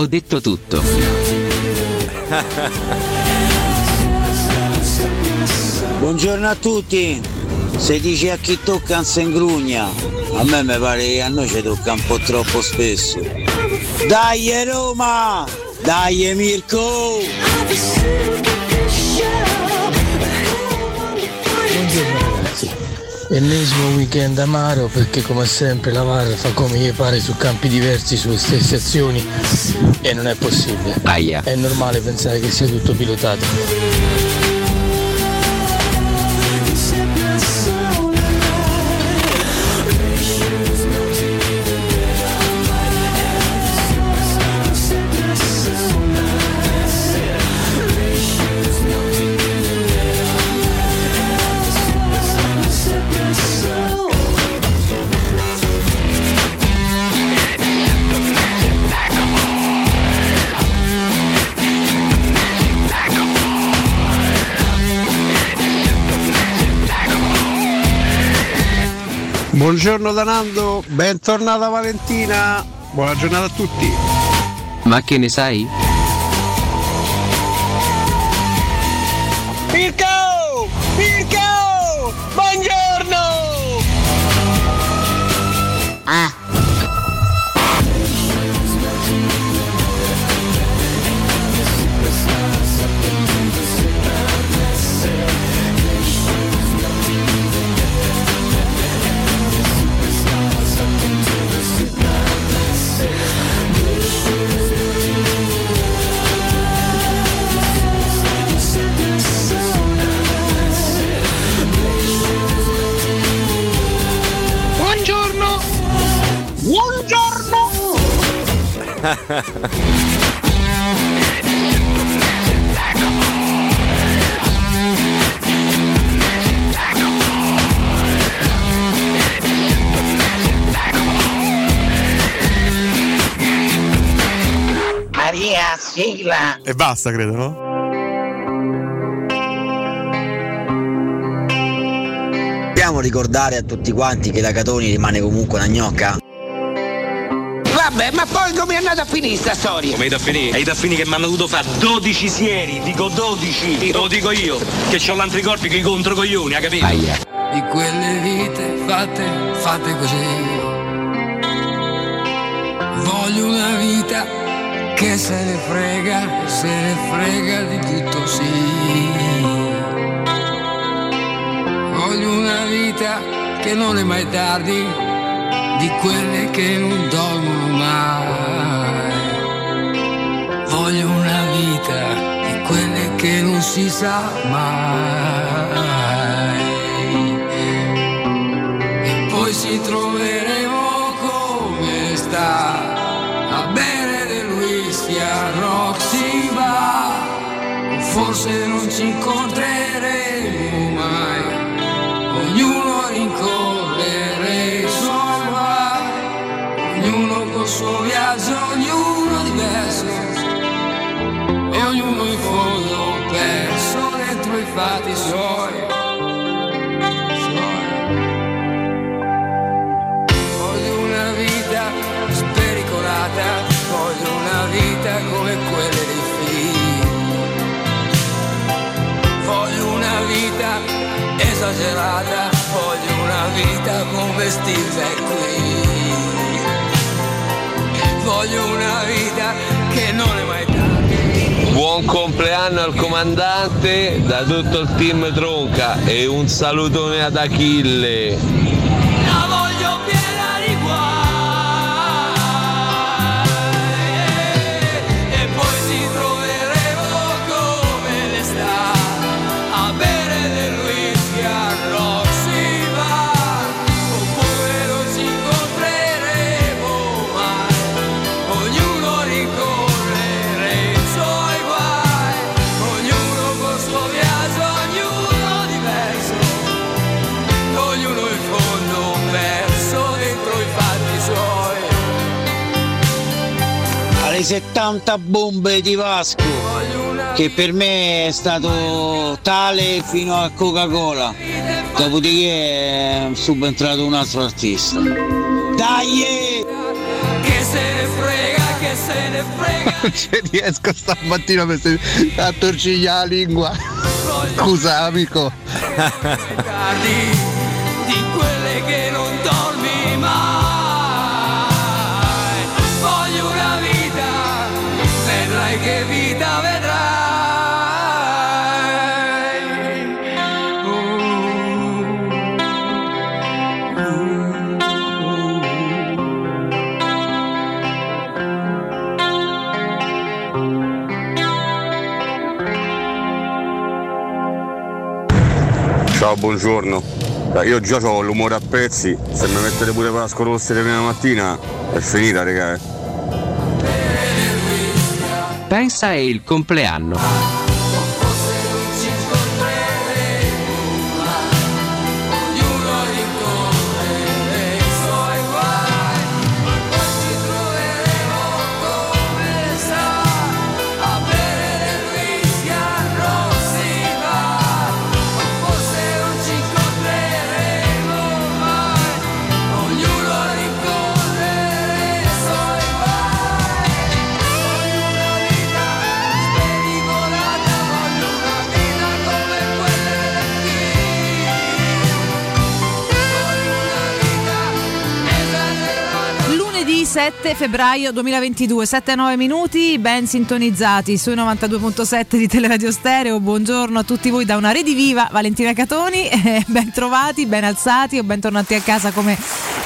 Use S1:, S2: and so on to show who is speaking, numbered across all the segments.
S1: Ho detto tutto.
S2: Buongiorno a tutti. Se dice a chi tocca non se ingrugna, a me mi pare che a noi ci tocca un po' troppo spesso. Dai Roma! Dai Mirko!
S3: Ennesimo weekend amaro perché come sempre la VAR fa come gli pare su campi diversi sulle stesse azioni e non è possibile.
S1: Aia.
S3: È normale pensare che sia tutto pilotato.
S4: Buongiorno da Nando, bentornata Valentina, buona giornata a tutti.
S1: Ma che ne sai?
S4: E basta, credo, no?
S2: Dobbiamo ricordare a tutti quanti che la Catoni rimane comunque una gnocca?
S5: Vabbè, ma poi come è andata a finire sta storia?
S6: Come hai da finire? Hai da finire che mi hanno dovuto fare 12 sieri, dico 12, te lo dico io, che ho l'anticorpi che i controcoglioni, hai capito?
S1: Aia.
S7: di quelle vite fatte, fatte così. Voglio una vita che se ne frega, se ne frega di tutto sì. Voglio una vita che non è mai tardi, di quelle che non dormono mai. Voglio una vita di quelle che non si sa mai. E poi ci troveremo Forse non ci incontreremo mai, ognuno rincorrere i suoi guai, ognuno col suo viaggio, ognuno diverso, e ognuno in fondo perso dentro i fatti suoi. Esagerata, voglio una vita come Steve qui. Voglio una vita che non è mai tardi.
S8: Buon compleanno al comandante da tutto il team Tronca e un salutone ad Achille.
S9: 70 bombe di Vasco che per me è stato tale fino a Coca-Cola dopodiché è subentrato un altro artista dai
S7: Che se ne frega, che se ne frega.
S4: Non ci riesco stamattina per se- la lingua. Scusa amico.
S7: di quelle che non dormi
S10: Ciao, buongiorno. Io già ho l'umore a pezzi, se mi mettete pure Vasco Rossi le prima mattina è finita, raga. eh.
S1: Pensa è il compleanno.
S11: 7 febbraio 2022, 7-9 minuti, ben sintonizzati sui 92.7 di Teleradio Stereo. Buongiorno a tutti voi da una rediviva Valentina Catoni, eh, ben trovati, ben alzati o bentornati a casa come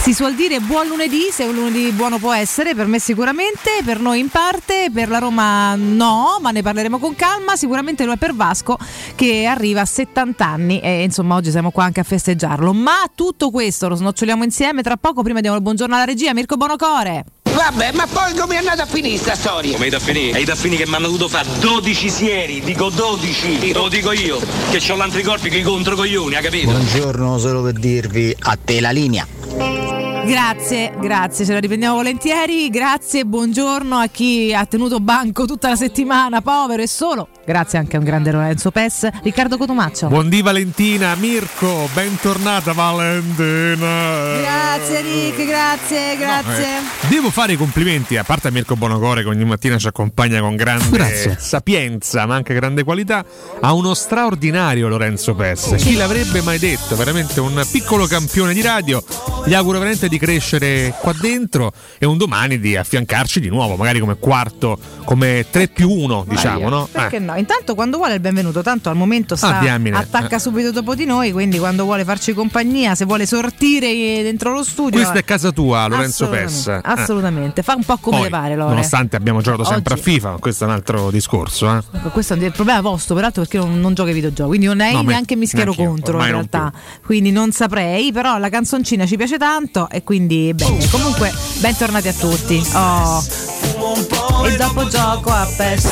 S11: si suol dire. Buon lunedì, se un lunedì buono può essere, per me sicuramente, per noi in parte, per la Roma no, ma ne parleremo con calma. Sicuramente lo è per Vasco che arriva a 70 anni e insomma oggi siamo qua anche a festeggiarlo. Ma tutto questo lo snoccioliamo insieme tra poco. Prima diamo il buongiorno alla regia, Mirko Bonocore.
S12: Vabbè, ma poi come è andata a finire sta storia?
S5: Come hai da finire? Hai da finire che mi hanno dovuto fare 12 sieri, dico 12, te lo dico io, che ho l'anticorpi che i controcoglioni, ha capito?
S13: Buongiorno, solo per dirvi a te la linea.
S11: Grazie, grazie, ce la riprendiamo volentieri. Grazie, buongiorno a chi ha tenuto banco tutta la settimana, povero e solo. Grazie anche a un grande Lorenzo Pes. Riccardo Cotomaccio.
S14: Buondì Valentina, Mirko, bentornata Valentina.
S11: Grazie Rick, grazie, grazie.
S14: Eh, devo fare i complimenti, a parte a Mirko Bonocore che ogni mattina ci accompagna con grande
S13: Grazie.
S14: sapienza, ma anche grande qualità, a uno straordinario Lorenzo Pes. Chi l'avrebbe mai detto? Veramente un piccolo campione di radio. Gli auguro veramente di crescere qua dentro e un domani di affiancarci di nuovo, magari come quarto, come 3 più 1, diciamo,
S11: Maria,
S14: no?
S11: Perché
S14: Eh.
S11: no? Intanto quando vuole il benvenuto, tanto al momento sta,
S14: Ah,
S11: attacca
S14: Eh.
S11: subito dopo di noi, quindi quando vuole farci compagnia, se vuole sortire dentro lo studio...
S14: Questa è casa tua, Lorenzo
S11: Assolutamente,
S14: Pes. Eh.
S11: Assolutamente, fa un po' come
S14: Poi,
S11: le pare, Lore.
S14: Nonostante abbiamo giocato sempre
S11: Oggi-
S14: a FIFA, questo è un altro discorso. Eh.
S11: Ecco, Questo è un problema vostro, peraltro, perché non, non gioco ai videogiochi, quindi non è
S14: No,
S11: neanche mi schiero contro in realtà. Quindi non saprei, però la canzoncina ci piace tanto e quindi bene. Comunque, bentornati a tutti. Oh. E dopo gioco a PES.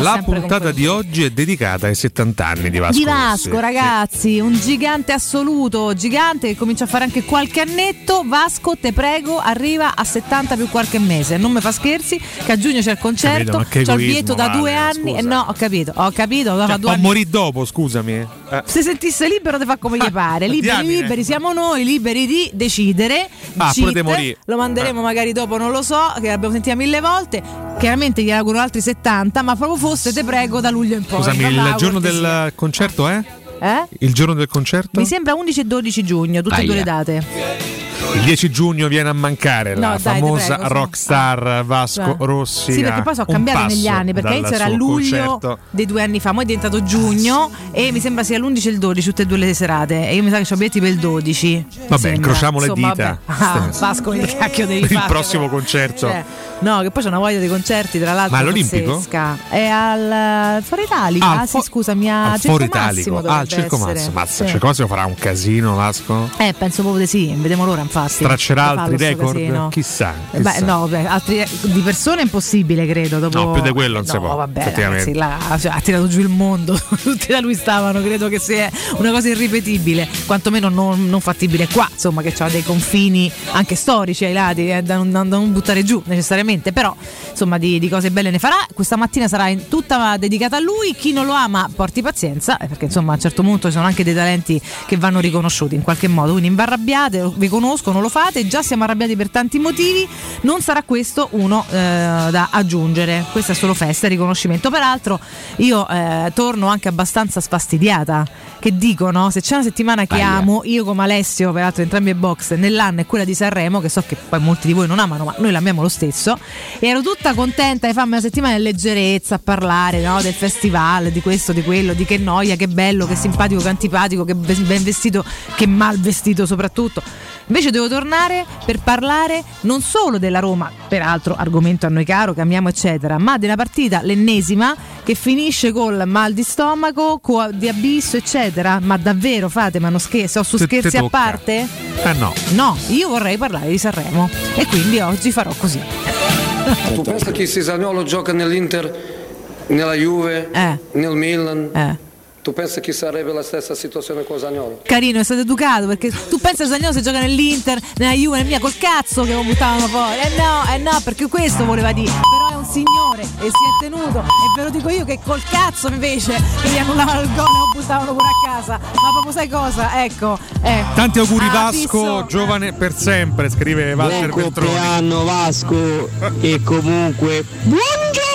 S14: La puntata di oggi è dedicata ai 70 anni di Vasco.
S11: Di Vasco, ragazzi, un gigante assoluto, gigante che comincia a fare anche qualche annetto. Vasco, te prego, arriva a 70 più qualche mese. Non mi fa scherzi, che a giugno c'è il concerto.
S14: Capito, ma che
S11: C'ho il biglietto da
S14: Vale,
S11: due
S14: eh,
S11: anni.
S14: scusa.
S11: E no, ho capito, ho capito.
S14: Cioè,
S11: due
S14: morire dopo, scusami. Eh.
S11: Se sentisse libero ti fa come gli pare. Liberi,
S14: diamine.
S11: liberi siamo noi, liberi di decidere.
S14: Ah,
S11: Cheat,
S14: pure morire.
S11: Lo manderemo magari dopo, non lo so, che l'abbiamo sentita mille volte. Chiaramente gli auguro altri 70, ma proprio fosse, te prego, da luglio in poi.
S14: Scusami, il giorno del concerto è?
S11: Eh?
S14: Il giorno del concerto?
S11: Mi sembra 11 e 12 giugno, tutte e due le date.
S14: Il 10 giugno viene a mancare la
S11: No, dai, te
S14: famosa
S11: prego,
S14: rockstar Vasco
S11: Cioè.
S14: Rossi.
S11: Sì, perché poi sono
S14: un
S11: cambiate negli anni, perché
S14: dal
S11: all'inizio era luglio
S14: concerto.
S11: dei due anni fa, poi è diventato giugno e mi sembra sia l'11 e il 12, tutte e due le serate. E io mi sa che ho biglietti per il 12. mi
S14: Vabbè, incrociamo le
S11: Insomma,
S14: dita.
S11: Ah, Vasco, che cacchio devi
S14: Per il
S11: fare?
S14: prossimo concerto.
S11: Cioè, no, che poi c'è una voglia di concerti, tra l'altro.
S14: Ma all'Olimpico?
S11: pazzesca. È al Foro Italico.
S14: Ah,
S11: Ah,
S14: al
S11: sì,
S14: fo-
S11: scusami, a
S14: Al
S11: Circo Massimo
S14: Italico. Ah, al Circo. Massimo. Mazza,
S11: Sì.
S14: Circo Massimo farà un casino, Vasco?
S11: Eh, penso proprio di sì, vediamo l'ora infatti.
S14: Straccerà altri record?
S11: casino.
S14: Chissà.
S11: Eh, Beh,
S14: chissà.
S11: no, beh, altri- di persone è impossibile, credo. Dopo...
S14: No, più di quello non
S11: no,
S14: si può,
S11: Vabbè, ragazzi, là, cioè, ha tirato giù il mondo. Tutti da lui stavano, credo che sia una cosa irripetibile, quantomeno non, non fattibile qua, insomma, che ha dei confini anche storici ai lati, eh, da, non, da non buttare giù necessariamente. Però, insomma, di, di cose belle ne farà. Questa mattina sarà in- tutta dedicata a lui. Chi non lo ama, porti pazienza, eh, perché insomma, a un certo punto ci sono anche dei talenti che vanno riconosciuti in qualche modo. Quindi, imbarrabbiate, vi conosco, non lo fate. Già siamo arrabbiati per tanti motivi. Non sarà questo uno eh, da aggiungere. Questa è solo festa e riconoscimento. Peraltro, io eh, torno anche abbastanza sfastidiata. Che dicono: se c'è una settimana che
S1: Aia.
S11: amo, io come Alessio, peraltro entrambi i box, nell'anno è quella di Sanremo, che so che poi molti di voi non amano, ma noi l'amiamo lo stesso. E ero tutta contenta di farmi una settimana in leggerezza a parlare no, del festival, di questo, di quello, di che noia, che bello, che simpatico, che antipatico, che ben ben vestito, che mal vestito soprattutto. Invece devo tornare per parlare non solo della Roma, peraltro argomento a noi caro, che amiamo eccetera, ma della partita, l'ennesima, che finisce col mal di stomaco, co- di abisso eccetera. Ma davvero fate, ma non scherzi, ho su scherzi a parte?
S14: Eh no.
S11: No, io vorrei parlare di Sanremo e quindi oggi farò così.
S15: Tu pensa che se Zaniolo gioca nell'Inter, nella Juve, nel Milan,
S11: Eh.
S15: Tu pensa che sarebbe la stessa situazione con Zaniolo?
S11: Carino, è stato educato perché tu pensi a Zagnolo se gioca nell'Inter, nella Juve, nel mia col cazzo che lo buttavano fuori. Eh no, eh no, perché questo voleva dire. Però è un signore e si è tenuto. E ve lo dico io che col cazzo invece che gli annullavano il gol e lo buttavano pure a casa. Ma proprio sai cosa? Ecco, eh.
S14: Tanti auguri
S11: Ah,
S14: Vasco,
S11: fisso.
S14: giovane per sempre, scrive Walter
S16: Buon
S14: Beltroni.
S16: compleanno Vasco e comunque
S11: Buongiorno!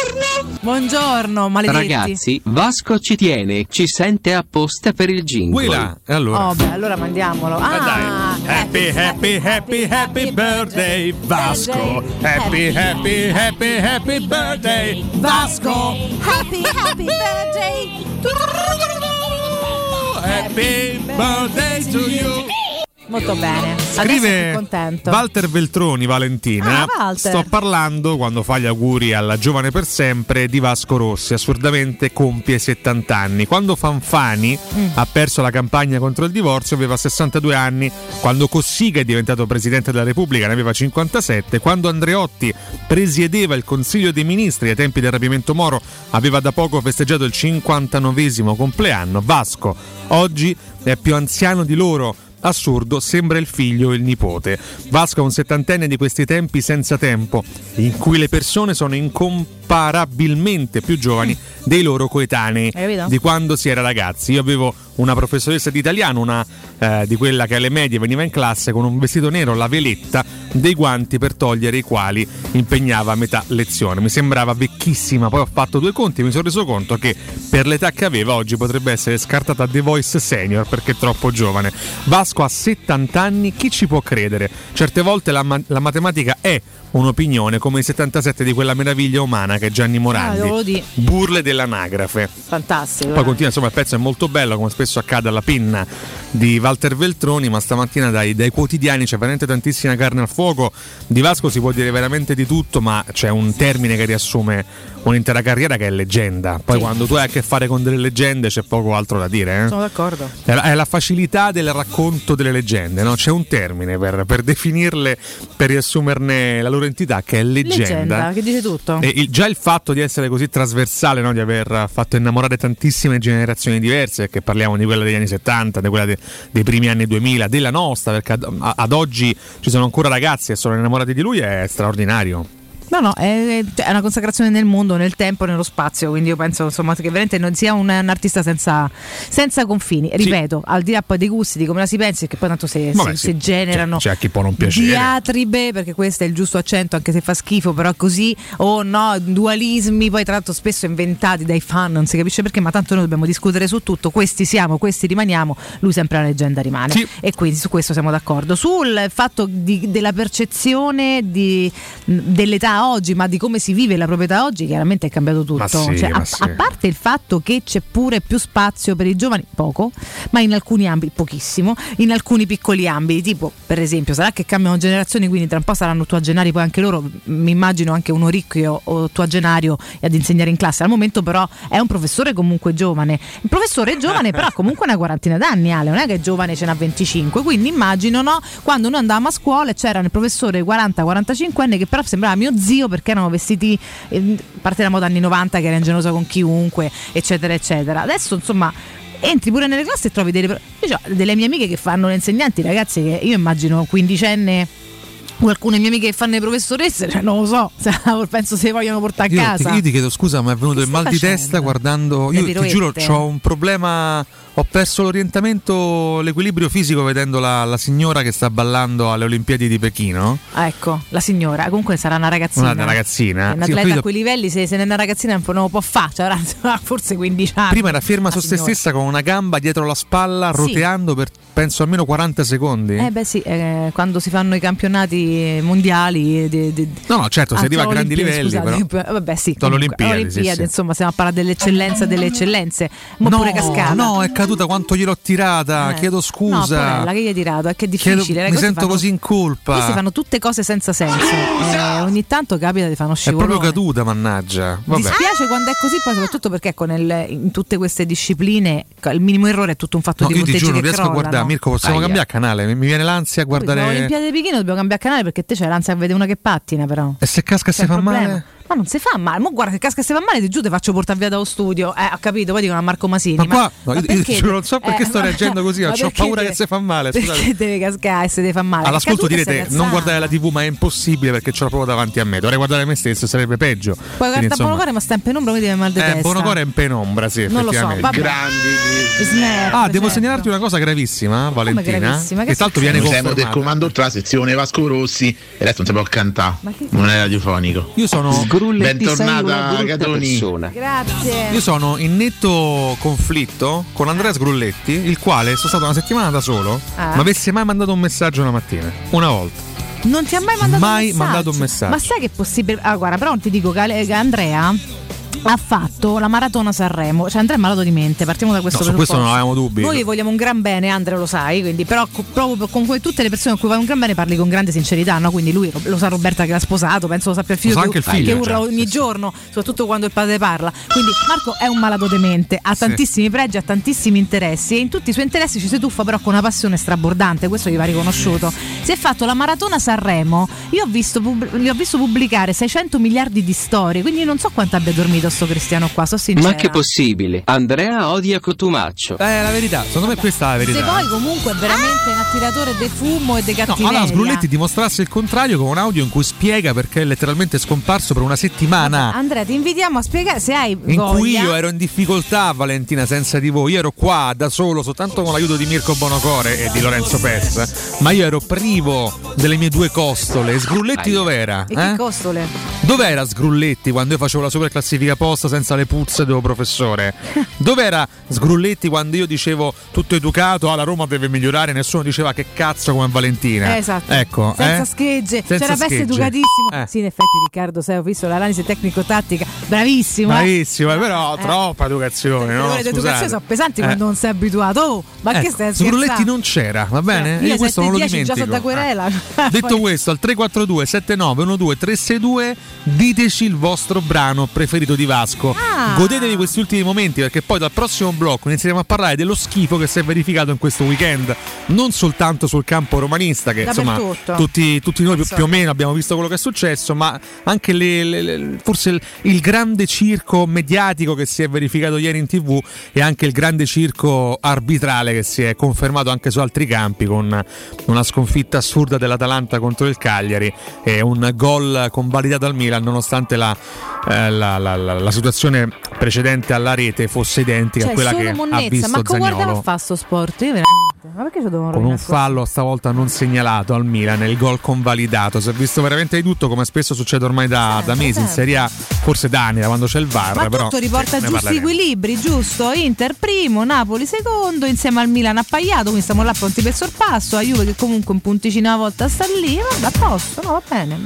S11: Buongiorno, maledetti.
S1: Ragazzi, Vasco ci tiene, ci sente apposta per il jingle.
S14: E allora?
S11: Oh, beh, allora mandiamolo. Ah,
S14: Happy, happy, happy, happy birthday Vasco. Happy, happy, happy, happy birthday Vasco.
S11: Happy, happy birthday.
S14: Happy birthday to you.
S11: Molto bene.
S14: Scrive
S11: contento.
S14: Walter Veltroni, Valentina.
S11: Ah, Walter.
S14: Sto parlando, quando fa gli auguri alla giovane per sempre, di Vasco Rossi. Assurdamente compie 70 anni. Quando Fanfani
S11: Mm.
S14: ha perso la campagna contro il divorzio, aveva 62 anni. Quando Cossiga è diventato presidente della Repubblica, ne aveva 57. Quando Andreotti presiedeva il Consiglio dei Ministri ai tempi del rapimento Moro, aveva da poco festeggiato il 59 compleanno. Vasco oggi è più anziano di loro. Assurdo, sembra il figlio o il nipote. Vasco è un settantenne di questi tempi senza tempo, in cui le persone sono incomparabilmente più giovani dei loro coetanei di quando si era ragazzi. Io avevo una professoressa di italiano, una eh, di quella che alle medie veniva in classe con un vestito nero, la veletta, dei guanti per togliere i quali impegnava a metà lezione. Mi sembrava vecchissima, poi ho fatto due conti e mi sono reso conto che per l'età che aveva oggi potrebbe essere scartata The Voice Senior perché è troppo giovane. Vasco ha 70 anni, chi ci può credere? Certe volte la, ma- la matematica è un'opinione come i 77 di quella meraviglia umana che è Gianni
S11: Ah,
S14: Morandi.
S11: di.
S14: Burle dell'anagrafe.
S11: Fantastico.
S14: Poi
S11: eh.
S14: continua, insomma, il pezzo è molto bello, come spesso accade alla pinna di Walter Veltroni, ma stamattina dai, dai quotidiani c'è veramente tantissima carne al fuoco. Di Vasco si può dire veramente di tutto, ma c'è un termine che riassume un'intera carriera che è leggenda. Poi
S11: Sì.
S14: quando tu hai a che fare con delle leggende c'è poco altro da dire. eh?
S11: Sono d'accordo.
S14: È la, è la facilità del racconto delle leggende, no? c'è un termine per, per definirle, per riassumerne la loro entità, che è leggenda.
S11: Leggenda, che dice tutto.
S14: E il- già il fatto di essere così trasversale, no? di aver fatto innamorare tantissime generazioni diverse, perché parliamo di quella degli anni 70, di quella de- dei primi anni 2000, della nostra, perché ad, ad oggi ci sono ancora ragazzi che sono innamorati di lui, è straordinario.
S11: No, no, è, è, una consacrazione nel mondo, nel tempo, nello spazio, quindi io penso insomma, che veramente non sia un, un artista senza, senza, confini. Ripeto, sì. al di là poi dei gusti, di come la si pensi, che poi tanto se,
S14: Vabbè,
S11: se,
S14: sì.
S11: se generano
S14: c'è, c'è chi può non piacere.
S11: diatribe, perché questo è il giusto accento, anche se fa schifo, però così, o no, dualismi, poi tra l'altro spesso inventati dai fan, non si capisce perché, ma tanto noi dobbiamo discutere su tutto, questi siamo, questi rimaniamo, lui sempre la leggenda rimane.
S14: Sì.
S11: E quindi su questo siamo d'accordo. Sul fatto di, della percezione di, dell'età oggi, ma di come si vive la proprietà oggi, chiaramente è cambiato tutto.
S14: Sì,
S11: cioè, a,
S14: sì.
S11: a, parte il fatto che c'è pure più spazio per i giovani, poco, ma in alcuni ambiti, pochissimo, in alcuni piccoli ambiti, tipo per esempio, sarà che cambiano generazioni, quindi tra un po' saranno tuagenari, poi anche loro, mi immagino anche uno ricco o tuagenario ad insegnare in classe. Al momento però è un professore comunque giovane. Il professore è giovane, però comunque una quarantina d'anni, Ale, non è che è giovane, ce n'ha 25, quindi immagino no, quando noi andavamo a scuola c'era il professore 40-45 anni che però sembrava mio zio perché erano vestiti, eh, a parte la moda anni 90 che era ingenuosa con chiunque, eccetera, eccetera. Adesso insomma entri pure nelle classi e trovi delle, io ho delle mie amiche che fanno le insegnanti, ragazzi, che io immagino quindicenne o alcune mie amiche che fanno le professoresse, cioè non lo so, penso se vogliono portare a
S14: io
S11: casa.
S14: Ti, io ti chiedo scusa, ma è venuto il mal di
S11: facendo?
S14: testa guardando.
S11: Le
S14: Io ti giuro, ho un problema. Ho perso l'orientamento, l'equilibrio fisico vedendo la, la signora che sta ballando alle Olimpiadi di Pechino.
S11: Ah, ecco, la signora, comunque sarà una ragazzina.
S14: Una ragazzina.
S11: Un atleta a quei livelli, se, se non è una ragazzina non lo può fare, cioè, avrà forse 15 anni.
S14: Prima era ferma su se stessa con una gamba dietro la spalla,
S11: Sì.
S14: roteando per penso almeno 40 secondi.
S11: Eh beh sì, eh, quando si fanno i campionati mondiali di, di-
S14: No, no, certo, si
S11: Ah,
S14: arriva a grandi livelli,
S11: scusate, Vabbè, sì. Comunque,
S14: Olimpiadi, sì, sì.
S11: insomma, stiamo a parlare dell'eccellenza delle eccellenze. Ma
S14: no,
S11: pure cascata.
S14: no, è caduta quanto gliel'ho tirata.
S11: Eh.
S14: Chiedo
S11: No,
S14: scusa.
S11: porella, che gli hai tirato? È che è
S14: Chiedo-
S11: difficile. le
S14: mi
S11: cose
S14: sento
S11: fanno-
S14: così in colpa.
S11: Queste fanno tutte cose senza senso. Eh, ogni tanto capita di fare uno
S14: È
S11: scivolone.
S14: proprio caduta, mannaggia. Vabbè.
S11: Dispiace quando è così, poi soprattutto perché ecco, nel- in tutte queste discipline il minimo errore è tutto un fatto
S14: No,
S11: di
S14: io ti giuro, non riesco a guardare.
S11: crollano.
S14: Mirko, possiamo
S11: Aia.
S14: cambiare canale? Mi viene l'ansia a guardare.
S11: Olimpiadi di Pechino, dobbiamo cambiare canale perché te c'è l'ansia a vedere una che pattina però.
S14: E se casca
S11: C'è
S14: si fa
S11: problema.
S14: male?
S11: Ma non si fa male, ma guarda se casca e si fa male, ti giuro ti faccio portare via dallo studio. Eh, ho capito, poi dicono a Marco Masini.
S14: Ma qua, no, io- io non so perché
S11: eh,
S14: sto
S11: ma-
S14: reagendo così,
S11: ma
S14: ho paura
S11: deve-
S14: che si fa male. Scusate.
S11: Perché deve cascare e se deve fa male?
S14: All'ascolto direte non guardare la TV, ma è impossibile perché ce l'ho proprio davanti a me. Dovrei guardare me stesso, sarebbe peggio.
S11: Poi guarda
S14: insomma,
S11: Bonocore ma sta in penombra, quindi deve mal di
S14: eh,
S11: testa.
S14: Bonocore è in penombra, sì,
S11: Non lo so,
S14: effettivamente.
S11: vabbè. Snap,
S14: Ah, devo
S11: certo.
S14: segnalarti una cosa gravissima, Valentina.
S11: gravissima? Che
S14: Che tanto viene
S17: Siamo del
S14: confermata.
S17: comando la sezione Vasco Rossi, e adesso non si può cantare,
S11: che-
S17: non è radiofonico.
S14: Io sono
S17: bentornata Catoni.
S11: Grazie.
S14: Io sono in netto conflitto con Andrea Sgrulletti, il quale sono stato una settimana da solo,
S11: Ah.
S14: ma avesse mai mandato un messaggio una mattina. Una volta.
S11: Non ti ha mai mandato
S14: Mai
S11: un messaggio?
S14: mandato un messaggio.
S11: Ma sai che è possibile? Ah, guarda, però ti dico che Andrea ha fatto la maratona Sanremo. Cioè, Andrea è malato di mente, partiamo da questo
S14: No, su questo non avevamo dubbi.
S11: Noi vogliamo un gran bene, Andrea lo sai, quindi, però co- proprio con come tutte le persone con cui vai un gran bene parli con grande sincerità, no? Quindi lui lo sa Roberta che l'ha sposato, penso lo sappia il figlio,
S14: Lo sa
S11: che,
S14: il figlio,
S11: che urla
S14: cioè,
S11: ogni giorno, soprattutto quando il padre parla. Quindi Marco è un malato demente, ha
S14: Sì.
S11: tantissimi pregi, ha tantissimi interessi e in tutti i suoi interessi ci si tuffa però con una passione strabordante, questo gli va riconosciuto. Si è fatto la maratona Sanremo, io ho visto, pub- ho visto pubblicare 600 miliardi di storie, quindi non so quanto abbia dormito sto cristiano qua, sono sincera.
S1: Ma che possibile? Andrea odia Cotumaccio.
S14: Eh, la verità, secondo me questa è la
S11: Se
S14: verità.
S11: poi comunque è veramente un attiratore di fumo e
S14: No,
S11: cattiveria.
S14: allora Sgrulletti dimostrasse il contrario con un audio in cui spiega perché è letteralmente scomparso per una settimana.
S11: Andrea, ti invitiamo a spiegare se hai
S14: In
S11: voglia.
S14: cui io ero in difficoltà, Valentina, senza di voi. Io ero qua da solo, soltanto con l'aiuto di Mirko Bonocore e di Lorenzo Pes. Ma io ero privo delle mie due costole. Sgrulletti dov'era?
S11: E che
S14: Eh?
S11: costole?
S14: Dov'era Sgrulletti quando io facevo la super classifica posta senza le puzze del professore? Dov'era Sgrulletti quando io dicevo tutto educato, ah, la Roma deve migliorare, nessuno diceva che cazzo come Valentina?
S11: Eh, esatto.
S14: Ecco,
S11: Senza
S14: eh?
S11: schegge.
S14: Senza
S11: C'era
S14: schegge.
S11: educatissimo.
S14: Eh.
S11: Sì, in effetti, Riccardo, sai, ho visto l'analisi tecnico-tattica. Bravissimo. eh.
S14: Bravissimo, eh, però
S11: Eh.
S14: troppa educazione,
S11: Le
S14: no?
S11: educazione
S14: Scusate.
S11: sono pesanti
S14: Eh.
S11: quando non sei abituato. Oh, ma che
S14: Ecco,
S11: stai
S14: Sgrulletti
S11: scherzando?
S14: non c'era, va bene?
S11: Io
S14: Io questo non lo
S11: 7-10 già
S14: dimentico.
S11: sono da querela.
S14: Detto questo, al 342 79 12 362 diteci il vostro brano preferito di Vasco.
S11: Ah.
S14: Godetevi questi ultimi momenti perché poi dal prossimo blocco inizieremo a parlare dello schifo che si è verificato in questo weekend, non soltanto sul campo romanista, che insomma tutti, tutti noi più, più o meno abbiamo visto quello che è successo, ma anche le- le- le- forse il, il grande circo mediatico che si è verificato ieri in tv e anche il grande circo arbitrale che si è confermato anche su altri campi con una sconfitta assurda dell'Atalanta contro il Cagliari e un gol convalidato al Milan nonostante la, eh, la- la- la- la situazione precedente alla rete fosse identica
S11: Cioè,
S14: a quella che ha
S11: monnezza,
S14: visto
S11: ma come guardava a
S14: Zagnolo
S11: fare sto sport? Io veramente. Ma perché ci devono
S14: con un fallo stavolta non segnalato al Milan il gol convalidato si è visto veramente di tutto come spesso succede ormai da, da mesi in
S11: sempre.
S14: Serie A forse da anni da quando c'è il VAR
S11: Ma
S14: però
S11: tutto riporta
S14: ne
S11: giusti
S14: parleremo.
S11: equilibri, giusto? Inter primo, Napoli secondo, insieme al Milan appaiato, quindi stiamo là pronti per sorpasso. La Juve che comunque un punticino alla volta sta lì, vabbè, a posto, no, va bene.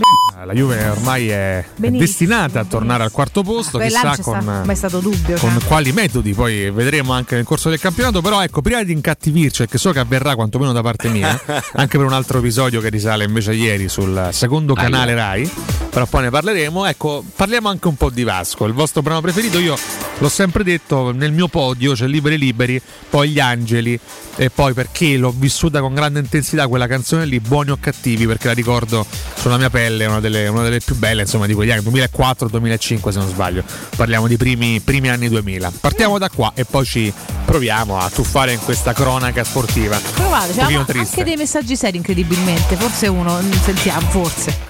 S14: la Juve ormai è
S11: Benissimo.
S14: destinata a tornare al quarto posto
S11: Poi là
S14: chissà
S11: sta-
S14: con
S11: stato dubbio.
S14: con
S11: cioè.
S14: quali metodi poi vedremo anche nel corso del campionato però ecco prima di incattivirci che so che avverrà quantomeno da parte mia anche per un altro episodio che risale invece ieri sul secondo canale Rai però poi ne parleremo. Ecco parliamo anche un po' di Vasco il vostro brano preferito. Io l'ho sempre detto nel mio podio c'è Liberi Liberi poi Gli Angeli e poi perché l'ho vissuta con grande intensità quella canzone lì Buoni o Cattivi perché la ricordo sulla mia pelle una delle, una delle più belle insomma di quegli anni 2004-2005 se non sbaglio. Parliamo di primi, primi anni 2000 partiamo da qua e poi ci proviamo a tuffare in questa cronaca sportiva
S11: Provate,
S14: un
S11: c'è
S14: pochino
S11: anche dei messaggi seri incredibilmente, forse uno, mm, sentiamo, forse.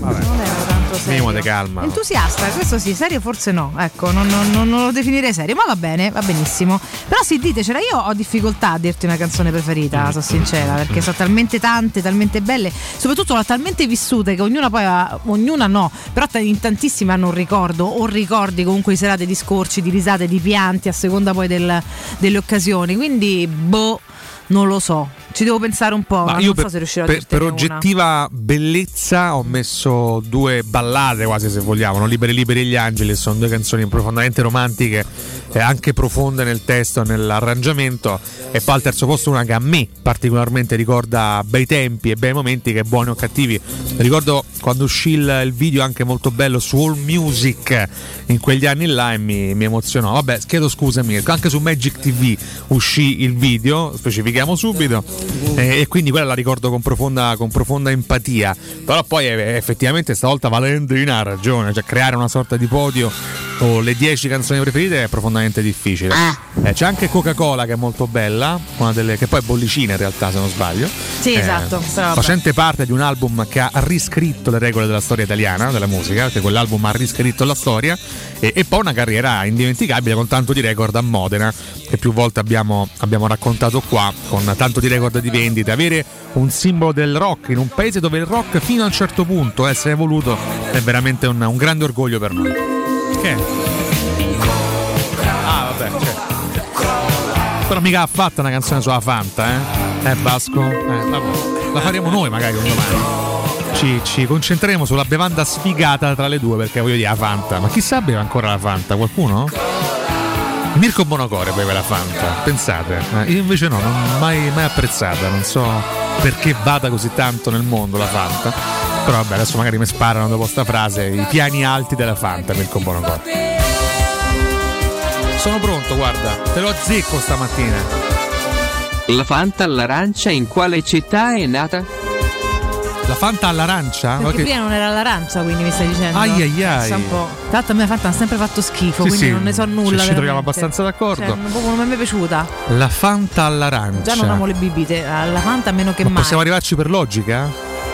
S11: No. Non era tanto serio.
S14: minimo di calma
S11: Entusiasta, questo sì, serio forse no, ecco, non, non- non- lo definirei serio, ma va bene, va benissimo. Però sì, ditecela, io ho difficoltà a dirti una canzone preferita, sono sincera, perché sono talmente tante, talmente belle, soprattutto l'ho talmente vissute che ognuna poi ha, ognuna no, però in tantissime hanno un ricordo, o ricordi comunque di serate di scorci, di risate, di pianti, a seconda poi del- delle occasioni, quindi boh, non lo so. Ci devo pensare un po',
S14: Ma
S11: ma
S14: io
S11: non
S14: per,
S11: so se riuscirò a
S14: per-
S11: dirtene
S14: per
S11: una.
S14: oggettiva bellezza ho messo due ballate quasi se vogliamo, no? Liberi Liberi e gli Angeli, sono due canzoni profondamente romantiche e anche profonde nel testo e nell'arrangiamento e poi al terzo posto una che a me particolarmente ricorda bei tempi e bei momenti che buoni o cattivi. Ricordo quando uscì il, il video anche molto bello su All Music in quegli anni là e mi, mi emozionò. Vabbè, chiedo scusa Mirko, anche su Magic TV uscì il video, specifichiamo subito, e, e quindi quella la ricordo con profonda, con profonda empatia. Però poi eh, effettivamente stavolta Valentina ha ragione, cioè creare una sorta di podio o le 10 canzoni preferite è profondamente difficile. Eh, c'è anche Coca-Cola che è molto bella, una delle, che poi è bollicina in realtà se non sbaglio.
S11: Sì,
S14: Eh,
S11: esatto,
S14: facente parte di un album che ha riscritto le regole della storia italiana, della musica, perché quell'album ha riscritto la storia e, e poi una carriera indimenticabile con tanto di record a Modena che più volte abbiamo, abbiamo raccontato qua, con tanto di record di vendite. Avere un simbolo del rock in un paese dove il rock fino a un certo punto è essere voluto è veramente un, un grande orgoglio per noi. Che? è? Ah, vabbè, certo. Però mica ha fatto una canzone sulla Fanta, eh? Eh, Vasco? Eh. La faremo noi magari un domani. Ci, ci concentreremo sulla bevanda sfigata tra le due perché voglio dire la Fanta. Ma chissà beve ancora la Fanta? Qualcuno? Mirko Bonocore beve la Fanta, pensate. Io invece no, non mai, mai apprezzata, non so perché vada così tanto nel mondo la Fanta. Però vabbè, adesso magari mi sparano dopo sta frase i piani alti della Fanta, Mirko Bonocore. Sono pronto, guarda, te lo azzecco stamattina.
S1: La Fanta all'arancia in quale città è nata?
S14: La Fanta all'arancia?
S11: Perché
S14: Ok.
S11: prima non era l'arancia, quindi mi stai dicendo.
S14: Ai ai ai.
S11: Un po'. Tra l'altro a me la Fanta ha sempre fatto schifo,
S14: Sì,
S11: quindi
S14: sì,
S11: non ne so nulla.
S14: ci- ci troviamo abbastanza d'accordo.
S11: Cioè, non mi è mai piaciuta.
S14: La Fanta all'arancia.
S11: Già non amo le bibite, la Fanta meno che
S14: Ma
S11: mai.
S14: possiamo arrivarci per logica?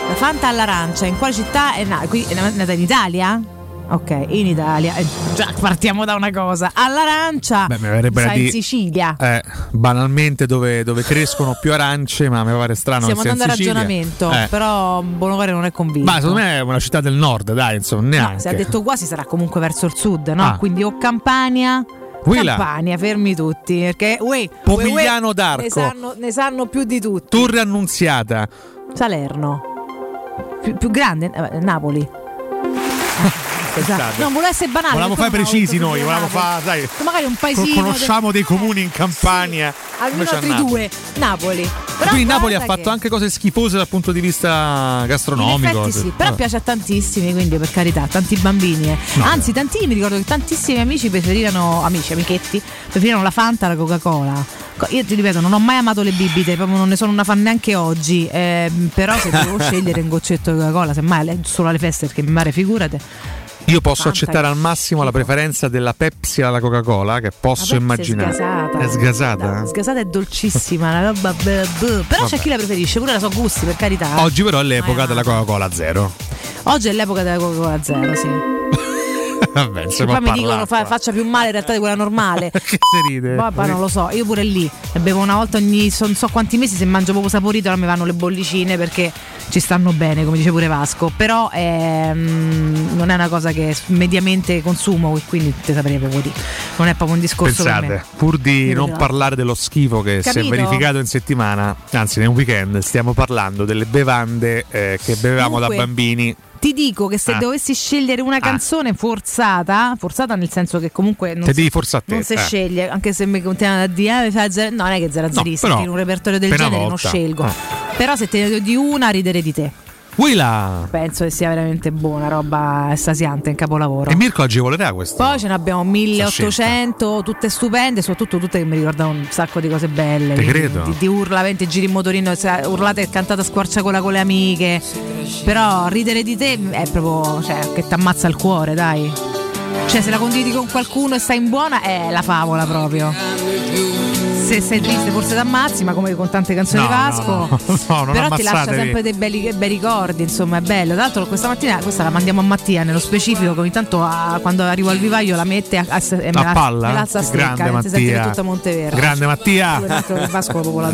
S11: La Fanta all'arancia, in quale città è nata? Qui è nata in Italia? Ok, in Italia. Eh, già partiamo da una cosa. All'arancia.
S14: Beh, mi verrebbe da
S11: sta in Sicilia.
S14: Eh, banalmente dove, dove crescono più arance, ma mi pare strano
S11: Stiamo andando a ragionamento,
S14: Eh.
S11: però Bonovare non è convinto.
S14: Ma secondo me è una città del nord, dai, insomma, neanche.
S11: No, se ha detto quasi sarà comunque verso il sud, no?
S14: Ah.
S11: Quindi o Campania.
S14: Quella.
S11: Campania, fermi tutti. Perché uè,
S14: Pomigliano
S11: uè,
S14: d'Arco.
S11: Ne sanno, ne sanno più di tutti.
S14: Torre Annunziata.
S11: Salerno. Più, più grande? Eh, Napoli.
S14: Pensate.
S11: Non volevo essere banale.
S14: Volevamo fare precisi noi, volevamo fare, sai,
S11: Magari un paesino.
S14: conosciamo dei comuni in Campania.
S11: Almeno
S14: Invece a
S11: altri due. Napoli. Però
S14: Quindi Napoli ha fatto
S11: che-
S14: anche cose schifose dal punto di vista
S11: In
S14: gastronomico.
S11: effetti sì, però
S14: Vabbè.
S11: piace a tantissimi, quindi per carità, tanti bambini. eh.
S14: No.
S11: Anzi, tantini, mi ricordo che tantissimi amici preferivano, amici, amichetti, preferivano la Fanta alla Coca-Cola. Co- Io ti ripeto, non ho mai amato le bibite, proprio non ne sono una fan neanche oggi. ehm, però se devo scegliere un goccetto di Coca-Cola, semmai solo alle feste, perché mi pare figurate.
S14: Io posso
S11: Fanta
S14: accettare al massimo la preferenza della Pepsi alla Coca-Cola, che posso
S11: La
S14: immaginare.
S11: È sgasata.
S14: È sgasata?
S11: Sgasata è dolcissima, una roba. Però c'è
S14: Vabbè.
S11: chi la preferisce, pure la so gusti, per carità. eh.
S14: Oggi però è l'epoca della Coca-Cola zero.
S11: Oggi è l'epoca della Coca-Cola zero, sì.
S14: Vabbè, insomma,
S11: poi mi dicono fa- faccia più male in realtà di quella normale.
S14: che si ride.
S11: Vabbè, non lo so, io pure lì bevo una volta ogni non so quanti mesi se mangio proprio saporito, allora mi vanno le bollicine perché ci stanno bene, come dice pure Vasco. Però ehm, non è una cosa che mediamente consumo, quindi te saprei proprio dire. Non è proprio un discorso per
S14: Pensate,
S11: me.
S14: pur di
S11: Io
S14: non parlare dello schifo che si è
S11: Capito?
S14: verificato in settimana, anzi un weekend, stiamo parlando delle bevande eh, che bevevamo
S11: Comunque,
S14: da bambini.
S11: Ti dico che se
S14: Ah.
S11: dovessi scegliere una canzone forzata, forzata nel senso che comunque non
S14: Te
S11: si,
S14: devi a te,
S11: non si
S14: eh.
S11: sceglie, anche se mi continuano a dire "Ah, fai zero-" no, non è che zero a zerissimo, in un repertorio del genere non
S14: volta.
S11: scelgo.
S14: Ah.
S11: Però se te ne do di una, ridere di te.
S14: Willa!
S11: Penso che sia veramente buona, roba estasiante, in capolavoro.
S14: E Mirko agevolerà questo.
S11: Poi ce ne abbiamo 1800, tutte stupende, soprattutto tutte che mi ricordano un sacco di cose belle.
S14: Te credo.
S11: Di, di urla, venti giri in motorino, urlate e cantate a squarciagola con le amiche. Però ridere di te è proprio, cioè, che ti ammazza il cuore, dai. Cioè, se la condividi con qualcuno e stai in buona, è la favola proprio. Se sei triste forse ti ammazzi, ma come con tante canzoni
S14: No,
S11: di Vasco.
S14: no, no. No,
S11: però ti lascia sempre dei belli, bei ricordi, insomma, è bello. Tra l'altro questa mattina, questa la mandiamo a Mattia nello specifico, che ogni tanto a- quando arrivo al vivaio la mette a, a, e me
S14: A
S11: la,
S14: palla?
S11: me la stecca,
S14: Grande Mattia.
S11: tutta Monteverde.
S14: Grande Mattia.
S11: Vasco la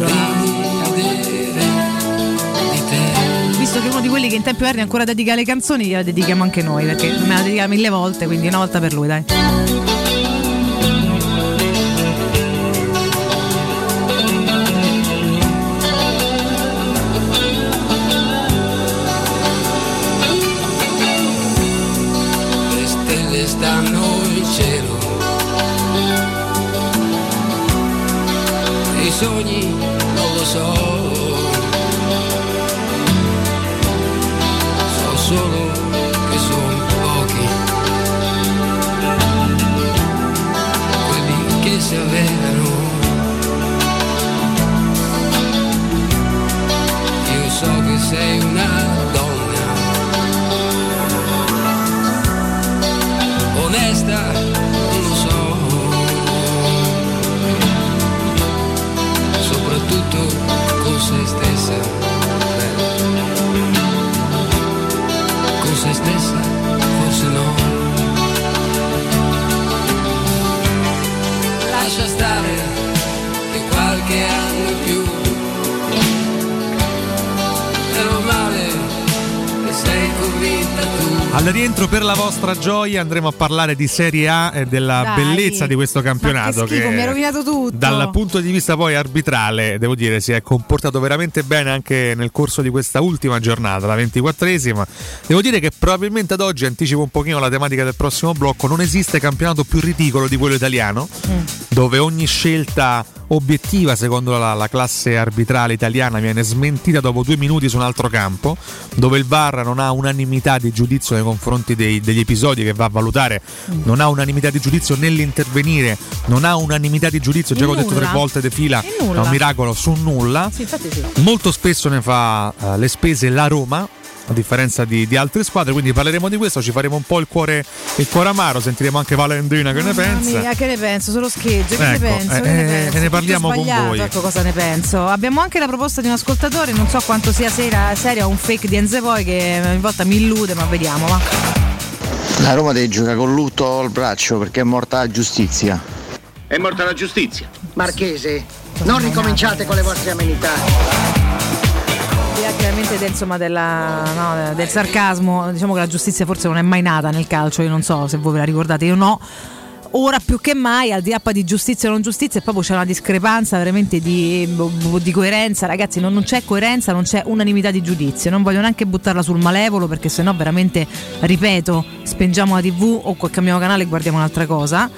S11: Visto che uno di quelli che in tempi verdi ancora dedica le canzoni, gliela dedichiamo anche noi, perché me la dedica mille volte, quindi una volta per lui, dai.
S7: Sogni non lo so. So solo che sono pochi. Quelli che si avverano. Io so che sei una
S14: Al rientro per la vostra gioia andremo a parlare di Serie A e della
S11: Dai.
S14: bellezza di questo campionato
S11: che schifo, mi hai rovinato tutto.
S14: dal punto di vista poi arbitrale, devo dire, si è comportato veramente bene anche nel corso di questa ultima giornata, la 24esima. Devo dire che probabilmente ad oggi, anticipo un pochino la tematica del prossimo blocco, non esiste campionato più ridicolo di quello italiano,
S11: Mm.
S14: dove ogni scelta obiettiva secondo la, la classe arbitrale italiana viene smentita dopo due minuti su un altro campo, dove il VAR non ha unanimità di giudizio nei confronti dei- degli episodi che va a valutare,
S11: Mm.
S14: non ha unanimità di giudizio nell'intervenire, non ha unanimità di giudizio, già ho detto tre volte di fila, è un miracolo su nulla.
S11: Sì, sì.
S14: Molto spesso ne fa eh, le spese la Roma. A differenza di, di altre squadre, quindi parleremo di questo, ci faremo un po' il cuore, il cuore amaro, sentiremo anche Valentina che ne pensa.
S11: mia, che ne penso? Solo schegge, che ne
S14: Ecco,
S11: penso?
S14: eh,
S11: che ne
S14: eh,
S11: penso?
S14: e ne parliamo con voi.
S11: Ecco cosa ne penso. Abbiamo anche la proposta di un ascoltatore, non so quanto sia sera, seria o un fake di Enze poi che ogni volta mi illude, ma vediamo. Va.
S13: La Roma deve giocare con lutto al braccio perché è morta la giustizia.
S12: È morta la giustizia.
S18: Marchese, non ricominciate con le vostre amenità.
S11: Chiaramente del, insomma, della- no, del sarcasmo, diciamo che la giustizia forse non è mai nata nel calcio, io non so se voi ve la ricordate, io no. ora più che mai, al di là di giustizia o non giustizia, proprio c'è una discrepanza veramente di, di coerenza, ragazzi, non, non, c'è coerenza, non c'è unanimità di giudizio, non voglio neanche buttarla sul malevolo perché sennò veramente, ripeto, spengiamo la tv o cambiamo canale e guardiamo un'altra cosa.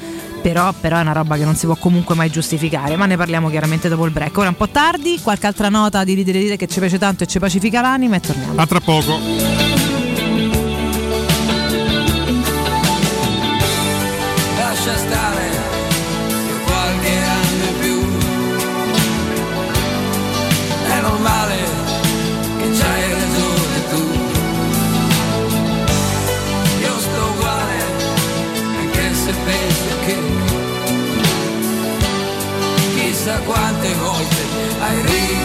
S11: Però, però, è una roba che non si può comunque mai giustificare, ma ne parliamo chiaramente dopo il break. Ora è un po' tardi, qualche altra nota di ridere dire che ci piace tanto e ci pacifica l'anima e torniamo.
S14: A tra poco.
S7: Chissà quante volte hai riso.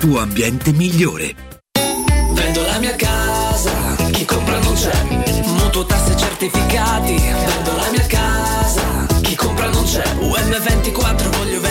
S19: tuo ambiente migliore.
S7: Vendo la mia casa, chi compra non c'è. Mutuo tasse certificati, vendo la mia casa, chi compra non c'è. UM24 voglio vendere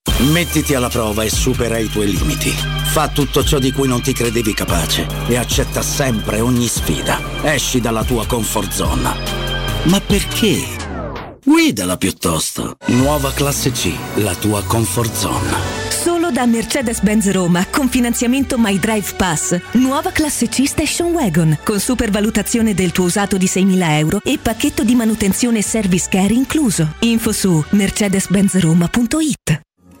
S6: Mettiti alla prova e supera i tuoi limiti. Fa tutto ciò di cui non ti credevi capace e accetta sempre ogni sfida. Esci dalla tua comfort zone. Ma perché? Guidala piuttosto. Nuova classe C, la tua comfort zone.
S20: Solo da Mercedes-Benz Roma con finanziamento My Drive Pass. Nuova classe C Station Wagon con supervalutazione del tuo usato di 6.000 euro e pacchetto di manutenzione e service care incluso. Info su mercedes-benzroma.it.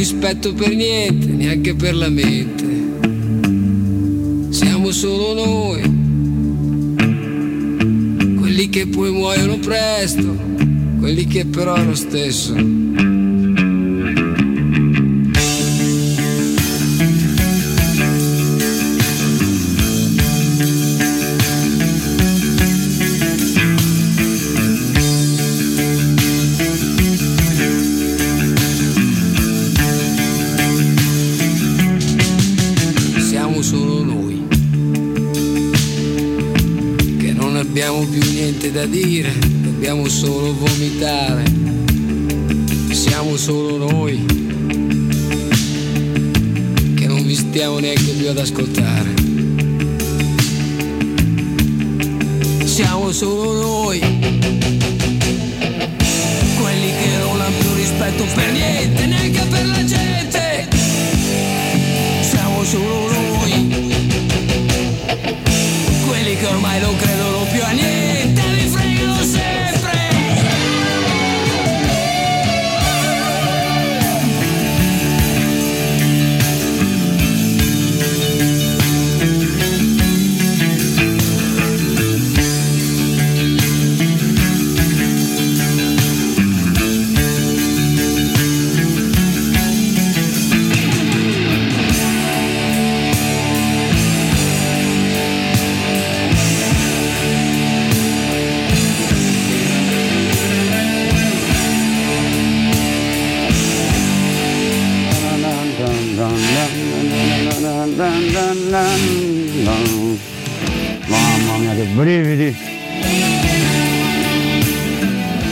S7: Rispetto per niente, neanche per la mente. Siamo solo noi, quelli che poi muoiono presto, quelli che però lo stesso. Niente da dire, dobbiamo solo vomitare. Siamo solo noi che non vi stiamo neanche più ad ascoltare.
S21: Mamma mia, che brividi!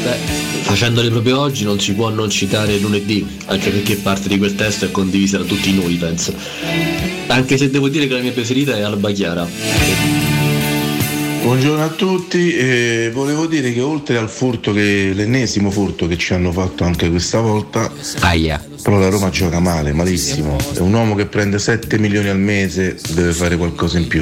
S22: Beh, facendole proprio oggi non si può non citare lunedì, anche perché parte di quel testo è condivisa da tutti noi, penso. Anche se devo dire che la mia preferita è Alba Chiara.
S23: Buongiorno a tutti, eh, volevo dire che oltre al furto che l'ennesimo furto che ci hanno fatto anche questa volta, però la Roma gioca male, malissimo. È un uomo che prende 7 milioni al mese, deve fare qualcosa in più.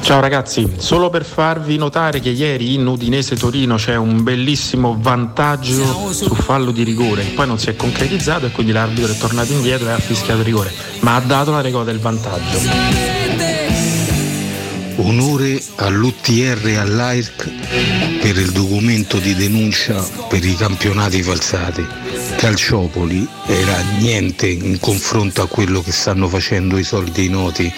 S24: Ciao ragazzi, solo per farvi notare che ieri in Udinese Torino c'è un bellissimo vantaggio su fallo di rigore, poi non si è concretizzato e quindi l'arbitro è tornato indietro e ha fischiato rigore, ma ha dato la regola del vantaggio.
S25: Onore all'UTR e all'AIRC per il documento di denuncia per i campionati falsati. Calciopoli era niente in confronto a quello che stanno facendo i soldi noti.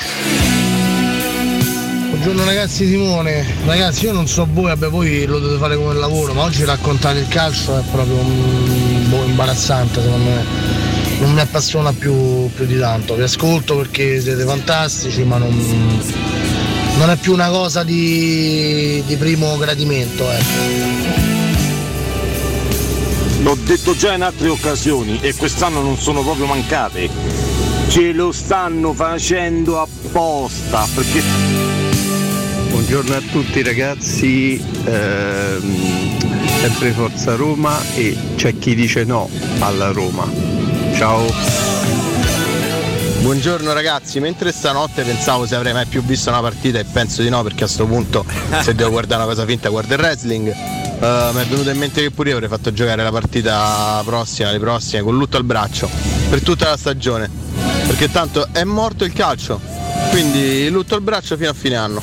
S26: Buongiorno ragazzi Simone, ragazzi io non so voi, vabbè voi lo dovete fare come lavoro, ma oggi raccontare il calcio è proprio un boh, imbarazzante secondo me. Non mi appassiona più, più di tanto, vi ascolto perché siete fantastici, ma non, non è più una cosa di, di primo gradimento. Ecco.
S27: L'ho detto già in altre occasioni e quest'anno non sono proprio mancate. Ce lo stanno facendo apposta perché
S28: Buongiorno a tutti ragazzi, ehm, sempre Forza Roma e c'è chi dice no alla Roma. Ciao.
S29: Buongiorno ragazzi, mentre stanotte pensavo se avrei mai più visto una partita e penso di no perché a sto punto se devo guardare una cosa finta guardo il wrestling. Eh, mi è venuto in mente che pure io avrei fatto giocare la partita prossima, le prossime, con lutto al braccio, per tutta la stagione. Perché tanto è morto il calcio, quindi lutto al braccio fino a fine anno.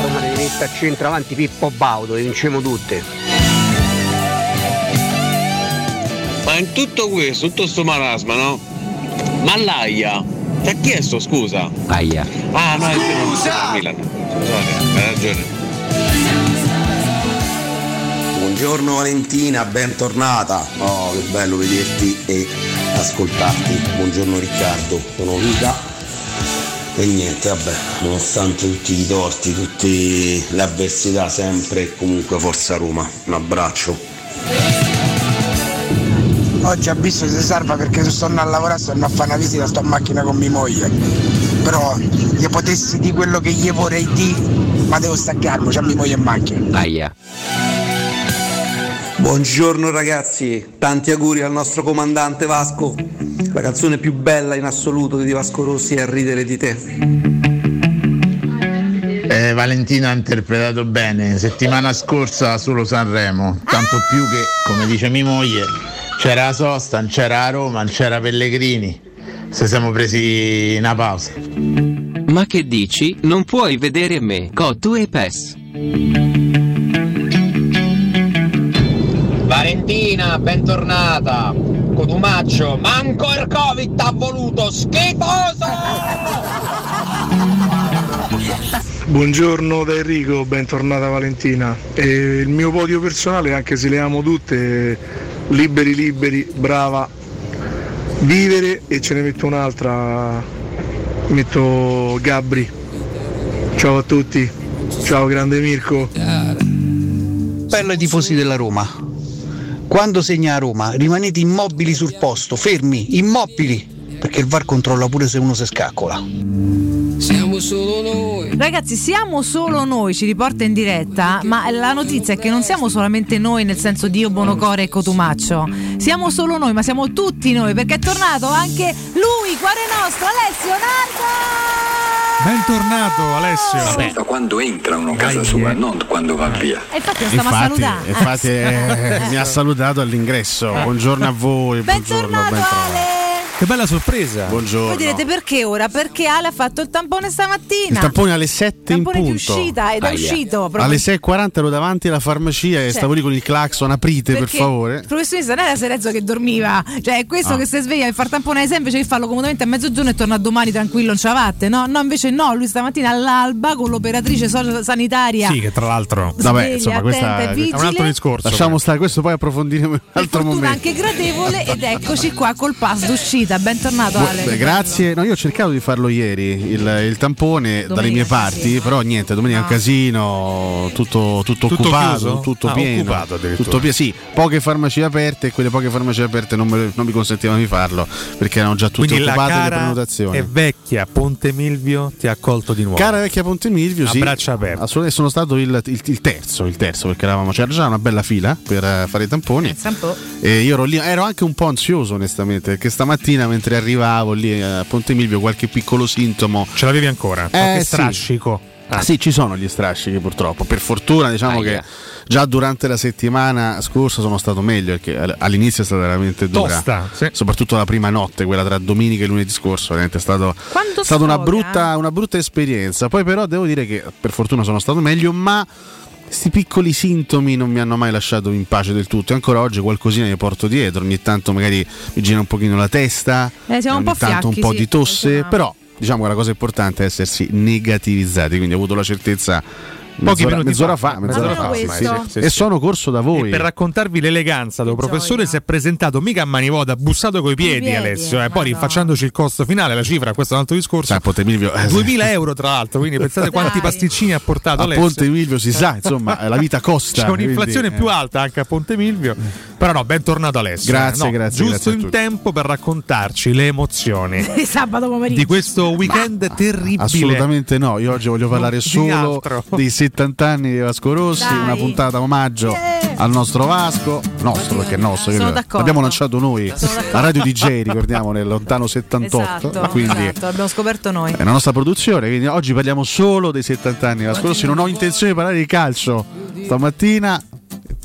S7: Roma deve mettere a centro avanti Pippo Baudo, le vinciamo tutte.
S30: Ma in tutto questo, tutto sto marasma, no? Ma l'AIA ti ha chiesto scusa?
S31: Aia.
S30: Ah no, è non sei per Milan. Scusate, hai ragione.
S4: Buongiorno Valentina, bentornata. Oh, che bello vederti e ascoltarti. Buongiorno Riccardo, sono Luca. E niente, vabbè, nonostante tutti i torti, tutte le avversità, sempre e comunque Forza Roma. Un abbraccio.
S12: Oggi ha visto si salva perché se sto andando a lavorare, sto andando a fare una visita, sto in macchina con mia moglie. Però gli potessi di quello che gli vorrei dire, ma devo staccarmi, c'è mia moglie in macchina.
S31: Aia.
S4: Buongiorno ragazzi, tanti auguri al nostro comandante Vasco. La canzone più bella in assoluto di Vasco Rossi è Ridere di te.
S17: Eh, Valentina ha interpretato bene, settimana scorsa solo Sanremo, tanto più che, come dice mia moglie, c'era la sosta, non c'era la Roma, non c'era Pellegrini, se siamo presi una pausa.
S1: Ma che dici? Non puoi vedere me, Cottu e Pes.
S7: Valentina, bentornata. Codumaccio, manco il Covid ha voluto, schifoso!
S26: Buongiorno da Enrico, bentornata Valentina. E il mio podio personale, anche se le amo tutte, liberi liberi, brava, vivere e ce ne metto un'altra, metto Gabri. Ciao a tutti, ciao grande Mirko.
S7: Bello ai tifosi della Roma. Quando segna a Roma, rimanete immobili sul posto, fermi, immobili, perché il VAR controlla pure se uno si scaccola.
S11: Siamo solo noi. Ragazzi, siamo solo noi, ci riporta in diretta, ma la notizia è che non siamo solamente noi nel senso di io, Bonocore e Cotumaccio. Siamo solo noi, ma siamo tutti noi, perché è tornato anche lui, cuore nostro, Alessio Nardo!
S32: Bentornato Alessio.
S33: Aspetta quando entrano a casa sua, non quando va via.
S11: E infatti lo stiamo a salutare.
S32: infatti eh, mi ha salutato all'ingresso. Buongiorno a voi.
S11: Bentornato
S32: buongiorno, bentrovato.
S11: Ale!
S32: Che bella sorpresa. Buongiorno.
S11: Voi direte perché ora? Perché Ale ha fatto il tampone stamattina.
S32: Il tampone alle 7 in
S11: tampone
S32: punto.
S11: di uscita ed è uscito. proprio-
S32: Alle 6.40 ero davanti alla farmacia e
S11: Cioè,
S32: stavo lì con il clacson, aprite per favore.
S11: Il professionista non era Serezzo che dormiva, cioè è questo
S32: Ah.
S11: che si sveglia e far tamponare sempre, cioè farlo comodamente a mezzogiorno e torna domani tranquillo, non ce la fatte, no? No, invece no, lui stamattina all'alba con l'operatrice sanitaria.
S32: Sì, che tra l'altro.
S11: Sveglia,
S32: Vabbè, insomma, questa è un altro discorso. Lasciamo stare questo, poi approfondiremo in un altro
S11: Fortuna
S32: momento.
S11: anche gradevole ed eccoci qua col pass d'uscita. Bentornato Ale.
S32: Beh, grazie. No, io ho cercato di farlo ieri, il, il tampone dalle mie parti, però niente, domenica è un casino, tutto, tutto, Tutto occupato, chiuso? tutto Ah, pieno. occupato tutto pieno, sì, poche farmacie aperte e quelle poche farmacie aperte non, me- non mi consentivano di farlo perché erano già tutte
S14: Quindi
S32: occupate le prenotazioni.
S14: e vecchia Ponte Milvio ti ha accolto di nuovo.
S32: Cara vecchia Ponte Milvio,
S14: A
S32: sì.
S14: braccia aperte.
S32: Assolutamente sono stato il, il- il terzo, il terzo, perché eravamo, c'era già una bella fila per eh, fare i tamponi.
S11: Po'.
S32: E io ero lì, ero anche un po' ansioso onestamente, perché stamattina stamattina mentre arrivavo lì a Ponte Milvio qualche piccolo sintomo.
S14: Ce l'avevi ancora?
S32: Eh,
S14: Qualche
S32: sì.
S14: strascico?
S32: Ah, sì, ci sono gli strascichi purtroppo. Per fortuna diciamo
S14: Aia.
S32: che già durante la settimana scorsa sono stato meglio perché all- all'inizio è stata veramente dura.
S14: Tosta, sì.
S32: Soprattutto la prima notte, quella tra domenica e lunedì scorso, veramente è stato,
S11: Quanto
S32: è stata una, brutta, una brutta esperienza. Poi però devo dire che per fortuna sono stato meglio, ma questi piccoli sintomi non mi hanno mai lasciato in pace del tutto. E ancora oggi qualcosina mi porto dietro. Ogni tanto magari mi gira un pochino la testa,
S11: Eh, un
S32: ogni
S11: po'
S32: tanto
S11: fiacchi,
S32: un po'
S11: sì,
S32: di tosse, però diciamo che la cosa importante è essersi negativizzati, quindi ho avuto la certezza
S14: Pochi
S32: mezz'ora,
S14: minuti
S32: mezz'ora
S14: fa.
S32: fa, mezz'ora fa
S14: Sì, sì,
S32: e
S14: sì.
S32: sono corso da voi.
S14: E per raccontarvi l'eleganza del professore si è presentato mica a mani vuote, ha bussato coi piedi,
S32: piedi,
S14: Alessio, e poi rinfacciandoci il costo finale, la cifra, questo è un altro discorso.
S32: A Ponte Milvio, eh,
S14: 2000 euro tra l'altro, quindi pensate quanti pasticcini ha portato
S32: a
S14: Alessio.
S32: Ponte Milvio si sa, insomma, la vita costa.
S14: C'è un'inflazione
S32: quindi,
S14: più alta anche a Ponte Milvio. Però no, bentornato Alessio.
S32: Grazie,
S14: No,
S32: grazie,
S14: Giusto
S32: grazie a
S14: in tempo per raccontarci le emozioni
S11: Sabato pomeriggio.
S14: di questo weekend terribile.
S32: Assolutamente no, io oggi voglio parlare solo dei 70 anni di Vasco Rossi,
S11: Dai.
S32: una puntata omaggio al nostro Vasco, nostro perché è nostro,
S11: Sono d'accordo.
S32: l'abbiamo lanciato noi, la radio DJ ricordiamo nel lontano 78,
S11: Esatto,
S32: quindi
S11: esatto, l'abbiamo scoperto noi.
S32: è la nostra produzione, quindi oggi parliamo solo dei 70 anni di Vasco Rossi, non ho intenzione di parlare di calcio stamattina.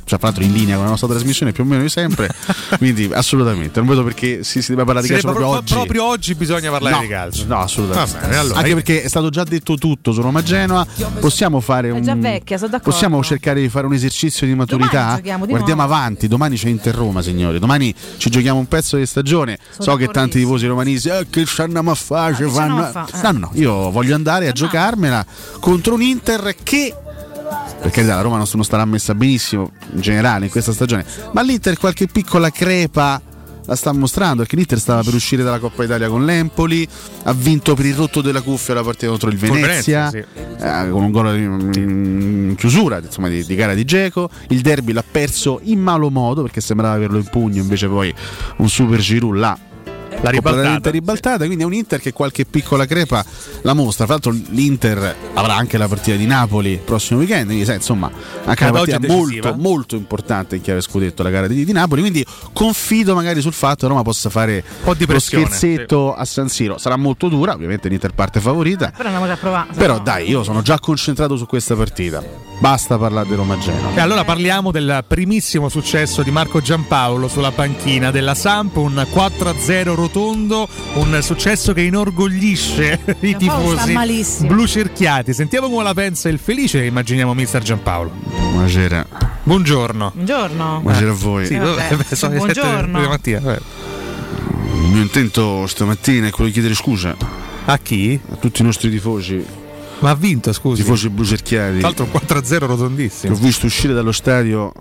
S32: Cioè, fra l'altro in linea con la nostra trasmissione più o meno di sempre, quindi assolutamente non vedo perché si, si deve parlare di calcio
S14: proprio,
S32: proprio oggi.
S14: proprio oggi bisogna parlare
S32: No,
S14: di calcio.
S32: No, assolutamente.
S14: Va bene, allora,
S32: Anche
S14: io-
S32: perché è stato già detto tutto su Roma Genoa. Possiamo fare un.
S11: È già vecchia, sono d'accordo.
S32: Possiamo cercare di fare un esercizio di maturità.
S11: Di
S32: Guardiamo
S11: nuovo.
S32: avanti. Domani c'è Inter Roma, signori. Domani ci giochiamo un pezzo di stagione. so che tanti tifosi romanisti. Eh, che ci andiamo a fare? ci fanno-"? No, no, no. Io voglio andare a giocarmela contro un Inter che. Perché la Roma non non starà messa benissimo in generale in questa stagione. Ma l'Inter qualche piccola crepa la sta mostrando perché l'Inter stava per uscire dalla Coppa Italia con l'Empoli ha vinto per il rotto della cuffia la partita contro il Venezia,
S14: Venezia,
S32: eh, con un gol in, in chiusura insomma, di, di gara di Geco il derby l'ha perso in malo modo perché sembrava averlo in pugno invece poi un super Giroud là
S14: La ribaltata.
S32: ribaltata quindi è un Inter che qualche piccola crepa la mostra. Tra l'altro l'Inter avrà anche la partita di Napoli il prossimo weekend quindi sai, insomma anche una partita molto molto importante in chiave scudetto la gara di, di Napoli. Quindi confido magari sul fatto che Roma possa fare
S14: po' di
S32: lo
S14: pressione,
S32: scherzetto a San Siro. Sarà molto dura ovviamente l'Inter parte favorita.
S11: Però andiamo già a provare.
S32: però dai io sono già concentrato su questa partita. Basta parlare di Roma Genoa.
S14: E allora parliamo del primissimo successo di Marco Giampaolo sulla panchina della Samp, un 4-0 rotondo, un successo che inorgoglisce i tifosi
S11: malissimo.
S14: blu cerchiati. Sentiamo come la pensa il felice immaginiamo mister Giampaolo.
S32: buonasera
S14: Buongiorno.
S11: Buongiorno.
S32: buonasera a voi
S14: Sì,
S11: Eh, vabbè,
S14: vabbè, sono le
S11: buongiorno.
S14: sette di mattina. vabbè.
S32: il mio intento stamattina è quello di chiedere scusa
S14: a chi?
S32: a tutti i nostri tifosi
S14: Ma ha vinto, scusi.
S32: tifosi blu cerchiati
S14: Tra l'altro un 4-0
S32: che ho
S14: rotondissimo.
S32: visto uscire dallo stadio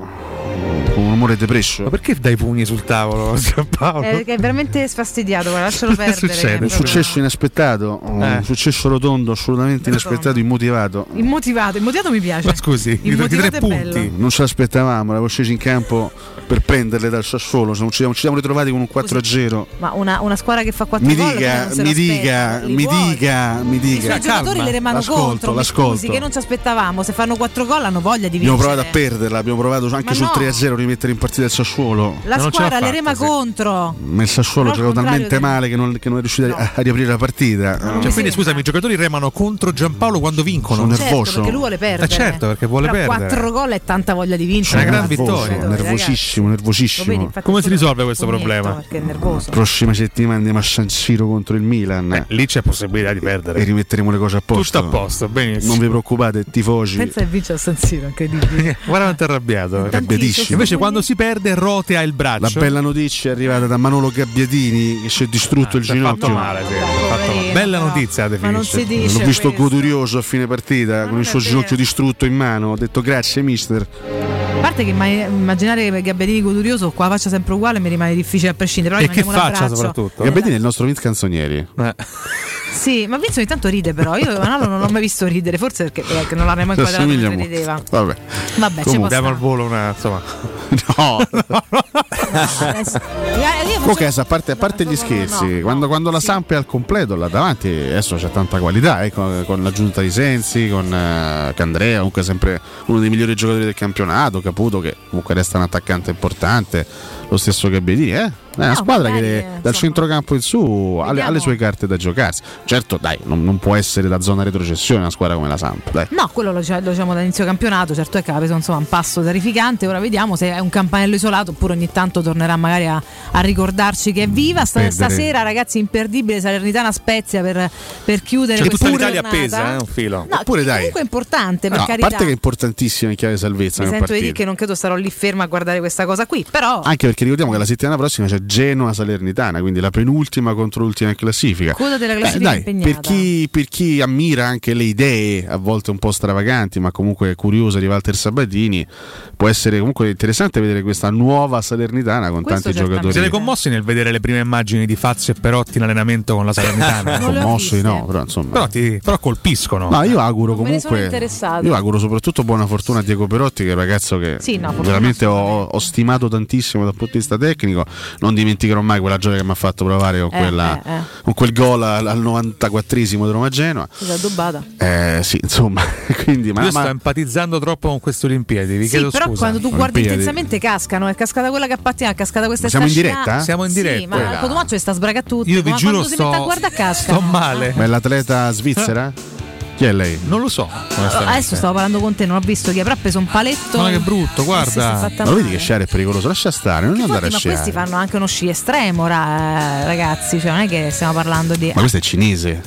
S32: con un umore depresso.
S14: Ma perché dai pugni sul tavolo
S11: eh, è veramente sfastidiato, guarda, lascialo perdere.
S32: Un successo inaspettato,
S14: eh.
S32: un successo rotondo, assolutamente rotondo. inaspettato, immotivato.
S11: Immotivato, immotivato mi piace.
S14: Ma scusi,
S11: immotivato
S14: tre punti.
S11: Bello.
S32: Non ce l'aspettavamo, l'avevo sceso in campo per prenderle dal Sassuolo, non ci siamo ritrovati con un 4-0.
S11: Ma una, una, squadra che fa 4
S32: mi dica,
S11: gol,
S32: mi dica, mi dica, mi dica.
S11: I giocatori le remano contro,
S32: l'ascolto.
S11: Scusi, che non ci aspettavamo, se fanno 4 gol hanno voglia di vincere.
S32: Abbiamo provato a perderla, abbiamo provato anche
S11: Ma
S32: sul
S11: no,
S32: 3 6-0 rimettere in partita il Sassuolo.
S11: La
S14: non
S11: squadra le rema contro.
S32: Ma il Sassuolo giocò talmente
S11: che...
S32: male che non, che non è riuscito no. a, a, riaprire la partita.
S14: Cioè, quindi scusami, i giocatori remano contro Giampaolo quando vincono.
S32: Sono
S11: certo,
S32: nervoso.
S11: perché lui vuole eh, perdere.
S14: Eh, certo, perché vuole
S11: Però
S14: perdere.
S11: Quattro gol e tanta voglia di vincere.
S14: Una gran
S11: nervoso,
S14: vittoria.
S11: Cioè,
S32: nervosissimo, nervosissimo.
S11: Vedi,
S14: Come si risolve questo problema?
S11: Perché è nervoso.
S32: Prossima settimana andiamo a San Siro contro il Milan.
S14: Eh, lì c'è possibilità di perdere.
S32: E rimetteremo le cose a posto.
S14: Tutto a posto, benissimo.
S32: Non vi preoccupate, tifosi.
S11: Pensa che vince a San Siro, incredibile.
S14: Guarda quanto arrabbiato. Invece quando si perde rotea il braccio.
S32: La bella notizia è arrivata da Manolo Gabbiadini che si è distrutto il
S14: Si è fatto
S32: ginocchio.
S14: male, sì, fatto male. Bella
S11: no.
S14: notizia
S11: Ma non si dice
S32: L'ho visto
S11: questo.
S32: godurioso a fine partita con il suo ginocchio distrutto in mano. Ho detto grazie, mister.
S11: A parte che imma- immaginare Gabbiadini godurioso qua la faccia sempre uguale mi rimane difficile a prescindere. Però
S14: E che faccia soprattutto.
S32: Gabbiadini è il nostro Vince Canzonieri.
S14: Eh.
S11: Sì, ma Vince ogni tanto ride però. Io Manalo non l'ho mai visto ridere, forse perché, perché non l'avrei mai inquadrato mentre
S32: molto.
S11: rideva.
S32: Vabbè.
S11: Vabbè, ci
S14: Diamo al volo una. Insomma.
S32: No.
S11: Io
S32: Comunque,
S11: faccio-
S32: a parte, a parte gli scherzi,
S11: no, no,
S32: quando, quando la Samp è al completo là davanti, adesso c'è tanta qualità, eh, con, con l'aggiunta di Sensi, con eh, Candrea, comunque sempre uno dei migliori giocatori del campionato, Caputo che comunque resta un attaccante importante, lo stesso Gabbiadini, eh? È una squadra che dal centrocampo in su ha le, ha le sue carte da giocarsi. Certo, dai, non, non può essere da zona retrocessione una squadra come la Samp. Dai.
S11: No, quello lo, lo diciamo dall'inizio campionato, certo è capito, insomma, un passo terrificante. Ora vediamo se è un campanello isolato oppure ogni tanto tornerà magari a, a ricordarci che è viva.
S14: Perdere.
S11: stasera, ragazzi, imperdibile Salernitana Spezia per, per chiudere
S14: C'è tutta
S11: questa
S14: l'Italia
S11: giornata.
S14: appesa, eh, un filo.
S11: No,
S32: Oppure dai.
S11: comunque è importante per
S32: No, a
S11: carità.
S32: parte che è importantissimo in chiave salvezza
S11: Mi
S32: nel
S11: sento di dire che non credo starò lì ferma a guardare questa cosa qui, però
S32: Anche perché ricordiamo che la settimana prossima c'è Genoa Salernitana, quindi la penultima contro l'ultima in classifica.
S11: coda della
S32: Eh,
S11: classifica
S32: dai,
S11: impegnata.
S32: per chi, per chi ammira anche le idee, a volte un po' stravaganti, ma comunque curiose di Walter Sabatini, può essere comunque interessante vedere questa nuova Salernitana con tanti giocatori.
S14: Siete commossi nel vedere le prime immagini di Fazio e Perotti in allenamento con la Salernitana?
S32: Commossi no, però insomma.
S14: Però, ti, però colpiscono.
S32: No, io auguro
S11: Non me ne sono
S32: comunque.
S11: interessato.
S32: Io auguro soprattutto buona fortuna a Diego Perotti, che è un ragazzo che
S11: Sì, no,
S32: veramente ho, ho stimato tantissimo dal punto di vista tecnico. Non dimenticherò mai quella gioia che mi ha fatto provare con,
S11: Eh,
S32: quella-
S11: eh, eh.
S32: con quel gol al, al 94esimo di Roma Genoa.
S11: Scusa, addobbata.
S32: Eh, sì, insomma, quindi ma,
S14: Io
S32: ma-
S14: sto empatizzando troppo con queste Olimpiadi, vi
S11: Sì,
S14: chiedo
S11: però
S14: scusa.
S11: quando tu guardi
S32: Olimpiadi.
S11: intensamente cascano, è cascata quella che appattina, è cascata questa
S14: Ma siamo in diretta? Siamo in
S11: Sì,
S14: diretta.
S11: ma
S14: Quella.
S11: Cotumaccio sta sbraga tutti.
S14: Io vi
S11: ma
S14: giuro
S11: mette a
S14: sto,
S11: guardare casca.
S14: sto male.
S32: ma è l'atleta svizzera? Chi è lei?
S14: Non lo so. onestamente.
S11: Adesso stavo parlando con te, non ho visto chi è, però ha preso un paletto.
S14: Guarda che brutto,
S11: Eh,
S14: guarda.
S32: Ma vedi che sciare è pericoloso? Lascia stare, non andare a
S11: Infatti, ma questi
S32: sciare.
S11: fanno anche uno sci estremo, ra- ragazzi. Cioè, non è che stiamo parlando di.
S32: Ma questo è cinese.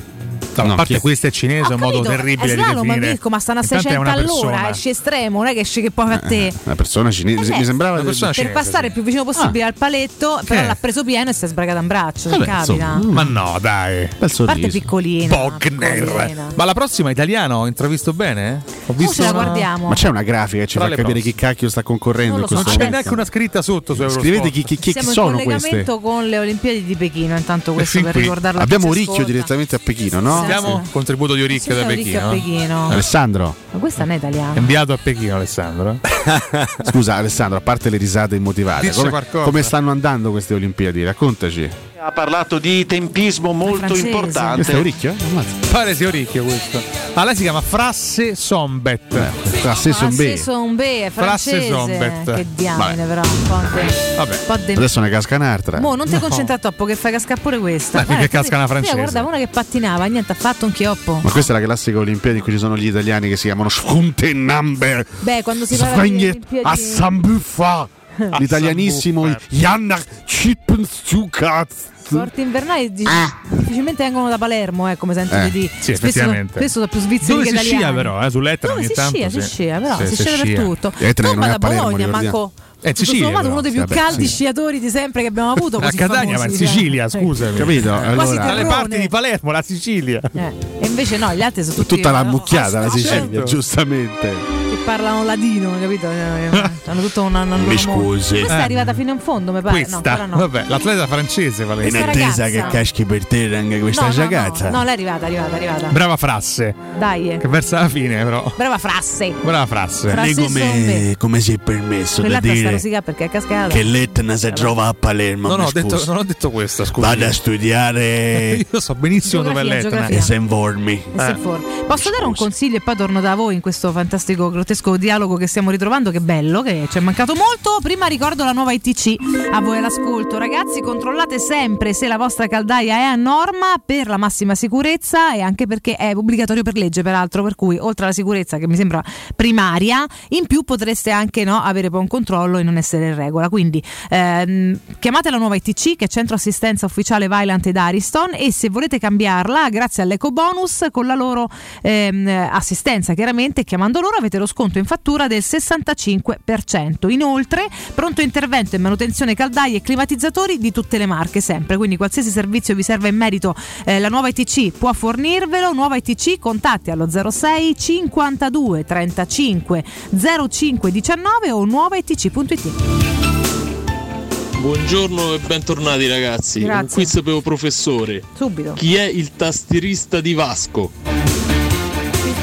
S14: No, a parte
S32: chi è-
S14: questo è cinese, è un modo terribile
S11: è
S14: di
S11: slalom,
S14: definire.
S11: Mirko, ma stanno a
S14: Intanto è
S11: 600
S14: una
S11: all'ora,
S14: persona.
S11: esci estremo, non è che esci che poi a te.
S32: Una persona cinese.
S11: Eh,
S32: Mi sembrava
S14: una persona
S11: per passare il più vicino possibile al paletto, però
S14: Che?
S11: l'ha preso pieno e si è sbragata un braccio.
S14: Vabbè,
S11: che capita.
S14: insomma, Ma no, dai.
S32: Bel
S11: A parte
S32: sorriso.
S11: piccolina.
S14: Bogner.
S11: piccolina.
S14: Ma la prossima è italiano, ho intravisto bene? Ho
S11: Oh,
S14: visto
S11: ce la
S14: una-
S11: guardiamo.
S32: Ma c'è una grafica che ci
S14: Tra
S32: fa capire chi cacchio sta concorrendo in
S11: so,
S32: questo
S14: Non c'è neanche una scritta sotto su Eurosport.
S32: Scrivete chi, chi- chi
S11: Siamo
S32: sono
S11: in
S32: queste.
S11: collegamento con le Olimpiadi di Pechino, intanto questo per ricordarlo.
S32: Abbiamo Ricchio direttamente a Pechino, no?
S14: Abbiamo
S11: Sì,
S14: contributo di Oricchio
S11: Sì,
S14: da Pechino.
S11: a Pechino.
S32: Alessandro,
S11: Ma questa non è italiana.
S14: Inviato a Pechino, Alessandro.
S32: scusa Alessandro, a parte le risate immotivate, come, come stanno andando queste Olimpiadi? Raccontaci.
S34: Ha parlato di tempismo molto
S11: francese.
S32: Questo è
S34: importante.
S32: Oricchio? Ammazza.
S14: Pare sia Oricchio questo. Ah, lei si chiama Frasse Sombet.
S32: Un B.
S11: un B, è
S14: Frasse
S11: francese.
S14: Sombet.
S11: Che diamine, però. Un po' de-
S14: Vabbè.
S11: un po' de-
S32: Adesso ne casca un'altra.
S11: Mo, non ti
S14: No.
S11: concentrare troppo che fai cascare pure questa.
S14: Beh, perché casca una francese.
S11: Io guardavo una che pattinava, niente, ha fatto un chioppo.
S32: Ma questa è la classica Olimpiadi in cui ci sono gli italiani che si chiamano Schuntenamber.
S11: Beh, quando si parla di Olimpiadi-
S32: a Sambuffa. L'italianissimo Janna Chippenstukat.
S11: Sport invernali di- difficilmente vengono da Palermo, eh, come sento
S32: Eh,
S11: di dire.
S14: sì,
S11: spesso,
S14: effettivamente.
S11: spesso sono più svizzeri
S14: Dove
S11: che
S14: si
S11: italiani.
S14: scia però, eh, sull'Etna
S11: Dove
S14: ogni
S11: si
S14: tanto.
S11: scia,
S14: sì.
S11: si scia, però
S14: Sì,
S11: si
S14: si
S11: scia
S14: scia.
S11: dappertutto.
S32: Etna che
S11: Non
S32: è
S11: da
S32: a Palermo,
S11: Bologna,
S32: ricordiamo.
S11: manco.
S14: È
S11: tutto
S14: Sicilia,
S11: sommato
S14: però.
S11: uno dei più
S32: Vabbè,
S11: caldi
S32: sì.
S11: sciatori di sempre che abbiamo avuto.
S14: A
S11: così
S14: Catania, ma in
S11: famosi,
S14: Sicilia,
S11: cioè.
S14: scusami.
S32: Capito?
S11: Quasi
S32: Allora,
S14: Dalle
S11: terrone.
S14: parti di Palermo, la Sicilia.
S11: Eh, E invece no, gli altri sono tutti
S32: tutta la
S11: no,
S32: mucchiata la
S11: ah,
S32: Sicilia,
S14: certo.
S32: giustamente.
S11: Parlano ladino, capito? Eh, Hanno tutto una, una loro
S32: Mi scusi.
S11: Questa
S14: Eh.
S11: è arrivata fino in fondo, mi pare. No,
S14: Questa,
S11: ancora no.
S14: vabbè, l'atleta francese
S32: In
S14: Valencia.
S11: Questa
S32: attesa
S11: ragazza-
S32: che caschi per te anche questa
S11: no, no,
S32: giacata.
S11: No, no, lei è arrivata, è arrivata, è arrivata.
S14: Brava Frasse,
S11: Dai, eh.
S14: che verso la fine però.
S11: brava frasse.
S14: Brava Frasse.
S11: Fra-
S32: Lei
S11: Francesco
S32: come, come si è permesso
S11: sta
S32: dire
S11: perché è cascata.
S32: che l'Etna si trova a Palermo?
S14: Non
S32: mi
S14: ho, detto, non ho detto questo, scusa.
S32: Vada a studiare
S14: Io so benissimo dove è l'Etna.
S11: geografia.
S32: e si informi.
S11: E si informa. Posso dare un consiglio e poi torno da voi in questo fantastico, grottesco dialogo che stiamo ritrovando? Che bello, che ci è mancato molto. Prima ricordo la nuova ITC. A voi l'ascolto, ragazzi. Controllate sempre se la vostra caldaia è a norma per la massima sicurezza e anche perché è obbligatorio per legge, peraltro. Per cui, oltre alla sicurezza, che mi sembra primaria, in più potreste anche no, avere poi un controllo e non essere in regola. Quindi ehm, chiamate la nuova ITC, che è centro assistenza ufficiale Vailant ed Ariston. E se volete cambiarla, grazie all'eco bonus, con la loro ehm, assistenza, chiaramente, chiamando loro avete lo sconto in fattura del 65%. Inoltre, pronto intervento e manutenzione caldaie e climatizzatori di tutte le marche, sempre. Quindi, qualsiasi servizio vi serva in merito, eh, la nuova ITC può fornirvelo. Nuova ITC, contatti allo 06 52 35 05 19 o nuovaitc.it.
S35: Buongiorno e bentornati ragazzi.
S11: Grazie.
S35: Un quiz per professore.
S11: Subito.
S35: Chi è il tastierista di Vasco?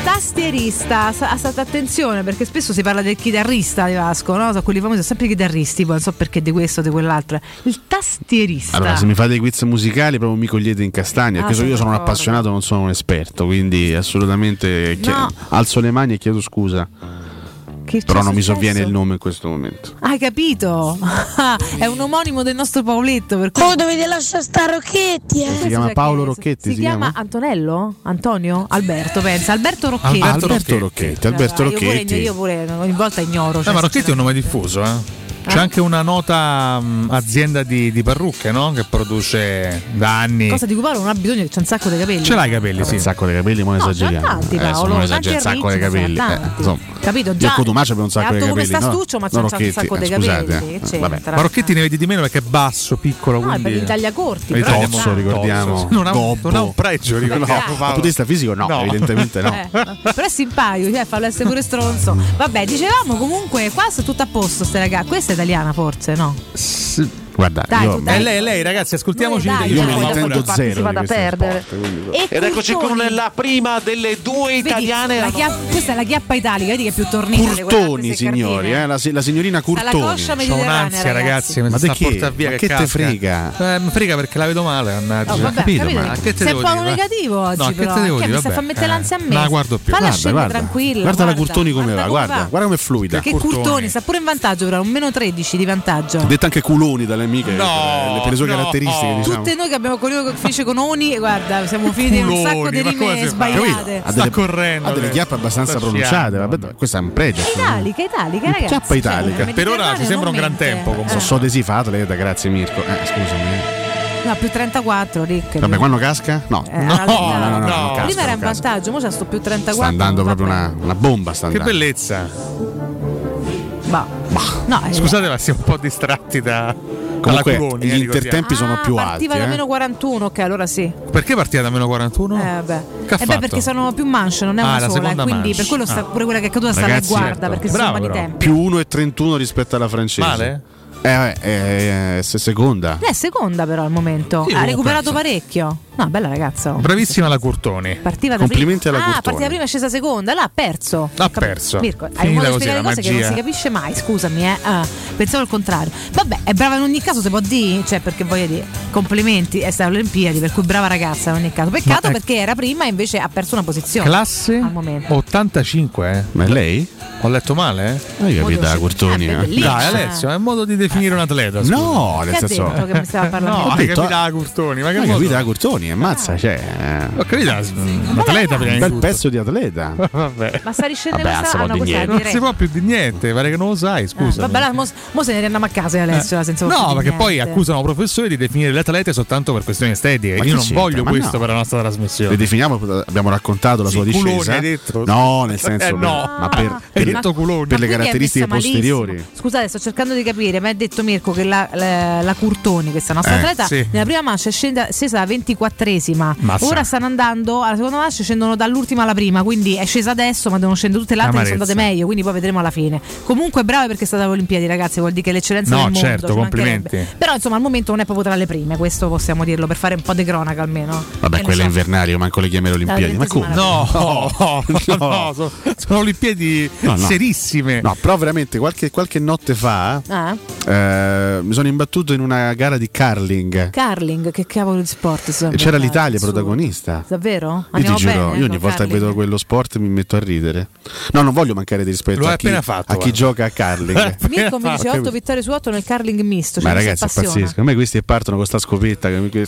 S11: Tastierista, state attenzione perché spesso si parla del chitarrista di Vasco, no? Sono quelli famosi, sono sempre chitarristi, poi non so perché di questo o di quell'altro. Il tastierista.
S32: Allora, se mi fate i quiz musicali, proprio mi cogliete in castagna.
S11: Ah,
S32: Perché so- io sono un appassionato, non sono un esperto, quindi assolutamente
S11: No.
S32: alzo le mani e chiedo scusa.
S11: Che
S32: Però non
S11: successo?
S32: mi sovviene il nome in questo momento.
S11: Hai capito? È un omonimo del nostro Paoletto. Per cui...
S36: Oh, dovete lasciare sta Rocchetti. Eh?
S32: Si, chiama Paolo Rocchetti.
S11: Si,
S32: si
S11: chiama? Antonello? Antonio? Alberto, pensa. Alberto Rocchetti.
S32: Alberto, Alberto Rocchetti. Rocchetti. Alberto Rocchetti.
S11: Io pure, io pure ogni volta ignoro.
S14: Eh,
S11: cioè, no,
S14: ma Rocchetti è un nome diffuso, eh? C'è anche una nota mh, azienda di, di, parrucche, no? Che produce da anni.
S11: Cosa di cui Paolo non ha bisogno, c'è un sacco di capelli.
S14: Ce l'hai i capelli, sì.
S32: Un sacco di capelli, ma
S11: no,
S32: esageriamo.
S11: Tanti,
S32: eh,
S11: Paolo,
S32: eh,
S11: non
S32: esageriamo, un sacco di capelli. Eh, insomma,
S11: Capito?
S32: Già, io
S11: con
S32: Tomaci abbiamo un sacco di
S11: capelli. come Stastuccio,
S32: no?
S11: ma
S32: c'è
S11: un sacco di capelli.
S32: Scusate,
S14: ma Rocchetti ne vedi di meno perché è basso, piccolo.
S11: No,
S14: quindi...
S11: per i tagliacorti. Il
S14: tozzo,
S32: ricordiamo.
S14: Non ha, non ha un pregio, ricordiamo.
S32: Dal punto di vista fisico, no, evidentemente
S11: eh, no. Però è simpatico, cioè, farlo essere pure stronzo. Vabbè, dicevamo comunque, qua sta tutto a posto, ste ragazze italiana forse, no?
S32: S- Guarda,
S11: dai,
S32: io,
S11: dai.
S14: È lei, è lei, ragazzi, ascoltiamoci.
S11: Dai,
S14: io
S11: mi
S32: intendo zero.
S11: Si vada a perdere.
S34: Ed eccoci con la prima delle due italiane.
S11: Vedi, chiappa, questa è la chiappa italica, vedi che è più tornita.
S32: Curtoni, signori, eh, la, la, signorina Curtoni.
S11: Ho
S14: un'ansia, ragazzi,
S32: ma
S14: sta porta via.
S32: Ma
S14: che,
S32: che te frega?
S14: Eh, mi frega perché la vedo male. Mannaggia.
S11: Oh, vabbè,
S32: capito, ma
S14: che te
S11: Sei un po' negativo oggi,
S14: no,
S11: però.
S14: Che te devo dire?
S11: Mi fa mettere
S14: eh,
S11: l'ansia a me.
S14: Non la guardo più.
S11: Falla scendere tranquilla.
S32: Guarda la Curtoni come va, guarda. Come è fluida.
S11: Che
S14: Curtoni
S11: sta pure in vantaggio, però, un meno 13 di vantaggio.
S32: Detta anche culoni dalle dalle amiche
S14: no,
S32: le, per le sue
S14: no,
S32: caratteristiche. Oh. Diciamo.
S11: Tutte noi che abbiamo collegato che finisce con Oni, guarda, siamo finiti in un sacco di rime sbagliate.
S32: Ha delle,
S14: correndo,
S32: ha delle chiappe abbastanza pronunciate. Vabbè, questo è un pregio.
S11: Italica, italica, ragazzi.
S32: Chiappa cioè, italica.
S11: Cioè,
S14: per ora ci sembra un gran tempo. Comunque.
S32: So, so desifatele, grazie Mirko. Eh, scusami.
S11: No, più 34, Rick.
S32: Vabbè, quando casca? No,
S11: eh,
S14: no, no, no, no,
S32: no. Casca,
S11: Prima era in vantaggio, ora sto più 34.
S32: Sta andando proprio una, una, bomba. Sta.
S14: Che bellezza.
S11: Bah. Bah. No, eh.
S14: Scusate, ma siamo un po' distratti da.
S32: Comunque,
S14: eh, gli
S32: intertempi
S11: ah, sono
S32: più ah,
S11: partiva
S32: alti.
S11: Partiva da
S32: eh?
S11: meno 41, ok, allora sì.
S14: Perché partiva da meno 41?
S11: Eh,
S14: eh beh,
S11: eh beh perché sono più manche, non è
S14: ah,
S11: una
S14: ah,
S11: sola.
S14: Eh,
S11: quindi
S14: manche.
S11: per quello sta,
S14: ah.
S11: pure quella che è caduta sta
S32: Ragazzi,
S11: guarda,
S14: certo.
S11: perché
S14: Bravo,
S11: sono
S14: di
S11: tempi.
S32: Più 1,31 rispetto alla francese.
S14: Male?
S32: Eh, eh, eh, seconda.
S11: Eh, seconda però al momento.
S14: Sì,
S11: ha recuperato
S14: penso.
S11: parecchio. No, bella ragazza. Oh.
S14: Bravissima la Curtoni.
S11: Partiva da
S32: Complimenti
S11: prima.
S32: alla
S11: ah,
S32: Curtoni.
S11: partiva prima e scesa seconda, l'ha perso.
S14: L'ha
S11: Cap-
S14: perso.
S11: Mirko, hai un modo di spiegare cose che non si capisce mai, scusami, eh. Ah, pensavo al contrario. Vabbè, è brava in ogni caso, se può dire, cioè perché voglio dire, complimenti, è stata Olimpiadi, per cui brava ragazza in ogni caso. Peccato
S14: Ma,
S11: perché era prima e invece ha perso una posizione.
S14: Classe
S11: al momento.
S14: 85, eh.
S32: Ma lei?
S14: Ho letto male?
S32: Eh? Io capito la Curtoni.
S11: Eh,
S14: Dai, Alessio, è un modo di definire un atleta. Scusa.
S32: No, nel senso
S11: che mi stava parlando.
S14: No, hai capito la Curtoni, ma che
S32: hai capito la Curtoni? ammazza, cioè. Eh.
S14: Ho capito, un atleta
S32: Un bel pezzo di atleta.
S14: Vabbè.
S11: Ma sta riscendendo
S32: Vabbè, sa,
S11: no, cos'è,
S14: Non si può più di niente, pare che non lo sai, eh, scusa.
S11: Vabbè, la, mo, mo, se ne andiamo a casa eh, Alessio, eh. senza
S14: No, perché poi accusano professori di definire le atlete soltanto per questioni estetiche.
S32: Ma
S14: Io non
S32: c'entra?
S14: voglio
S32: Ma
S14: questo
S32: no.
S14: per la nostra trasmissione.
S32: Le definiamo, abbiamo raccontato la
S14: sì,
S32: sua discesa.
S14: Detto.
S32: No, nel senso
S14: eh, no.
S32: Ma per, per,
S14: ma, per,
S32: per le caratteristiche posteriori.
S11: Scusate, sto cercando di capire, ma hai detto Mirko che la, la, la Curtoni, questa nostra atleta, nella prima mancia è scesa a 24 quattresima.
S14: Mazza.
S11: Ora stanno andando alla seconda manche, scendono dall'ultima alla prima, quindi è scesa adesso, ma devono scendere tutte le altre che sono andate meglio, quindi poi vedremo alla fine. Comunque brave perché è stata alle Olimpiadi, ragazzi, vuol dire che l'eccellenza
S14: no,
S11: del mondo.
S14: certo, complimenti.
S11: Però insomma, al momento non è proprio tra le prime, questo possiamo dirlo per fare un po' di cronaca almeno.
S32: Vabbè,
S11: e
S32: quella
S11: so.
S32: invernale, manco le chiamerò Olimpiadi. Ma come?
S14: No, no,
S32: no,
S14: no, sono, sono Olimpiadi
S32: no, no.
S14: serissime.
S32: No, però veramente qualche, qualche notte fa
S11: ah.
S32: eh, mi sono imbattuto in una gara di curling.
S11: Curling, che cavolo di sport? Sono
S32: c'era l'Italia
S11: assurdo.
S32: protagonista.
S11: Davvero?
S32: Io ti giuro,
S11: bene,
S32: io ogni volta che vedo quello sport mi metto a ridere. No, non voglio mancare di rispetto a chi,
S14: fatto,
S32: a chi gioca a curling.
S11: Mirko mi dice 8 vittorie su 8 nel curling misto. Cioè Ma
S32: ragazzi, è pazzesco. A me questi partono con sta scopetta. Che, che...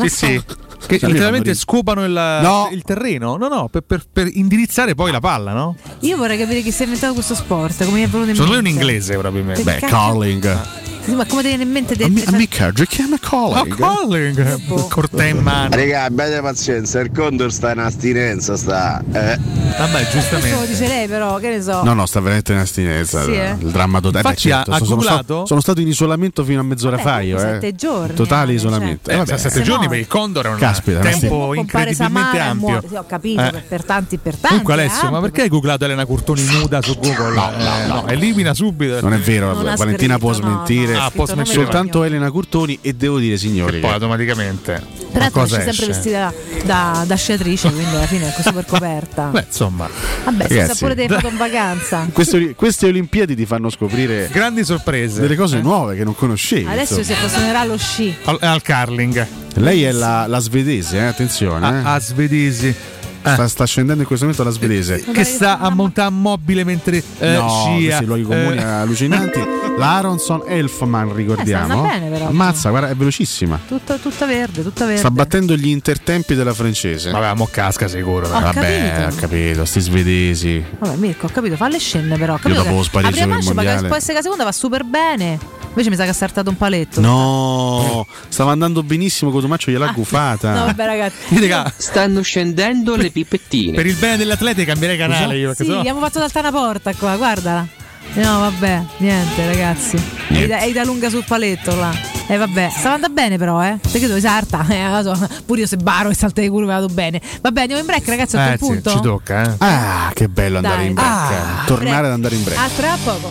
S14: Sì, sì. Che
S32: cioè,
S14: letteralmente scopano il,
S32: no.
S14: il, terreno no, no, per, per, per, indirizzare poi la palla, no?
S11: Io vorrei capire chi si è inventato questo sport, come è venuto in
S14: mente. Sono un inglese probabilmente.
S32: Beh, curling.
S11: Sì, ma come ti viene in mente del.
S32: A
S11: me
S32: Kendrick chiama Colling.
S14: Oh, Colling!
S11: Oh.
S14: Cortè in mano.
S4: Raga, abbiate pazienza, il Condor sta in astinenza, sta. Eh.
S14: Vabbè,
S11: giustamente. Lo dice lei, però, che ne so.
S32: No, no, sta veramente in astinenza.
S11: Sì, eh.
S32: Il dramma totale.
S14: Infatti,
S32: certo,
S14: ha,
S32: sono, stato, sono, stato, in isolamento fino a mezz'ora
S11: Vabbè,
S32: fa. Io, eh.
S11: sette giorni.
S32: Totale
S11: eh,
S32: isolamento.
S14: Cioè.
S32: Eh, vabbè,
S14: sette giorni per il Condor è un
S32: Caspita,
S14: tempo incredibilmente ampio.
S11: Sì, ho capito,
S14: eh.
S11: per tanti, per tanti.
S14: Comunque, Alessio, ma perché hai googlato Elena Curtoni nuda su Google? No, eh, no, no. Elimina subito.
S32: Non è vero, Valentina può smentire
S11: non mi
S32: soltanto Elena Curtoni e devo dire signori.
S14: E poi automaticamente.
S11: Peraltro
S14: qualcosa
S11: esce sempre vestita da, da sciatrice, quindi alla fine è super coperta.
S14: Beh, insomma.
S11: Vabbè, si
S32: ragazzi,
S11: sa pure delle foto in vacanza.
S32: Queste, queste Olimpiadi ti fanno scoprire
S14: grandi sorprese,
S32: delle cose nuove che non conoscevi.
S11: Adesso si
S32: insomma.
S11: appassionerà allo sci.
S14: Al, al curling.
S32: Lei è la, la svedese, eh, attenzione. eh.
S14: A, a svedesi.
S32: Sta, sta scendendo in questo momento la svedese.
S14: Che sta a montare mobile mentre eh,
S32: no,
S14: scia.
S32: questi luoghi comuni
S14: Eh.
S32: allucinanti. L'Aronson Elfman, ricordiamo.
S11: Eh, bene, però.
S32: Ammazza, guarda, è velocissima.
S11: Tutta, tutta verde, tutta verde.
S32: Sta battendo gli intertempi della francese.
S14: Vabbè, mo casca sicuro.
S11: Ho
S32: Vabbè,
S11: capito.
S32: ho capito, sti svedesi.
S11: Vabbè, Mirko, ho capito, falle scende però. Ho capito
S32: dopo
S11: che
S32: sparisco
S11: la prima marcia
S32: mondiale.
S11: magari può essere che la seconda va super bene. Invece mi sa che ha saltato un paletto.
S32: No, stava andando benissimo, Cotumaccio gliel'ha gufata.
S11: Ah. No, vabbè, ragazzi.
S1: Stanno scendendo le pipettine.
S14: Per il bene dell'atleta cambierei canale io. perché
S11: Sì,
S14: sennò-
S11: abbiamo fatto saltare una porta qua, guardala. No, vabbè, niente, ragazzi. È da, è da lunga sul paletto là. E vabbè, stava andando bene però, eh. Perché dove sarta? Eh, so. Pure io se baro e salta di curva vado bene. Vabbè, andiamo in break, ragazzi, a
S32: Eh,
S11: quel
S32: sì,
S11: punto.
S32: ci tocca, eh. Ah, che bello andare
S11: Dai,
S32: in break.
S11: ah,
S32: Tornare
S11: break.
S32: ad andare in break.
S11: A tra poco.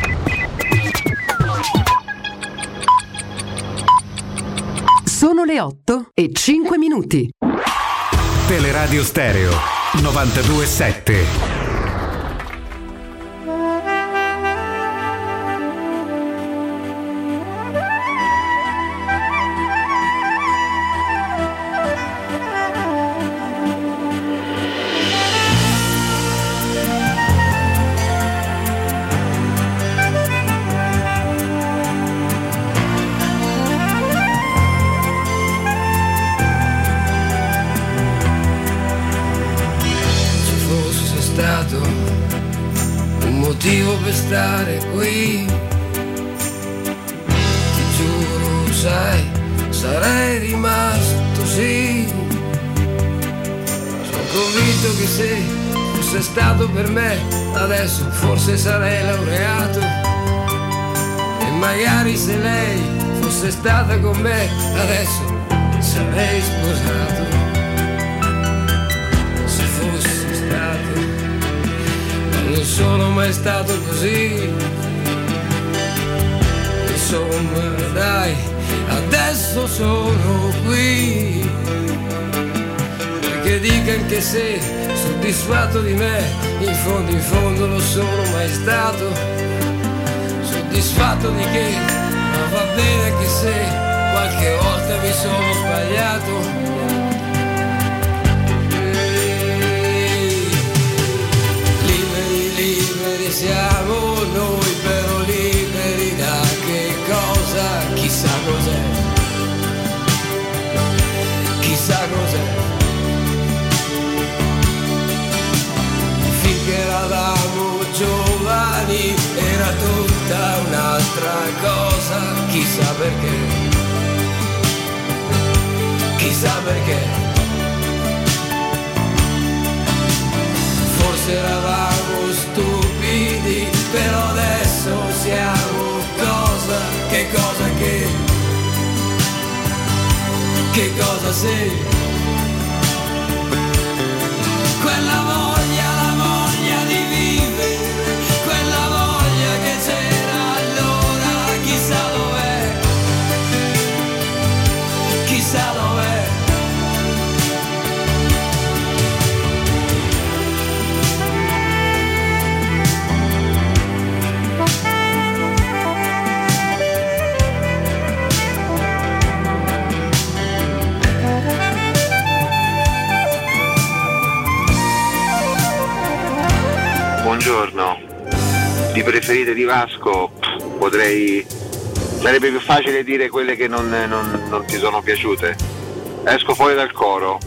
S37: Sono le 8 e 5 minuti.
S38: Teleradio Stereo 927.
S7: Adesso sono qui. Perché dica anche se soddisfatto di me, in fondo, in fondo lo sono mai stato. Soddisfatto di che, ma va bene anche se qualche volta mi sono sbagliato. Liberi, liberi siamo Chissà perché. Chissà perché. Forse eravamo stupidi, però adesso siamo cosa? Che cosa che? Che cosa sei?
S39: Buongiorno, di preferite di Vasco potrei... sarebbe più facile dire quelle che non, non- non ti sono piaciute. Esco fuori dal coro.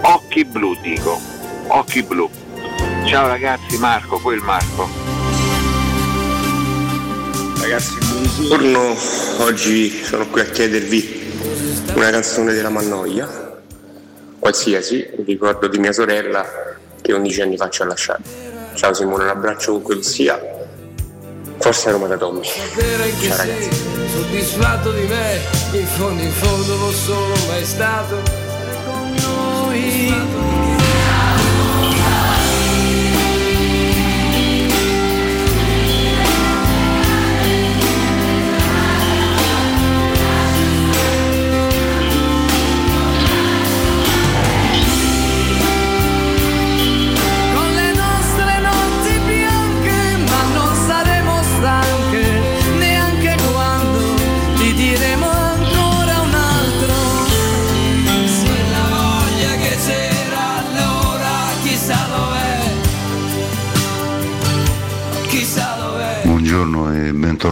S39: Occhi blu dico, occhi blu. Ciao ragazzi, Marco, poi il Marco.
S40: Ragazzi, buongiorno. Oggi sono qui a chiedervi una canzone della Mannoia, qualsiasi, ricordo di mia sorella che 11 anni fa ci ha lasciato. Ciao Simone, un abbraccio comunque che sia. Forse Roma da Tommy. Ciao ragazzi.
S7: soddisfatto di me, in fondo in fondo lo sono mai stato. Con noi.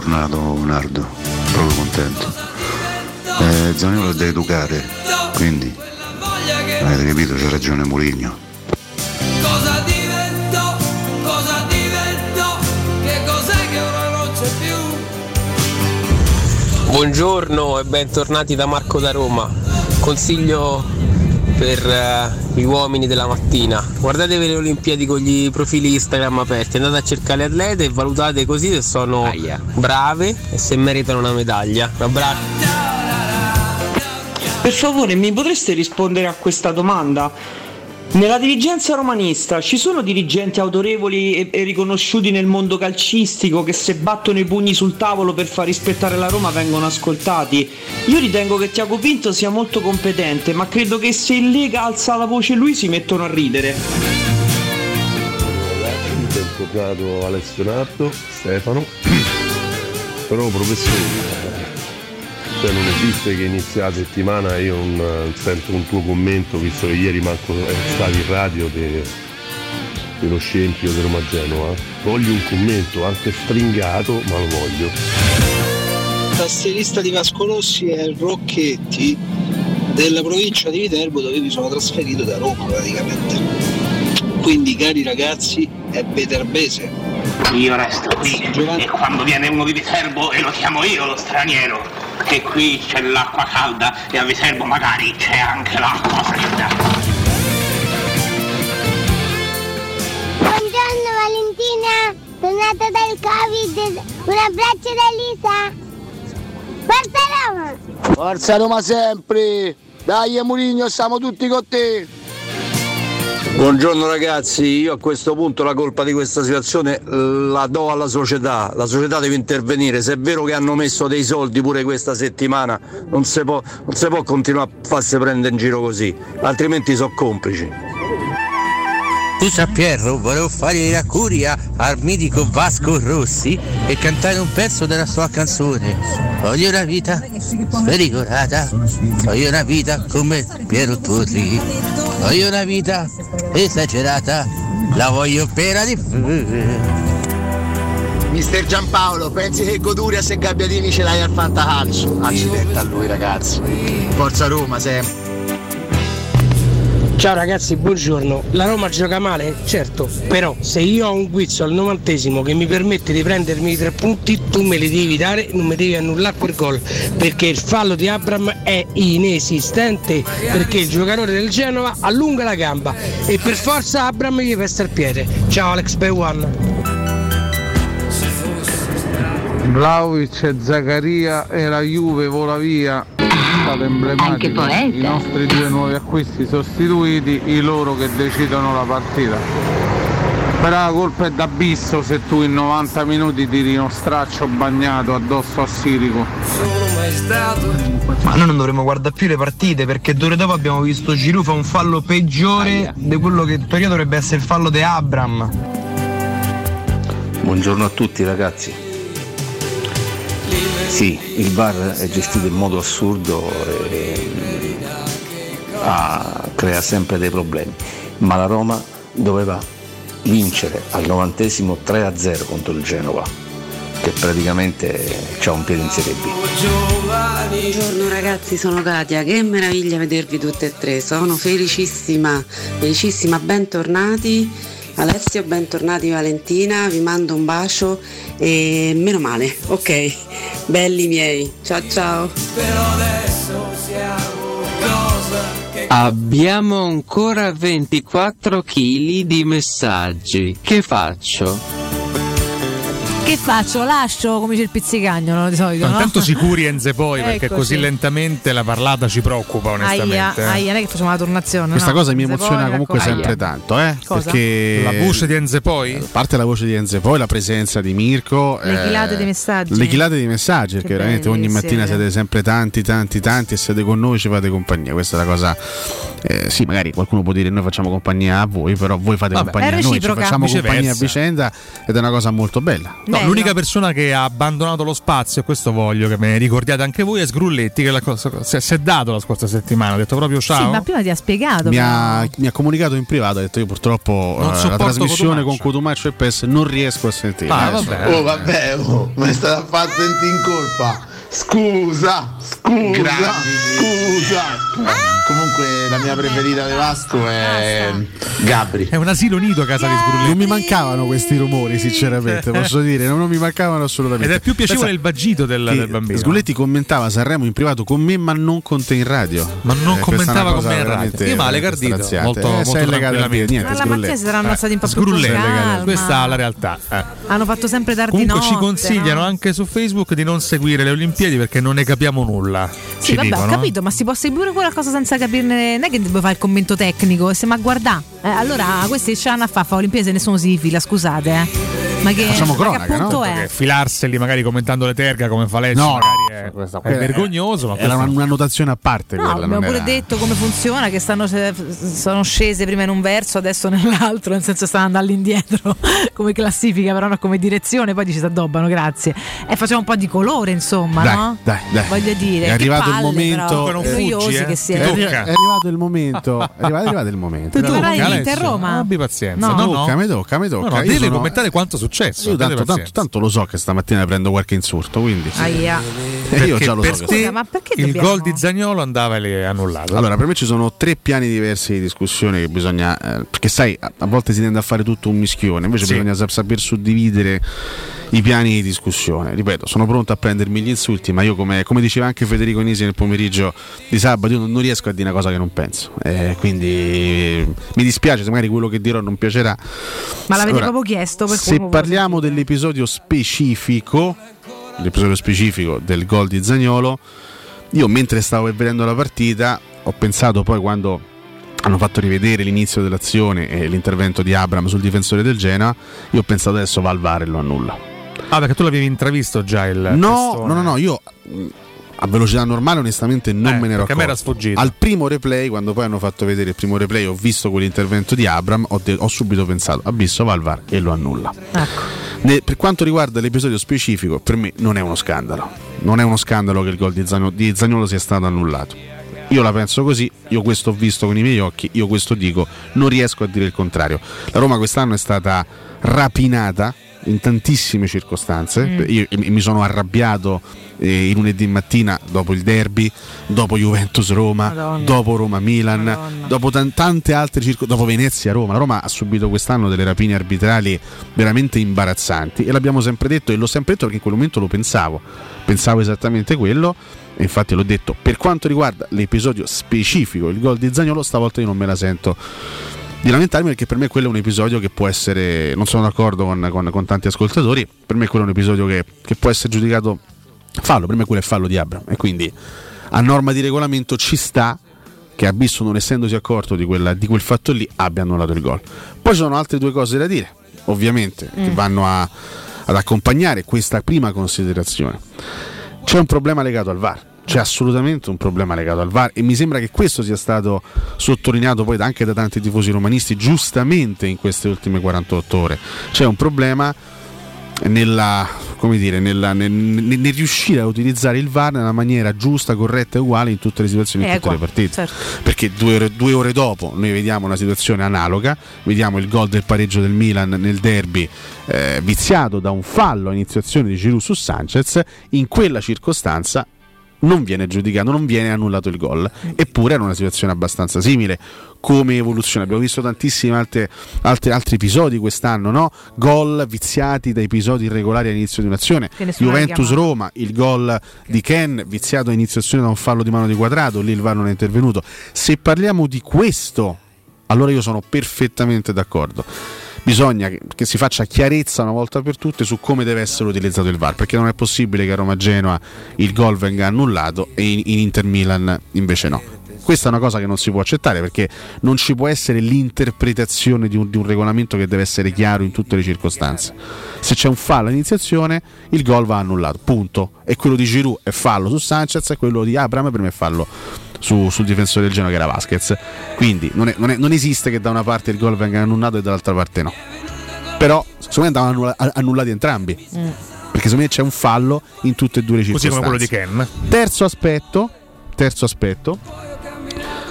S41: Bentornato Nardo, proprio contento. Eh, Zaniolo è da educare, quindi avete capito, c'è ragione Mourinho.
S7: Cosa divento? Cosa divento? Che cos'è che ora non c'è più?
S42: Buongiorno e bentornati da Marco da Roma. Consiglio per eh, gli uomini della mattina. Guardatevi le Olimpiadi con gli profili Instagram aperti, andate a cercare le atlete e valutate così se sono brave e se meritano una medaglia. Un abbraccio.
S43: Per favore, mi potreste rispondere a questa domanda? Nella dirigenza romanista ci sono dirigenti autorevoli e, e riconosciuti nel mondo calcistico che se battono i pugni sul tavolo per far rispettare la Roma vengono ascoltati? Io ritengo che Tiago Pinto sia molto competente, ma credo che se in Lega alza la voce lui si mettono a ridere.
S44: bentornato Alessio Nardo, Stefano. Però professore, cioè non esiste che inizia la settimana io non sento un tuo commento, visto che ieri manco è stato in radio de- dello scempio di Roma Genova. Voglio un commento anche stringato, ma lo voglio.
S45: Il tastierista di Vasco Rossi è Rocchetti della provincia di Viterbo dove mi sono trasferito da Roma praticamente. Quindi cari ragazzi è Viterbese.
S46: Io resto qui e quando viene uno di Viterbo e lo chiamo io lo straniero, che qui c'è l'acqua calda e a Viterbo magari c'è anche l'acqua fredda.
S47: Buongiorno Valentina, tornata dal Covid, un abbraccio da Elisa. Forza Roma!
S2: Forza Roma sempre! Dai Murigno, siamo tutti con te!
S48: Buongiorno ragazzi, io a questo punto la colpa di questa situazione la do alla società, la società deve intervenire, se è vero che hanno messo dei soldi pure questa settimana non si può, non si può continuare a farsi prendere in giro così, altrimenti sono complici.
S49: Scusa Pierro, volevo fare la curia al mitico Vasco Rossi e cantare un pezzo della sua canzone. Voglio una vita sperigolata, voglio una vita come Piero Turri, voglio una vita esagerata, la voglio pera di...
S2: Mister Giampaolo, pensi che Goduria e Gabbiadini ce l'hai al fantacalcio? Accidenti a lui ragazzi. Forza Roma sempre.
S50: Ciao ragazzi, buongiorno. La Roma gioca male? Certo, però se io ho un guizzo al novantesimo che mi permette di prendermi i tre punti, tu me li devi dare, non mi devi annullare quel gol, perché il fallo di Abram è inesistente, perché il giocatore del Genova allunga la gamba e per forza Abram gli pesta il piede. Ciao Alex Bay One.
S51: Vlaovic Zaccaria e la Juve vola via. Stato emblematico. I nostri due nuovi acquisti sostituiti, i loro che decidono la partita. Però la colpa è d'abisso se tu in 90 minuti tiri uno straccio bagnato addosso a Sirico.
S52: Ma noi non dovremmo guardare più le partite perché d'ore dopo abbiamo visto Giroud fa un fallo peggiore di quello che in teoria dovrebbe essere il fallo di Abram.
S7: Buongiorno a tutti ragazzi. Sì, il VAR è gestito in modo assurdo e ah, crea sempre dei problemi, ma la Roma doveva vincere al novantesimo 3-0 contro il Genova, che praticamente ha un piede in Serie B.
S53: Buongiorno ragazzi, sono Katia, che meraviglia vedervi tutte e tre, sono felicissima, felicissima, bentornati. Alessio, bentornati Valentina, vi mando un bacio e meno male, ok, belli miei, ciao ciao.
S1: Abbiamo ancora 24 kg di messaggi. Che faccio?
S11: Che faccio? Lascio, come dice il pizzicagnolo di solito.
S14: No,
S11: no?
S14: Intanto sicuri Enze poi, perché
S11: Ecco,
S14: così
S11: sì.
S14: lentamente la parlata ci preoccupa onestamente.
S11: Aia,
S14: eh.
S11: aia, non è che facciamo la tornazione.
S32: Questa
S11: no.
S32: cosa mi emoziona
S11: poi,
S32: comunque
S11: ecco,
S32: sempre
S11: aia.
S32: tanto, eh?
S11: Cosa?
S32: Perché
S14: La voce di Enze poi?
S32: A parte la voce di Enze poi, la presenza di Mirko.
S11: Le
S32: eh,
S11: chilate di messaggi.
S32: Le chilate di messaggi, perché veramente ogni
S11: che
S32: mattina
S11: siete
S32: sempre tanti, tanti, tanti e siete con noi, ci fate compagnia. Questa è la cosa. Eh, sì, magari qualcuno può dire noi facciamo compagnia a voi, però voi fate
S14: Vabbè,
S32: compagnia a noi, ci facciamo
S14: Viceversa.
S32: compagnia a vicenda ed è una cosa molto bella.
S14: No, l'unica persona che ha abbandonato lo spazio, e questo voglio che me ne ricordiate anche voi, è Sgrulletti, che la cosa, si, è, si è dato la scorsa settimana, ha detto proprio ciao.
S11: Sì, ma prima ti ha spiegato.
S32: Mi ha, mi ha comunicato in privato, ha detto io purtroppo
S14: Non
S32: eh, la trasmissione con
S14: Cotumaccio.
S32: Cotumaccio e PES non riesco a sentire.
S14: Ah, vabbè.
S17: Oh vabbè, oh, ma è stata fatta sentire in colpa. Scusa, scusa, scusa. Comunque la mia preferita di Vasco è
S54: Gabri.
S14: È un asilo nido casa di Sgrulletti.
S32: Non mi mancavano questi rumori, sinceramente, posso dire, non, non mi mancavano assolutamente.
S14: Ed è più piacevole
S32: Pensa
S14: il vagito del, del bambino.
S32: Sgulletti commentava Sanremo in privato con me, ma non con te in radio.
S14: Ma non
S32: Eh,
S14: commentava con me in radio. Io male
S32: straziante.
S14: molto-
S32: Eh,
S14: molto
S32: sei legato al
S14: tranquillamente.
S32: niente,
S11: Ma la mattina si saranno
S32: Eh,
S11: alzati un po'.
S14: Questa è la realtà. eh.
S11: Hanno fatto sempre tardi
S14: Comunque
S11: notte,
S14: ci consigliano
S11: no?
S14: anche su Facebook di non seguire le Olimpiadi perché non ne capiamo nulla.
S11: Sì, vabbè,
S14: dicono.
S11: ho capito, ma si può seguire qualcosa senza capirne. Non è che devo fare il commento tecnico, se ma guarda. Eh, allora, questi c'hanno a fa fa Olimpiadi e nessuno si fila, scusate, eh. Ma che,
S14: Facciamo
S11: ma che
S14: cronaca,
S11: appunto
S14: no?
S11: è?
S14: Perché filarseli magari commentando le terga come fa lei
S32: No,
S14: è, è vergognoso. Ma
S32: Era una, una notazione a parte
S11: No,
S32: quella.
S11: abbiamo
S32: non
S11: pure
S32: era-
S11: detto come funziona, che stanno, sono scese prima in un verso, adesso nell'altro, nel senso stanno andando all'indietro come classifica, però non come direzione, poi ci si addobbano, grazie. E facciamo un po' di colore, insomma,
S32: Dai,
S11: no?
S32: dai, dai.
S11: Voglio dire,
S32: È
S11: che
S32: arrivato il
S11: palle,
S32: momento.
S11: però, che noiosi che siete.
S32: È, arri- è arrivato il momento. È arrivato, è arrivato il momento.
S11: Tu vorrai l'Inter Roma?
S14: Abbi pazienza.
S11: No.
S14: No,
S32: Mi
S14: no.
S32: tocca, mi tocca, mi tocca.
S14: No, no, devi commentare quanto è successo.
S32: Io tanto, tanto, tanto lo so che stamattina prendo qualche insulto, quindi.
S11: Aia.
S32: E io già lo
S14: per
S32: so.
S14: te
S11: ma perché
S14: il
S11: dobbiamo-
S14: gol di Zagnolo andava annullato.
S32: Allora, per me ci sono tre piani diversi di discussione che bisogna. eh, perché sai, a, a volte si tende a fare tutto un mischione, invece
S14: Sì.
S32: bisogna sap- saper suddividere i piani di discussione. Ripeto, sono pronto a prendermi gli insulti, ma io, come, come diceva anche Federico Nisi nel pomeriggio di sabato, io non, non riesco a dire una cosa che non penso. Eh, quindi mi dispiace se magari quello che dirò non piacerà.
S11: Ma l'avete
S32: Ora,
S11: proprio chiesto? Per
S32: Se parliamo dell'episodio specifico, l'episodio specifico del gol di Zagnolo, io mentre stavo vedendo la partita ho pensato poi quando hanno fatto rivedere l'inizio dell'azione e l'intervento di Abram sul difensore del Genoa, io ho pensato adesso va al VAR e lo annulla.
S14: Ah, perché tu l'avevi intravisto già il.
S32: No,
S14: testone.
S32: no, no, no, io a velocità normale onestamente non
S14: Eh,
S32: me ne ero accorto.
S14: sfuggito.
S32: Al primo replay, quando poi hanno fatto vedere il primo replay, ho visto quell'intervento di Abram, ho, de- ho subito pensato, Abisso va al VAR e lo annulla. Ne- per quanto riguarda l'episodio specifico, per me non è uno scandalo. Non è uno scandalo che il gol di, Zagno- di Zagnolo sia stato annullato. Io la penso così, io questo ho visto con i miei occhi, io questo dico, non riesco a dire il contrario. La Roma quest'anno è stata rapinata in tantissime circostanze.
S55: Mm.
S32: Io e mi sono arrabbiato eh, il lunedì mattina dopo il derby, dopo Juventus-Roma,
S55: Madonna.
S32: dopo Roma-Milan, dopo tan- tante altre circostanze, dopo Venezia-Roma. La Roma ha subito quest'anno delle rapine arbitrali veramente imbarazzanti e l'abbiamo sempre detto e l'ho sempre detto perché in quel momento lo pensavo. Pensavo esattamente quello. E infatti l'ho detto, per quanto riguarda l'episodio specifico, il gol di Zagnolo, stavolta io non me la sento di lamentarmi perché per me quello è un episodio che può essere, non sono d'accordo con, con- con tanti ascoltatori, per me quello è un episodio che, che può essere giudicato fallo, me quello è fallo di Abram e quindi a norma di regolamento ci sta che Abisso non essendosi accorto di, quella- di quel fatto lì abbia annullato il gol. Poi ci sono altre due cose da dire, ovviamente, che
S55: Mm.
S32: vanno a- ad accompagnare questa prima considerazione. C'è un problema legato al VAR. C'è assolutamente un problema legato al VAR e mi sembra che questo sia stato sottolineato poi anche da tanti tifosi romanisti giustamente in queste ultime 48 ore. C'è un problema nella, come dire, nella- nel, nel- nel riuscire a utilizzare il VAR nella maniera giusta, corretta e uguale in tutte le situazioni, in
S11: Eh,
S32: tutte le partite.
S11: certo.
S32: Perché due ore, due ore dopo noi vediamo una situazione analoga, vediamo il gol del pareggio del Milan nel derby eh, viziato da un fallo a iniziazione di Giroud su Sanchez, in quella circostanza non viene giudicato, non viene annullato il gol. Eppure era una situazione abbastanza simile come evoluzione. Abbiamo visto tantissimi altre- altre- altri episodi quest'anno, no? Gol viziati da episodi irregolari all'inizio di un'azione. Juventus-Roma, il gol di Ken viziato a iniziazione da un fallo di mano di quadrato, lì il VAR non è intervenuto. Se parliamo di questo, allora io sono perfettamente d'accordo. Bisogna che, si faccia chiarezza una volta per tutte su come deve essere utilizzato il VAR, perché non è possibile che a Roma-Genoa il gol venga annullato e in, in Inter-Milan invece no. Questa è una cosa che non si può accettare perché non ci può essere l'interpretazione di un, di un regolamento che deve essere chiaro in tutte le circostanze. Se c'è un fallo all'iniziazione, il gol va annullato, punto. E quello di Giroud è fallo su Sanchez e quello di Abram per me è fallo su- sul difensore del Genoa che era Vasquez. Quindi non, è- non è- non esiste che da una parte il gol venga annullato e dall'altra parte no. Però secondo me andavano annullati entrambi. Perché secondo me c'è un fallo in tutte e due le
S14: Così
S32: circostanze.
S14: come quello di Ken.
S32: Terzo aspetto, terzo aspetto,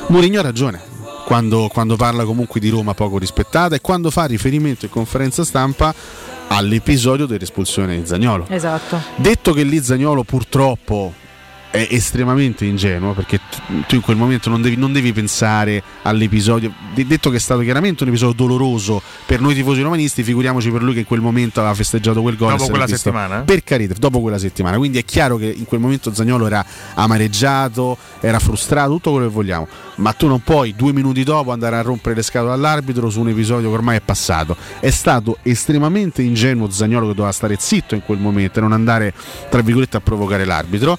S32: Mourinho ha ragione quando, quando parla comunque di Roma poco rispettata e quando fa riferimento in conferenza stampa all'episodio dell'espulsione di Zagnolo.
S11: Esatto.
S32: Detto che lì Zagnolo purtroppo è estremamente ingenuo perché tu- in quel momento non devi, non devi pensare all'episodio. De- detto che è stato chiaramente un episodio doloroso per noi tifosi romanisti, figuriamoci per lui che in quel momento aveva festeggiato quel gol.
S14: Dopo quella
S32: visto-
S14: settimana?
S32: Per carità, dopo quella settimana. Quindi è chiaro che in quel momento Zagnolo era amareggiato, era frustrato, tutto quello che vogliamo. Ma tu non puoi due minuti dopo andare a rompere le scatole all'arbitro su un episodio che ormai è passato. È stato estremamente ingenuo Zagnolo che doveva stare zitto in quel momento e non andare, tra virgolette, a provocare l'arbitro.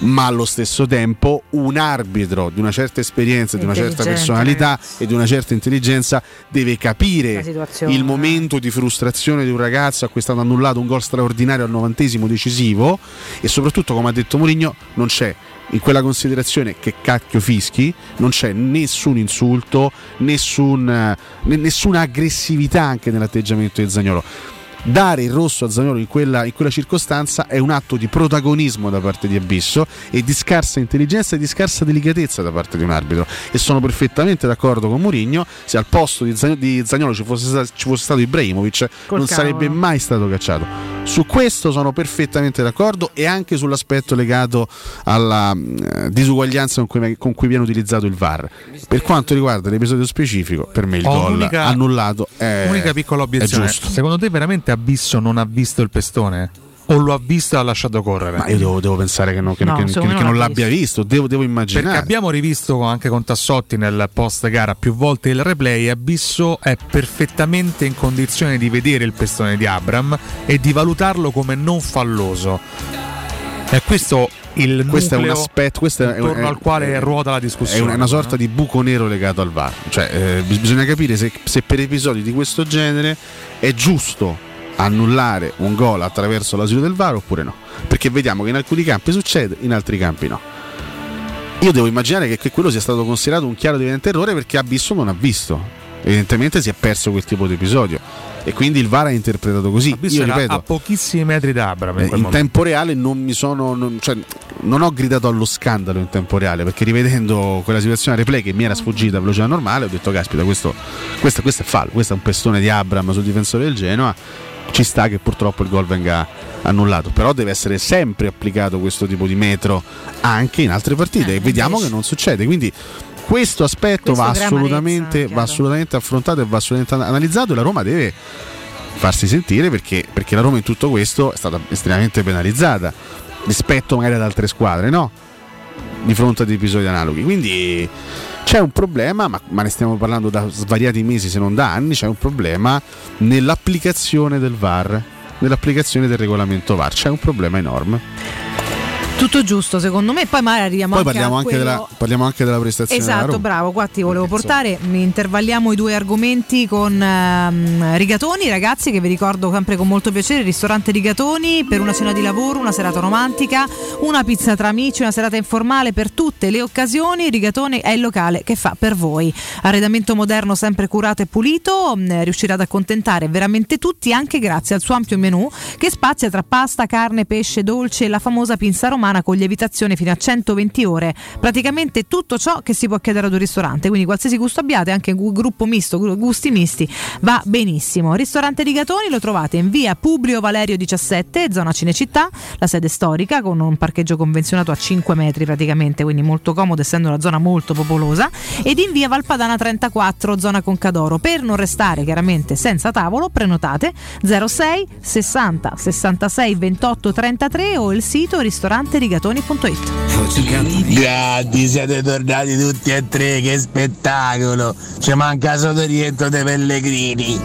S32: Ma allo stesso tempo un arbitro di una certa esperienza, di una certa personalità e di una certa intelligenza deve capire il momento di frustrazione di un ragazzo a cui è stato annullato un gol straordinario al novantesimo decisivo e soprattutto come ha detto Mourinho non c'è in quella considerazione che cacchio fischi non c'è nessun insulto nessun, eh, ne- nessuna aggressività anche nell'atteggiamento di Zagnolo dare il rosso a Zagnolo in quella, in quella circostanza è un atto di protagonismo da parte di Abisso e di scarsa intelligenza e di scarsa delicatezza da parte di un arbitro e sono perfettamente d'accordo con Mourinho se al posto di Zagnolo, di Zagnolo ci, fosse stato, ci fosse stato Ibrahimovic
S11: Col
S32: non
S11: cavolo.
S32: sarebbe mai stato cacciato su questo sono perfettamente d'accordo e anche sull'aspetto legato alla eh, disuguaglianza con cui, con cui viene utilizzato il VAR per quanto riguarda l'episodio specifico per me il
S14: Ho
S32: gol annullato è,
S14: Unica piccola
S32: è
S14: obiezione.
S32: giusto
S14: Secondo te veramente Abisso non ha visto il pestone? O lo ha visto e ha lasciato correre?
S32: Ma io devo, devo pensare che non, che-
S14: No,
S32: che- che-
S14: non
S32: l'abbia visto, devo, devo immaginare.
S14: Perché abbiamo rivisto anche con Tassotti nel post gara più volte il replay. Abisso è perfettamente in condizione di vedere il pestone di Abram e di valutarlo come non falloso. E questo il
S32: questo è un aspetto questo è,
S14: intorno
S32: è-
S14: al quale
S32: è-
S14: ruota la
S32: è
S14: discussione.
S32: una, una sorta di buco nero legato al VAR cioè eh, bis- bisogna capire se, se per episodi di questo genere è giusto annullare un gol attraverso l'asilo del VAR oppure no? Perché vediamo che in alcuni campi succede in altri campi no. Io devo immaginare che, che quello sia stato considerato un chiaro ed evidente errore perché Abisso non ha visto. Evidentemente si è perso quel tipo di episodio e quindi il VAR ha interpretato così.
S14: Abisso
S32: io ripeto
S14: a pochissimi metri da Abram
S32: eh,
S14: in
S32: in
S14: quel momento.
S32: tempo reale non mi sono non, cioè, non ho gridato allo scandalo in tempo reale perché rivedendo quella situazione a replay che mi era sfuggita a velocità normale ho detto caspita questo, questo, questo è fallo questo è un pestone di Abram sul difensore del Genoa ci sta che purtroppo il gol venga annullato però deve essere sempre applicato questo tipo di metro anche in altre partite e vediamo che non succede quindi questo aspetto
S11: Questo
S32: va assolutamente, va assolutamente affrontato e va assolutamente analizzato e la Roma deve farsi sentire perché, perché la Roma in tutto questo è stata estremamente penalizzata rispetto magari ad altre squadre, no? Di fronte ad episodi analoghi. Quindi c'è un problema, ma, ma ne stiamo parlando da svariati mesi se non da anni, c'è un problema nell'applicazione del VAR, nell'applicazione del regolamento VAR, c'è un problema enorme.
S11: Tutto giusto secondo me, poi magari arriviamo
S32: Poi
S11: anche
S32: parliamo
S11: a
S32: anche,
S11: quello...
S32: della, parliamo anche della prestazione
S11: Esatto, bravo, qua ti volevo portare, mi intervalliamo i due argomenti con ehm, Rigatoni, ragazzi che vi ricordo sempre con molto piacere, il ristorante Rigatoni per una cena di lavoro, una serata romantica, una pizza tra amici, una serata informale per tutte le occasioni, Rigatoni è il locale che fa per voi. Arredamento moderno sempre curato e pulito, mh, riuscirà ad accontentare veramente tutti anche grazie al suo ampio menù che spazia tra pasta, carne, pesce, dolce e la famosa pinza romana con lievitazione fino a 120 ore. Praticamente tutto ciò che si può chiedere ad un ristorante, quindi qualsiasi gusto abbiate, anche gruppo misto, gu- gusti misti, va benissimo. Ristorante Rigatoni lo trovate in via Publio Valerio 17, zona Cinecittà, la sede storica con un parcheggio convenzionato a 5 metri praticamente, quindi molto comodo essendo una zona molto popolosa, ed in via Valpadana 34, zona Concadoro. Per non restare chiaramente senza tavolo, prenotate 06 60 66 28 33 o il sito ristoranterigatoni.it.
S56: Grandi, siete tornati tutti e tre, che spettacolo! Ci manca solo il rientro dei Pellegrini.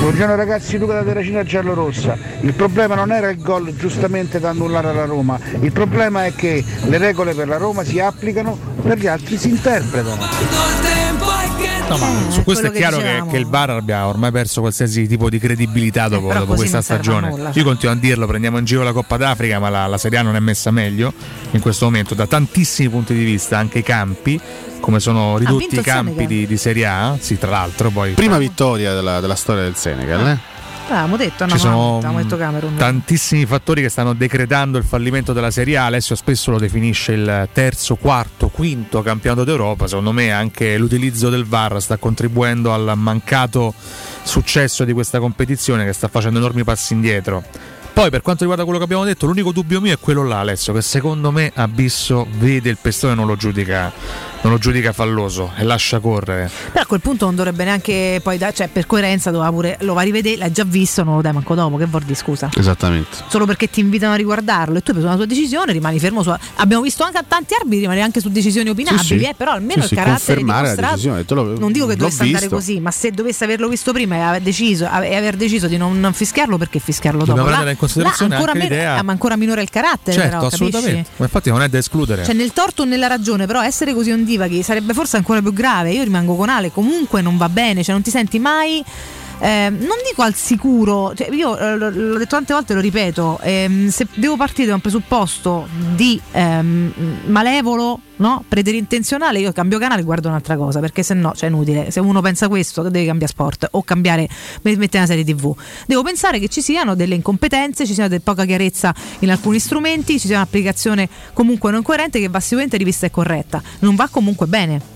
S57: Buongiorno ragazzi, Luca da Terracina Giallorossa. Il problema non era il gol giustamente da annullare alla Roma, il problema è che le regole per la Roma si applicano, per gli altri si interpretano.
S14: No, ma
S11: Eh,
S14: su questo è
S11: che
S14: chiaro che,
S11: dicevamo.
S14: che il VAR abbia ormai perso qualsiasi tipo di credibilità dopo,
S11: però
S14: dopo
S11: così
S14: questa stagione.
S11: nulla,
S14: Io
S11: cioè.
S14: continuo a dirlo, prendiamo in giro la Coppa d'Africa, ma la, la Serie A non è messa meglio in questo momento da tantissimi punti di vista, anche i campi, come sono ridotti i campi di, di Serie A, sì, tra l'altro poi
S32: Prima vittoria della, della storia del Senegal, eh?
S11: Avevamo detto, no,
S14: ci sono
S11: no, detto Camerun.
S14: tantissimi fattori che stanno decretando il fallimento della Serie A. Alessio spesso lo definisce il terzo, quarto, quinto campionato d'Europa. Secondo me anche l'utilizzo del VAR sta contribuendo al mancato successo di questa competizione che sta facendo enormi passi indietro. Poi per quanto riguarda quello che abbiamo detto, l'unico dubbio mio è quello là, Alessio, che secondo me Abisso vede il pestone e non lo giudica, non lo giudica falloso e lascia correre.
S11: Però a quel punto non dovrebbe neanche poi da- cioè per coerenza doveva pure lo va a rivedere, l'hai già visto, non lo dai manco dopo, che vuol dire scusa?
S32: Esattamente.
S11: Solo perché ti invitano a riguardarlo e tu hai preso una tua decisione, rimani fermo su. Abbiamo visto anche a tanti arbitri rimanere anche su decisioni opinabili,
S32: Sì, sì.
S11: eh, però almeno
S32: Sì,
S11: il carattere dimostrato.
S32: decisione, te lo-
S11: non dico che dovesse andare
S32: visto.
S11: così, ma se dovesse averlo visto prima e aver deciso, e aver deciso di non, fischiarlo, perché fischiarlo
S14: Dobbiamo
S11: dopo? Là-
S14: prendere in considerazione
S11: là ancora
S14: anche
S11: meno-
S14: l'idea-
S11: ah, ma ancora minore il carattere,
S14: certo,
S11: però, capisci?
S14: assolutamente. Ma infatti non è da escludere.
S11: Cioè nel torto o nella ragione, però essere così ondivaghi sarebbe forse ancora più grave. Io rimango con Ale, comunque non va bene, cioè non ti senti mai. Eh, non dico al sicuro, cioè io eh, l'ho detto tante volte, lo ripeto, ehm, se devo partire da un presupposto di ehm, malevolo, no? preterintenzionale, io cambio canale e guardo un'altra cosa, perché se no, cioè è inutile, se uno pensa questo deve cambiare sport o cambiare, mettere una serie tv. Devo pensare che ci siano delle incompetenze, ci sia poca chiarezza in alcuni strumenti, ci sia un'applicazione comunque non coerente che va sicuramente rivista e corretta. Non va comunque bene.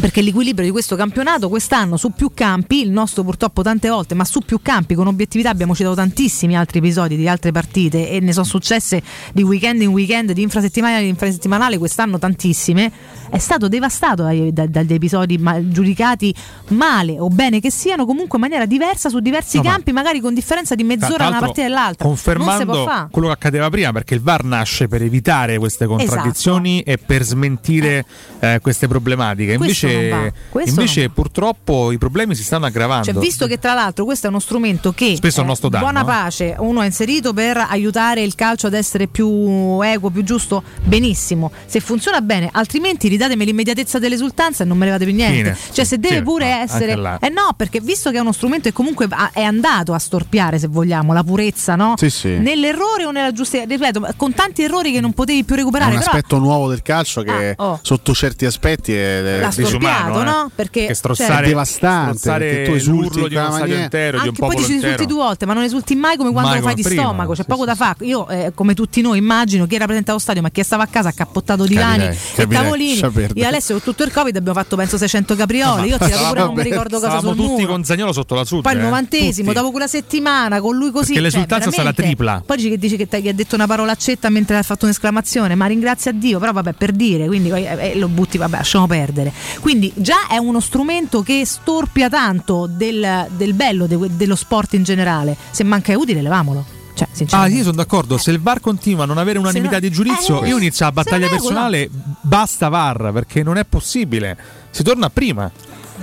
S11: Perché l'equilibrio di questo campionato quest'anno su più campi, il nostro purtroppo tante volte, ma su più campi con obiettività abbiamo citato tantissimi altri episodi di altre partite e ne sono successe di weekend in weekend, di infrasettimanale in infrasettimanale quest'anno tantissime, è stato devastato dai- da- dagli episodi ma- giudicati male o bene che siano comunque in maniera diversa su diversi
S14: No, ma-
S11: campi, magari con differenza di mezz'ora da una partita
S14: l'altro,
S11: all'altra. Non si può
S14: Confermando quello che accadeva prima, perché il VAR nasce per evitare queste contraddizioni e per smentire eh, queste problematiche.
S11: Va.
S14: Invece,
S11: Questo
S14: invece purtroppo i problemi si stanno aggravando.
S11: Cioè, visto che tra l'altro questo è uno strumento che
S14: Spesso a
S11: eh,
S14: nostro danno,
S11: buona
S14: eh.
S11: pace uno ha inserito per aiutare il calcio ad essere più equo, più giusto, benissimo. Se funziona bene, altrimenti ridatemi l'immediatezza dell'esultanza e non me ne vate più niente.
S14: Fine.
S11: Cioè, se deve
S14: Sì,
S11: pure
S14: no,
S11: essere. Eh no, perché visto che è uno strumento che comunque è andato a storpiare, se vogliamo, la purezza, no?
S32: Sì, sì.
S11: Nell'errore o nella giustizia, ripeto, con tanti errori che non potevi più
S32: È
S11: recuperare.
S32: un
S11: però-
S32: aspetto nuovo del calcio che
S11: Ah, oh.
S32: sotto certi aspetti è,
S11: L'ha storpiato,
S32: disumano,
S11: no?
S32: eh.
S11: Perché,
S14: Che
S11: cioè,
S14: strozzare,
S32: È devastante,
S14: strozzare
S32: perché tu esulti
S14: di uno stadio intero, di un
S11: Anche poi dici esulti due volte, ma non esulti mai come quando
S14: Mai
S11: lo fai di
S14: prima,
S11: stomaco, c'è
S14: sì,
S11: poco da fare. Io, eh, come tutti noi, immagino chi era presente allo stadio, ma chi stava a casa ha cappottato divani
S32: Capirei,
S11: e
S32: capirei,
S11: tavolini. Io e Alessio con tutto il Covid abbiamo fatto penso 600 caprioli. Io ho tirato pure non mi ricordo cosa sul
S14: tutti con Zagnolo sotto la sud.
S11: Poi il
S14: eh,
S11: novantesimo, dopo quella settimana, con lui così.
S14: Perché
S11: cioè,
S14: l'esultanza sarà tripla.
S11: Poi dici che dici che ti ha detto una parolaccetta mentre ha fatto un'esclamazione, ma ringrazia Dio, però vabbè, per dire, quindi poi, eh, lo butti, vabbè, lasciamo perdere. Quindi già è uno strumento che storpia tanto del, del bello de- dello sport in generale. Se manca è utile, levamolo. Cioè,
S14: Ah, io sono d'accordo. Se il VAR continua a non avere unanimità
S11: no-
S14: di giudizio,
S11: eh,
S14: io inizio la battaglia personale. Basta VAR perché non è possibile. Si torna prima,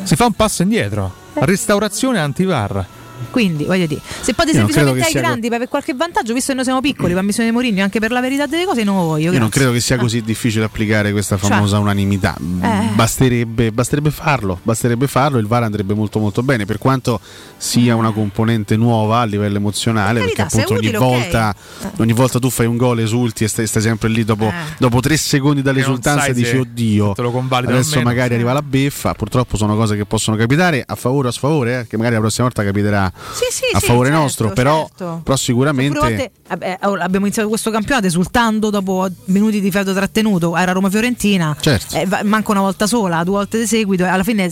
S14: si fa un passo indietro.
S11: Eh.
S14: Restaurazione anti-VAR.
S11: Quindi, voglio dire, se poi ti servi solamente ai grandi per avere qualche vantaggio, visto che noi siamo piccoli, per missione di Mourinho, anche per la verità delle cose, non lo voglio.
S32: Io non
S11: grazie.
S32: credo che sia così difficile applicare questa
S11: Cioè,
S32: famosa unanimità.
S11: eh.
S32: Basterebbe, basterebbe farlo, basterebbe farlo, il VAR andrebbe molto molto bene, per quanto sia una componente nuova a livello emozionale,
S11: Per
S32: perché
S11: carità, se
S32: appunto
S11: è
S32: ogni
S11: utile, ok.
S32: volta, ogni volta tu fai un gol, esulti e stai, stai sempre lì dopo,
S11: Eh.
S32: dopo tre secondi dall'esultanza e dici oddio,
S14: te lo convalidano
S32: adesso
S14: o meno."
S32: magari arriva la beffa, purtroppo sono cose che possono capitare a favore o a sfavore, eh, che magari la prossima volta capiterà
S11: Sì, sì,
S32: a
S11: sì,
S32: favore
S11: certo,
S32: nostro, però,
S11: certo.
S32: però sicuramente...
S11: Volte, vabbè, oh, abbiamo iniziato questo campionato esultando dopo minuti di feudo trattenuto. Era Roma-Fiorentina,
S32: Certo.
S11: eh, manca una volta sola, due volte di seguito. E alla fine,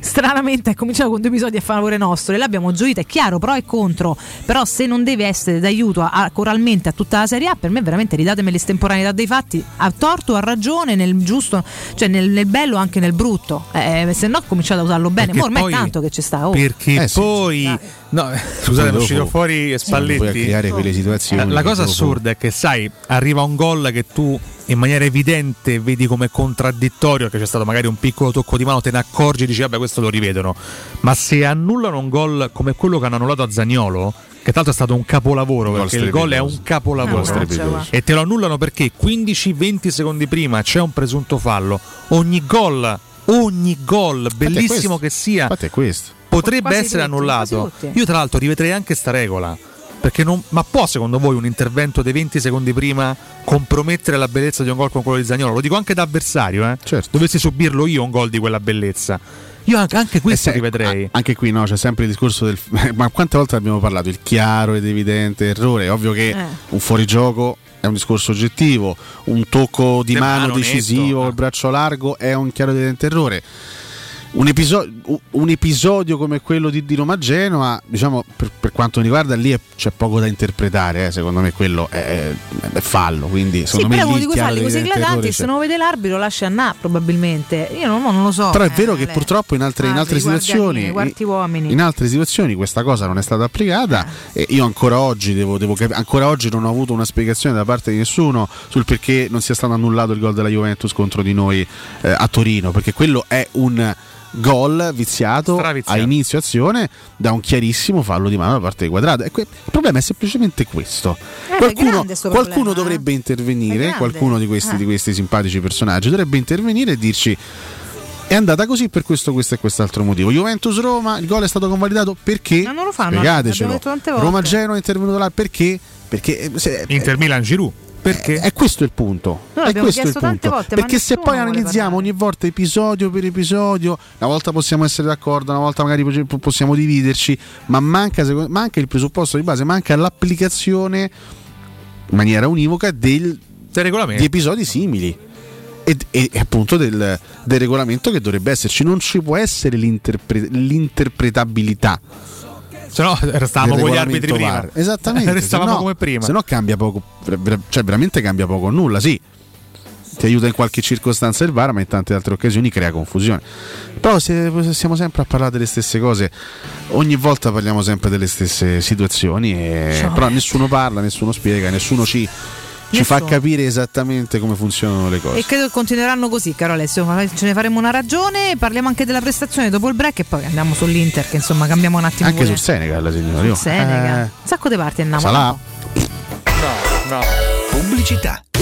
S11: stranamente, è cominciato con due episodi a favore nostro. E l'abbiamo gioito, è chiaro, pro e contro. Però, se non deve essere d'aiuto a, a- coralmente a tutta la Serie A, per me, veramente ridatemi l'estemporaneità dei fatti a torto o a ragione, nel giusto, cioè nel, nel bello anche nel brutto. Eh, se no, cominciate a usarlo bene. Ma ormai
S14: poi-
S11: è tanto che ci sta. oh.
S14: Perché
S32: Eh sì,
S14: No, scusate, è uscito fuori Spalletti.
S32: creare quelle situazioni.
S14: Eh, La cosa assurda è che, sai, arriva un gol che tu in maniera evidente vedi come contraddittorio, che c'è stato magari un piccolo tocco di mano, te ne accorgi e dici, vabbè, questo lo rivedono. Ma se annullano un gol come quello che hanno annullato a Zagnolo, che tra l'altro è stato un capolavoro,
S32: Un
S14: perché il gol è un capolavoro.
S32: Strepitoso.
S14: e te lo annullano perché 15-20 secondi prima c'è un presunto fallo. Ogni gol, ogni gol, bellissimo che sia,
S32: Infatti è questo.
S14: Potrebbe essere annullato. Io, tra l'altro, rivedrei anche sta regola. Perché non, ma può secondo voi un intervento dei 20 secondi prima compromettere la bellezza di un gol come quello di Zagnolo? Lo dico anche da avversario, eh.
S32: Certo.
S14: Dovessi subirlo io un gol di quella bellezza. Io anche, anche questo
S32: Eh,
S14: rivedrei.
S32: Anche qui no, c'è sempre il discorso del. Ma quante volte abbiamo parlato? Il chiaro ed evidente errore. È ovvio che
S11: Eh.
S32: un fuorigioco è un discorso oggettivo, un tocco di
S14: De
S32: mano
S14: mano
S32: decisivo, il braccio largo è un chiaro ed evidente errore. Un, episo- un episodio come quello di, di Roma Genoa, diciamo per, per quanto mi riguarda, lì è- c'è poco da interpretare. eh. Secondo me quello è, è fallo. Quindi,
S11: Sì,
S32: secondo
S11: però
S32: me
S11: uno
S32: lì
S11: di quei falli così eclatanti, se
S32: c'è.
S11: non lo vede l'arbitro lascia andare probabilmente. Io non, non lo so.
S32: Però è
S11: eh,
S32: vero che
S11: lei.
S32: purtroppo in altre, in
S11: Ah,
S32: altre situazioni,
S11: uomini.
S32: in altre situazioni questa cosa non è stata applicata e io ancora oggi devo, devo capi- ancora oggi non ho avuto una spiegazione da parte di nessuno sul perché non sia stato annullato il gol della Juventus contro di noi eh, a Torino, perché quello è un gol viziato a inizio azione da un chiarissimo fallo di mano da parte di Quadrato. E que- il problema è semplicemente questo.
S11: Eh,
S32: qualcuno qualcuno
S11: problema, eh.
S32: dovrebbe
S11: È
S32: intervenire, qualcuno di questi,
S11: Eh.
S32: di questi simpatici personaggi dovrebbe intervenire e dirci è andata così per questo, questo e quest'altro motivo. Juventus-Roma, il gol è stato convalidato perché?
S11: Ma non lo fanno,
S32: Spiegatecelo.
S11: l'abbiamo detto tante volte.
S32: Roma-Genoa è intervenuto là perché? Perché eh, se-
S14: Inter Milan Giroud. Perché?
S32: è questo il punto.
S11: Noi
S32: è questo il punto.
S11: volte,
S32: Perché se poi analizziamo ogni volta episodio per episodio, una volta possiamo essere d'accordo, una volta magari po- possiamo dividerci, ma manca, manca il presupposto di base, manca l'applicazione in maniera univoca del,
S14: regolamento.
S32: di episodi simili. E, e- e appunto del, del regolamento che dovrebbe esserci, non ci può essere l'interpre- l'interpretabilità.
S14: Se no, stavamo
S32: del
S14: con gli arbitri prima.
S32: VAR. Esattamente.
S14: Restavamo
S32: no-
S14: come prima.
S32: Se no cambia poco, cioè veramente cambia poco nulla, sì. Ti aiuta in qualche circostanza il VAR, ma in tante altre occasioni crea confusione. Però se siamo sempre a parlare delle stesse cose, ogni volta parliamo sempre delle stesse situazioni, e- però nessuno parla, nessuno spiega, nessuno ci, ci fa capire esattamente come funzionano le cose.
S11: E credo che continueranno così, caro Alessio. Ce ne faremo una ragione. Parliamo anche della prestazione dopo il break e poi andiamo sull'Inter, che insomma cambiamo un attimo.
S32: Anche
S11: pure.
S32: sul Senegal, signori.
S11: Sul Senegal.
S32: Eh,
S11: Un sacco di parti andiamo.
S32: Salà.
S14: No, no.
S55: Pubblicità.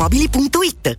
S55: ValentinoAutomobili.it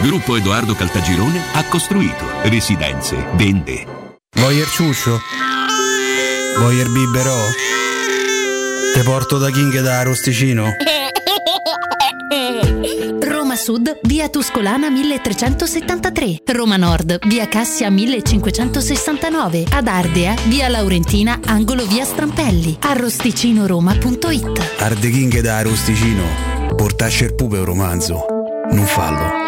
S58: Gruppo Edoardo Caltagirone ha costruito residenze, vende.
S57: Voyer ciuscio? Voyer biberò? Te porto da King da Rosticino?
S59: Roma Sud, via Tuscolana 1373. Roma Nord, via Cassia 1569. Ad Ardea, via Laurentina, angolo via Strampelli. Arrosticinoroma.it
S57: Arde King da Rosticino. Portasce il pupe un romanzo. Non fallo,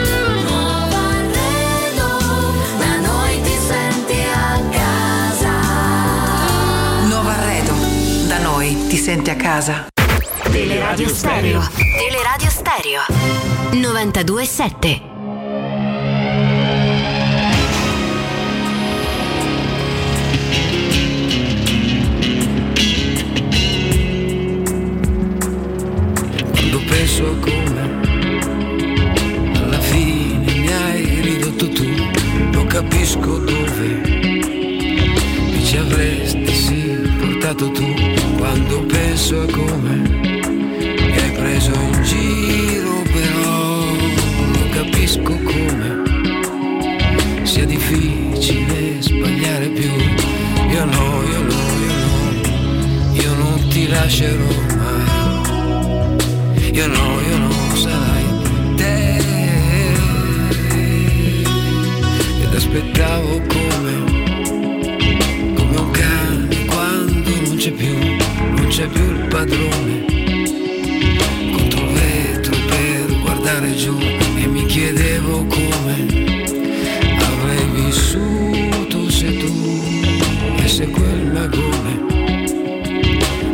S60: senti a casa.
S59: Teleradio Stereo. Teleradio Stereo. 927.
S7: Quando penso a come alla fine mi hai ridotto tu, non capisco dove mi ci avresti sì portato tu. Quando penso a come mi hai preso in giro, però non capisco come sia difficile sbagliare più. Io no, io no, io no, io non ti lascerò mai. Io no, io no, sarai te Ed aspettavo come Come un cane quando non c'è più c'è più il padrone Contro il vetro per guardare giù E mi chiedevo come Avrei vissuto se tu E se quel magone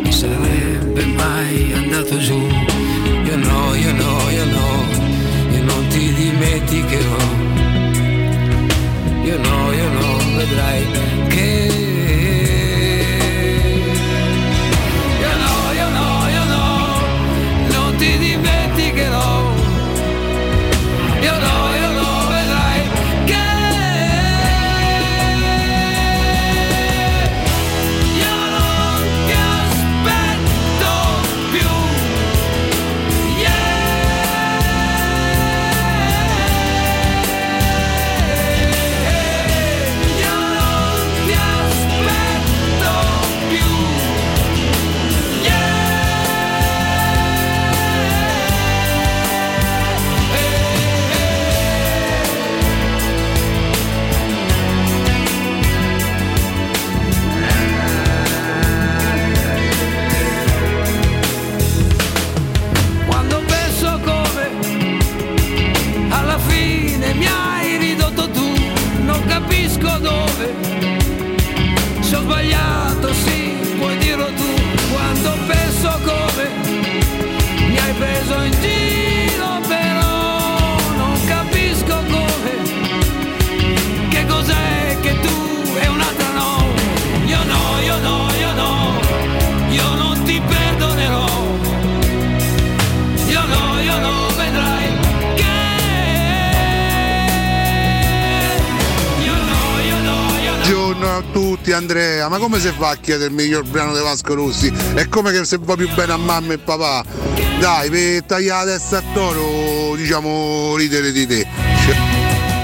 S7: mi sarebbe mai andato giù. Io no, io no, io no, io non ti dimenticherò. Io no, io no, vedrai.
S2: a get off ma come si fa a chiedere il miglior brano di Vasco Rossi? È come che se va più bene a mamma e papà. Dai, per tagliare la testa a toro, diciamo, ridere di te.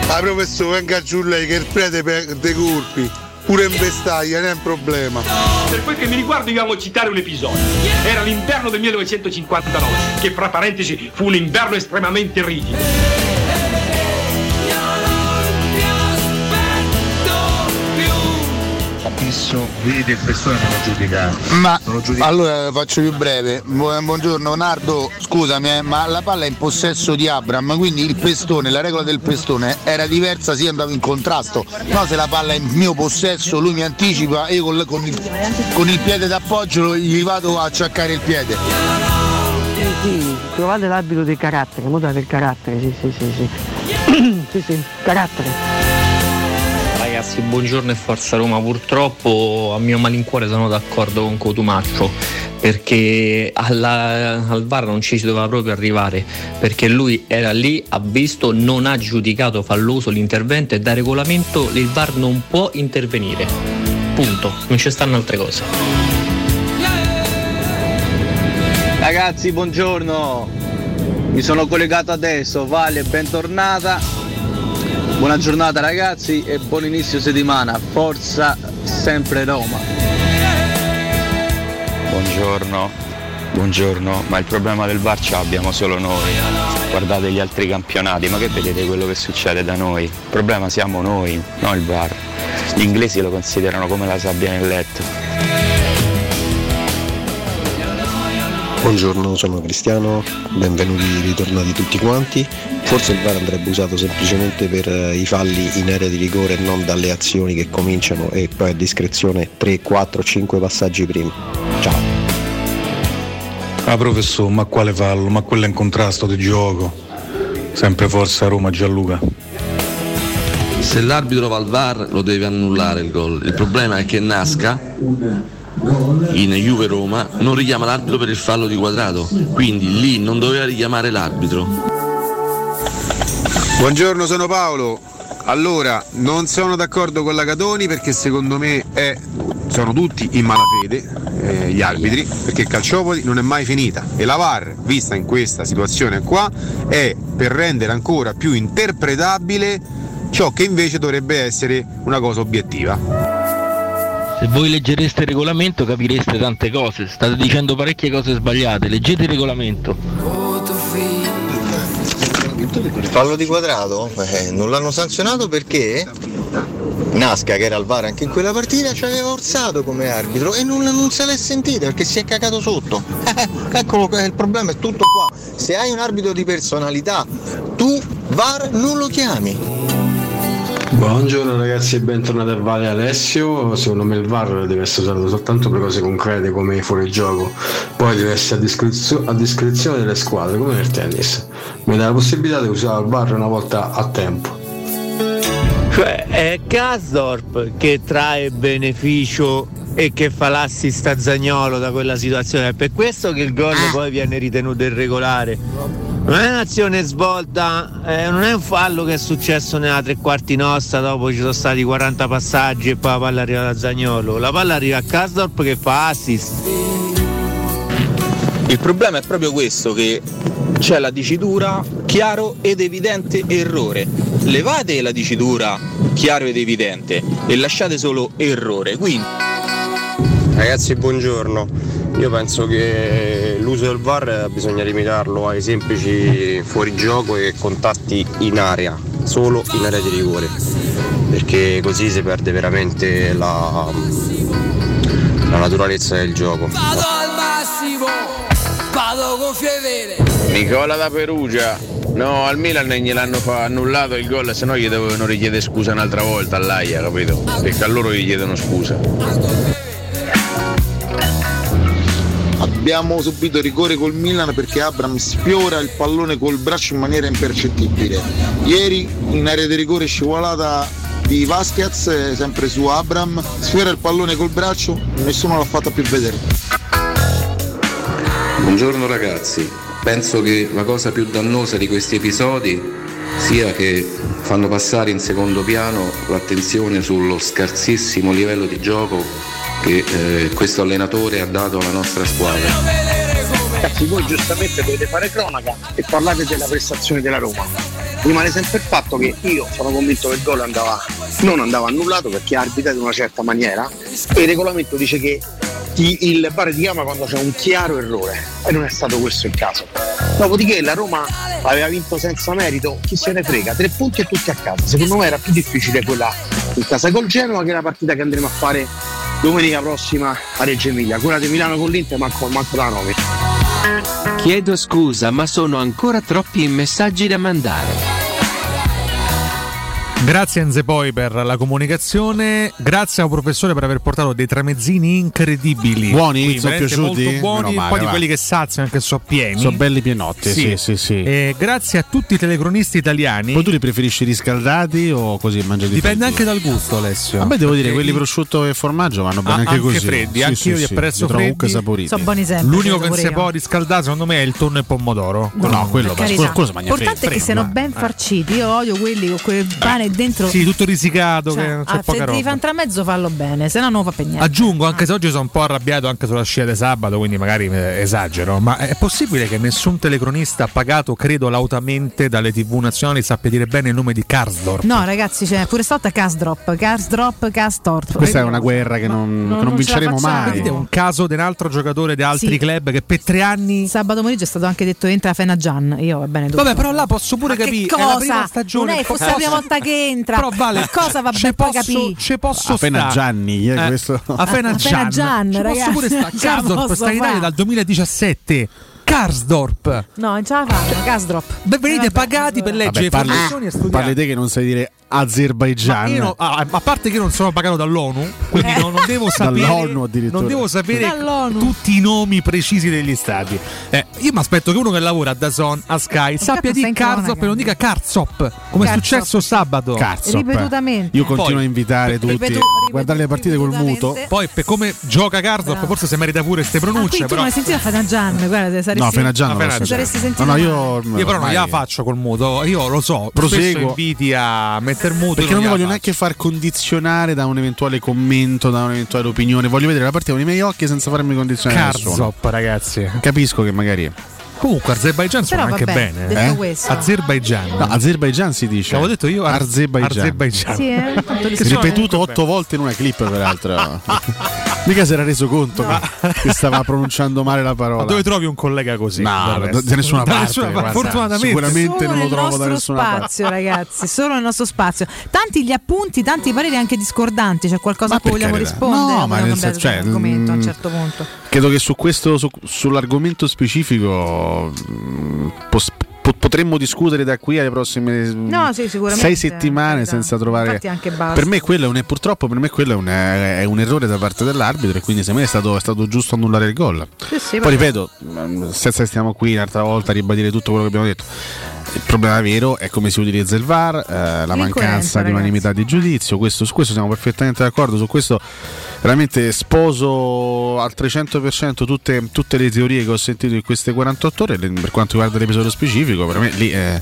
S2: Ah professore, venga giù lei che il prete perde colpi. Pure in vestaglia, non è un problema.
S61: Per quel che mi riguarda io amo citare un episodio. Era l'inverno del 1959, che fra parentesi fu un inverno estremamente rigido.
S23: Adesso vedi il pestone non lo giudicare.
S2: Ma
S23: lo giudica.
S2: allora faccio più breve. Bu- Buongiorno Nardo, scusami, eh, ma la palla è in possesso di Abram, quindi il pestone, la regola del pestone era diversa se io andavo in contrasto. No, se la palla è in mio possesso, lui mi anticipa e io col- con, il, con il piede d'appoggio gli vado a acciaccare il piede.
S62: Sì, sì, trovate l'abito del carattere, mutate il carattere, sì, sì, sì, sì. sì, sì, carattere.
S63: Ragazzi, buongiorno e forza Roma. Purtroppo a mio malincuore sono d'accordo con Cotumaccio perché alla- al VAR non ci si doveva proprio arrivare perché lui era lì, ha visto, non ha giudicato falloso l'intervento e da regolamento il VAR non può intervenire. Punto, non ci stanno altre cose.
S64: Ragazzi, buongiorno. Mi sono collegato adesso. Vale, bentornata. Buona giornata ragazzi e buon inizio settimana. Forza sempre Roma.
S65: Buongiorno, buongiorno, ma il problema del VAR ce l'abbiamo solo noi. Guardate gli altri campionati, ma che vedete quello che succede da noi? Il problema siamo noi, non il VAR. Gli inglesi lo considerano come la sabbia nel letto.
S66: Buongiorno, sono Cristiano, benvenuti ritornati tutti quanti. Forse il VAR andrebbe usato semplicemente per eh, i falli in area di rigore e non dalle azioni che cominciano e poi a discrezione 3, 4, 5 passaggi prima. Ciao.
S67: Ah professore, ma quale fallo? Ma quello è in contrasto di gioco. Sempre forza Roma Gianluca.
S68: Se l'arbitro va al VAR lo deve annullare il gol. Il problema è che Nasca in Juve Roma non richiama l'arbitro per il fallo di quadrato, quindi lì non doveva richiamare l'arbitro.
S69: Buongiorno, sono Paolo. Allora, non sono d'accordo con la Catoni perché secondo me è- sono tutti in malafede eh, gli arbitri, perché calciopoli non è mai finita e la VAR, vista in questa situazione qua, è per rendere ancora più interpretabile ciò che invece dovrebbe essere una cosa obiettiva.
S70: Se voi leggereste il regolamento capireste tante cose, state dicendo parecchie cose sbagliate, leggete il regolamento.
S71: Il fallo di quadrato? Eh, non l'hanno sanzionato perché Nasca, che era al VAR anche in quella partita, ci aveva orsato come arbitro e non, non se l'è sentita perché si è cagato sotto. Eccolo, qua, il problema è tutto qua. Se hai un arbitro di personalità, tu VAR non lo chiami.
S72: Buongiorno ragazzi e bentornati a Vale Alessio. Secondo me il VAR deve essere usato soltanto per cose concrete come fuori gioco, poi deve essere a, discrezio- a discrezione delle squadre come nel tennis. Mi dà la possibilità di usare il VAR una volta a tempo.
S73: Cioè è Kasdorp che trae beneficio e che fa l'assist a Zagnolo da quella situazione. È per questo che il gol poi viene ritenuto irregolare. Non è un'azione svolta, eh, non è un fallo che è successo nella tre quarti nostra, dopo ci sono stati 40 passaggi e poi la palla arriva da Zagnolo. La palla arriva a Kasdorp che fa assist.
S64: Il problema è proprio questo che c'è la dicitura chiaro ed evidente errore. Levate la dicitura chiaro ed evidente e lasciate solo errore. Quindi
S74: Ragazzi, buongiorno. Io penso che l'uso del VAR bisogna limitarlo ai semplici fuorigioco e contatti in area, solo in area di rigore, perché così si perde veramente la, la naturalezza del gioco.
S7: Vado al massimo, vado con fievere.
S75: Nicola da Perugia. No, al Milan gliel'hanno fa- annullato il gol, se no gli dovevano richiedere scusa un'altra volta all'AIA, capito? Perché a loro gli chiedono scusa.
S23: Abbiamo subito rigore col Milan perché Abram sfiora il pallone col braccio in maniera impercettibile. Ieri in area di rigore scivolata di Vasquez, eh, sempre su Abram, sfiora il pallone col braccio, nessuno l'ha fatta più vedere.
S76: Buongiorno ragazzi, penso che la cosa più dannosa di questi episodi
S77: sia che fanno passare in secondo piano l'attenzione sullo scarsissimo livello di gioco che eh, questo allenatore ha dato alla nostra squadra.
S78: Ragazzi, voi giustamente dovete fare cronaca e parlate della prestazione della Roma. Rimane sempre il fatto che io sono convinto che il gol andava, non andava annullato perché ha arbitrato in una certa maniera e il regolamento dice che il bar ti chiama quando c'è un chiaro errore e non è stato questo il caso. Dopodiché la Roma aveva vinto senza merito, chi se ne frega, tre punti e tutti a casa. Secondo me era più difficile quella in casa col Genoa che la partita che andremo a fare domenica prossima a Reggio Emilia. Quella di Milano con l'Inter manco, manco da 9.
S1: Chiedo scusa, ma sono ancora troppi messaggi da mandare.
S14: Grazie Enze poi per la comunicazione, grazie al professore per aver portato dei tramezzini incredibili.
S32: Buoni?
S14: Qui,
S32: Sono piaciuti?
S14: Molto buoni,
S32: male,
S14: poi di
S32: va.
S14: quelli che saziano anche so pieni.
S32: Sono belli pienotti, sì, sì, sì.
S14: E grazie a tutti i telecronisti italiani.
S32: Poi tu li preferisci riscaldati o così mangiati
S14: Dipende
S32: freddi?
S14: anche dal gusto, Alessio.
S32: A me devo dire, quelli prosciutto e formaggio vanno bene
S14: Ah,
S32: anche,
S14: anche
S32: così.
S14: freddi,
S32: Sì,
S14: anche
S32: sì,
S14: io li
S32: sì.
S14: apprezzo
S32: trovo
S14: freddi.
S32: comunque saporiti.
S11: Sono buoni sempre.
S14: L'unico che si può riscaldare secondo me è il tonno e pomodoro.
S32: No, quello
S11: carità.
S32: quello si mangia
S11: L'importante è che siano ben farciti. Io odio quelli con quel pane dentro.
S14: Sì, tutto risicato,
S11: Cioè,
S14: che non c'è
S11: ah,
S14: poca
S11: se devi fare un tramezzo fallo bene, se no non fa per niente.
S14: Aggiungo, anche se oggi sono un po' arrabbiato anche sulla scia di sabato, quindi magari eh, esagero, ma è possibile che nessun telecronista pagato, credo, lautamente dalle tv nazionali sappia dire bene il nome di Karsdorp?
S11: No, ragazzi, c'è pure stavolta Casdrop, Casdrop, Castorp.
S32: Questa è una guerra che non, che non
S11: non
S32: vinceremo mai.
S14: Vedete un caso di un altro giocatore di altri
S11: Sì.
S14: club che per tre anni...
S11: Sabato pomeriggio è stato anche detto entra Fena Gian. Io va bene tutto.
S14: Vabbè, però là posso pure
S11: Ma
S14: capire.
S11: Che
S14: è la prima
S11: cosa?
S14: stagione.
S11: Non è forse la prima volta che entra.
S14: Però vale,
S11: cosa va
S14: ci
S11: ben poi
S14: posso-
S11: capire?
S14: ci posso
S32: A Fena
S14: sta.
S32: Gianni, eh, questo-
S14: A Fena
S11: A Fena
S14: Gian.
S11: Gian, ragazzi.
S14: posso pure sta.
S11: Posso
S14: sta in Italia dal 2017. Karsdorp.
S11: No, non ce la fanno, Casdrop.
S14: Beh, venite pagati per leggere
S32: Vabbè, parli,
S14: informazioni e studiare.
S32: parli te che non sai dire Azerbaijan.
S14: Ma ah, a parte che io non sono pagato dall'ONU, quindi non, non devo sapere,
S32: Dall'ONU addirittura.
S14: non devo sapere
S11: Dall'ONU.
S14: tutti i nomi precisi degli stati. Eh, io mi aspetto che uno che lavora a Dazon, a Sky, sappia di Karzop e non dica Karzop, come è successo sabato.
S32: Karzop.
S11: Ripetutamente.
S32: Io continuo
S14: Poi-
S32: a invitare tutti
S11: ripetu-
S32: a guardare le partite col muto.
S14: Poi per come gioca Karzop, forse si merita pure queste
S11: Ah,
S14: pronunce,
S11: tu
S14: però
S11: non hai sentito Fena Gian? Guarda, te saresti,
S32: No, Fenagian non
S14: Ah,
S11: sentito
S32: No, no, io,
S14: io però non gliela faccio col muto, io lo so,
S32: Proseguo.
S14: inviti a metter muto
S32: Perché non mi voglio neanche far condizionare da un eventuale commento, da un'eventuale opinione. Voglio vedere la partita con i miei occhi senza farmi condizionare.
S14: Karzop, ragazzi.
S32: Capisco che magari.
S14: Comunque Azerbaijan suona anche
S11: vabbè,
S14: bene.
S11: detto
S14: eh?
S11: questo.
S14: Azerbaijan.
S32: No, Azerbaijan si dice.
S14: L'avevo detto io Ar-
S32: Azerbaijan.
S14: Azerbaijan.
S11: Sì, eh.
S32: Ripetuto otto volte in una clip, peraltro. Mica si era reso conto che- che stava pronunciando male la parola.
S14: Ma dove trovi un collega così?
S32: No, da, da nessuna
S14: Da
S32: parte.
S14: parte,
S32: guarda.
S14: fortunatamente.
S32: Sicuramente
S11: Solo
S32: non lo trovo da nessuna parte.
S11: spazio, ragazzi. Solo nel nostro spazio. Tanti gli appunti, tanti pareri anche discordanti. C'è qualcosa a cui vogliamo rispondere?
S32: No, ma nel senso, cioè,
S11: argomento a un
S32: mm,
S11: certo punto.
S32: Credo che su questo, su- sull'argomento specifico mm, pos- po- potremmo discutere da qui alle prossime
S11: No, sì,
S32: sei settimane
S11: Carità.
S32: senza trovare. Per me quello è un, purtroppo per me quello è un, è un errore da parte dell'arbitro e quindi secondo me è stato, è stato giusto annullare il gol.
S11: Sì, sì,
S32: Poi ripeto, mm, senza che stiamo qui un'altra volta a ribadire tutto quello che abbiamo detto. Il problema vero è come si utilizza il VAR, eh, la mancanza di unanimità di giudizio. Questo, su questo siamo perfettamente d'accordo. Su questo veramente sposo al 300% tutte, tutte le teorie che ho sentito in queste 48 ore. Per quanto riguarda l'episodio specifico, per me lì è.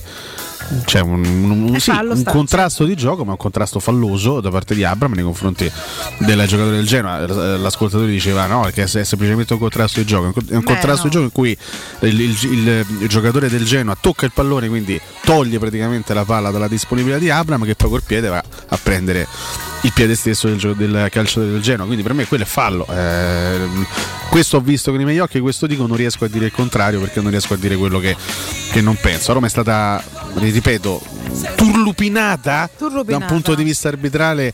S32: C'è un, un- sì, un contrasto di gioco, ma un contrasto falloso da parte di Abram nei confronti del giocatore del Genoa. L'ascoltatore diceva no, che è semplicemente un contrasto di gioco. È un
S11: Beh,
S32: contrasto
S11: no.
S32: di gioco in cui il, il- il- il giocatore del Genoa tocca il pallone, quindi toglie praticamente la palla dalla disponibilità di Abram, che poi col piede va a prendere il piede stesso del, gio- del calciatore del Genoa. Quindi per me quello è fallo. Eh, questo ho visto con i miei occhi, questo dico, non riesco a dire il contrario perché non riesco a dire quello che, che non penso. Roma è stata, ripeto, turlupinata, da un
S11: Turlupinata.
S32: punto di vista arbitrale.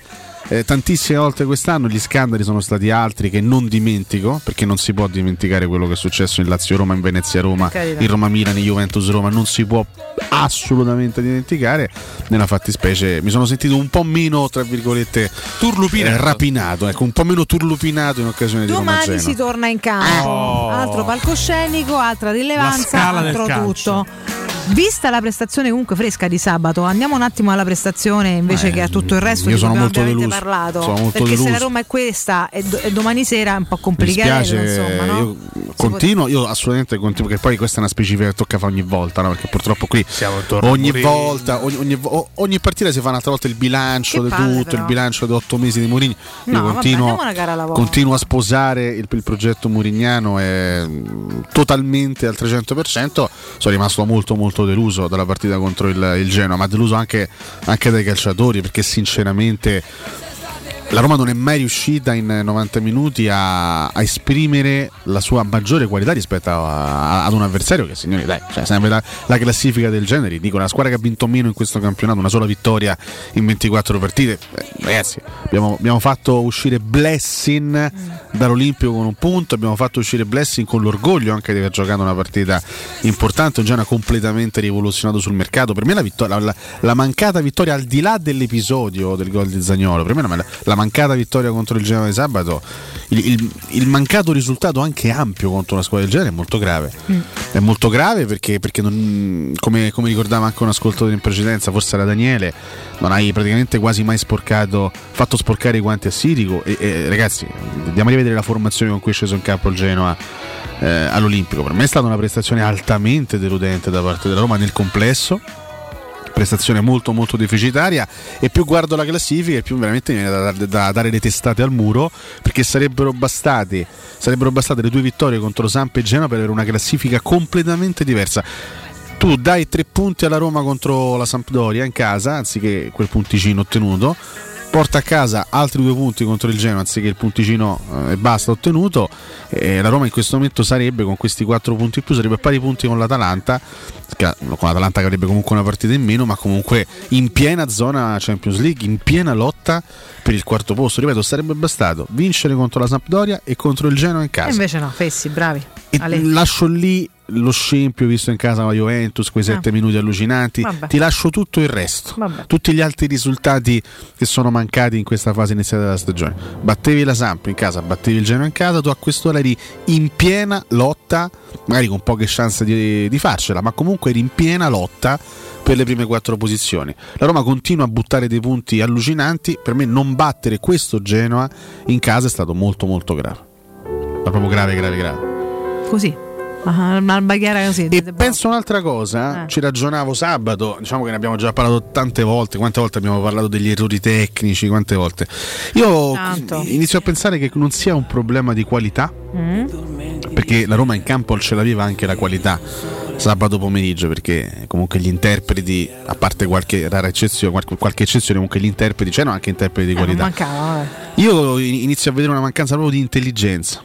S32: Eh, tantissime volte quest'anno gli scandali sono stati altri che non dimentico perché non si può dimenticare quello che è successo in Lazio Roma, in Venezia Roma,
S11: Per carità.
S32: in Roma Milano, in Juventus Roma non si può assolutamente dimenticare nella fattispecie mi sono sentito un po' meno tra virgolette
S14: Turlupinato.
S32: eh, rapinato ecco un po' meno turlupinato in occasione di Roma
S11: Domani si torna in campo.
S14: Oh.
S11: Altro palcoscenico, altra rilevanza, altro tutto. Vista la prestazione comunque fresca di sabato, andiamo un attimo alla prestazione invece
S32: Eh,
S11: che a tutto il resto
S32: io
S11: di
S32: sono molto deluso.
S11: Parlato.
S32: Sono molto
S11: perché se la
S32: deluso.
S11: Roma è questa e, do- e domani sera è un po'
S32: Mi
S11: complicato. Insomma, no?
S32: io continuo, io assolutamente continuo, perché poi questa è una specifica che tocca fare ogni volta, no? perché purtroppo qui ogni
S14: Mourinho.
S32: volta, ogni, ogni ogni partita si fa un'altra volta il bilancio
S11: Che
S32: di tutto,
S11: però.
S32: il bilancio di otto mesi di Mourinho. Io
S11: No, vabbè,
S32: continuo,
S11: andiamo una gara alla volta.
S32: continuo a sposare il, il progetto murignano mm, totalmente al 300%. Sono rimasto molto molto deluso dalla partita contro il, il Genoa, ma deluso anche, anche dai calciatori perché sinceramente la Roma non è mai riuscita in 90 minuti a, a esprimere la sua maggiore qualità rispetto a- a- ad un avversario che, signori, dai, cioè, sempre la, la classifica del genere. Dico, una squadra che ha vinto meno in questo campionato, una sola vittoria in 24 partite. Eh, ragazzi, abbiamo, abbiamo fatto uscire Blessing dall'Olimpio con un punto, abbiamo fatto uscire Blessing con l'orgoglio anche di aver giocato una partita importante, un Genoa completamente rivoluzionato sul mercato. Per me la, vittoria, la, la- la mancata vittoria, al di là dell'episodio del gol di Zagnolo, per me la, la mancata vittoria contro il Genoa di sabato, il, il- il mancato risultato anche ampio contro una squadra del genere è molto grave. È molto grave perché, perché non- come, come ricordava anche un ascoltatore in precedenza, forse era Daniele, non hai praticamente quasi mai sporcato, fatto sporcare i guanti a Sirico. E, e, ragazzi, andiamo a rivedere la formazione con cui è sceso in campo il Genoa eh, all'Olimpico. Per me è stata una prestazione altamente deludente da parte della Roma nel complesso. Prestazione molto molto deficitaria. E più guardo la classifica e più veramente mi viene da, da- da dare le testate al muro perché sarebbero bastate, sarebbero bastate le due vittorie contro Samp e Genoa per avere una classifica completamente diversa. Tu dai tre punti alla Roma contro la Sampdoria in casa, anziché quel punticino ottenuto, porta a casa altri due punti contro il Genoa, anziché il punticino eh, e basta ottenuto, e la Roma in questo momento sarebbe con questi quattro punti in più, sarebbe a pari punti con l'Atalanta, che- con l'Atalanta che avrebbe comunque una partita in meno, ma comunque in piena zona Champions League, in piena lotta per il quarto posto. Ripeto, sarebbe bastato vincere contro la Sampdoria e contro il Genoa in
S11: E
S32: casa.
S11: invece no, Fessi, bravi.
S32: E
S11: Ale.
S32: lascio lì lo scempio visto in casa la Juventus, quei sette
S11: Ah.
S32: minuti allucinanti.
S11: Vabbè.
S32: Ti lascio tutto il resto,
S11: Vabbè.
S32: tutti gli altri risultati che sono mancati in questa fase iniziale della stagione. Battevi la Samp in casa, battevi il Genoa in casa, tu a quest'ora eri in piena lotta, magari con poche chance di, di farcela, ma comunque eri in piena lotta per le prime quattro posizioni. La Roma continua a buttare dei punti allucinanti, per me non battere questo Genoa in casa è stato molto molto grave. Ma proprio grave, grave, grave.
S11: Così. Ah, Una baghiera così.
S32: E penso un'altra cosa,
S11: Eh.
S32: ci ragionavo sabato, diciamo che ne abbiamo già parlato tante volte, quante volte abbiamo parlato degli errori tecnici, quante volte. Io
S11: Tanto.
S32: inizio a pensare che non sia un problema di qualità,
S11: Mm?
S32: perché la Roma in campo ce l'aveva anche la qualità sabato pomeriggio, perché comunque gli interpreti, a parte qualche rara eccezione, qualche, qualche eccezione, comunque gli interpreti, c'erano anche interpreti di
S11: Eh,
S32: qualità.
S11: mancava, vabbè.
S32: Io inizio a vedere una mancanza proprio di intelligenza.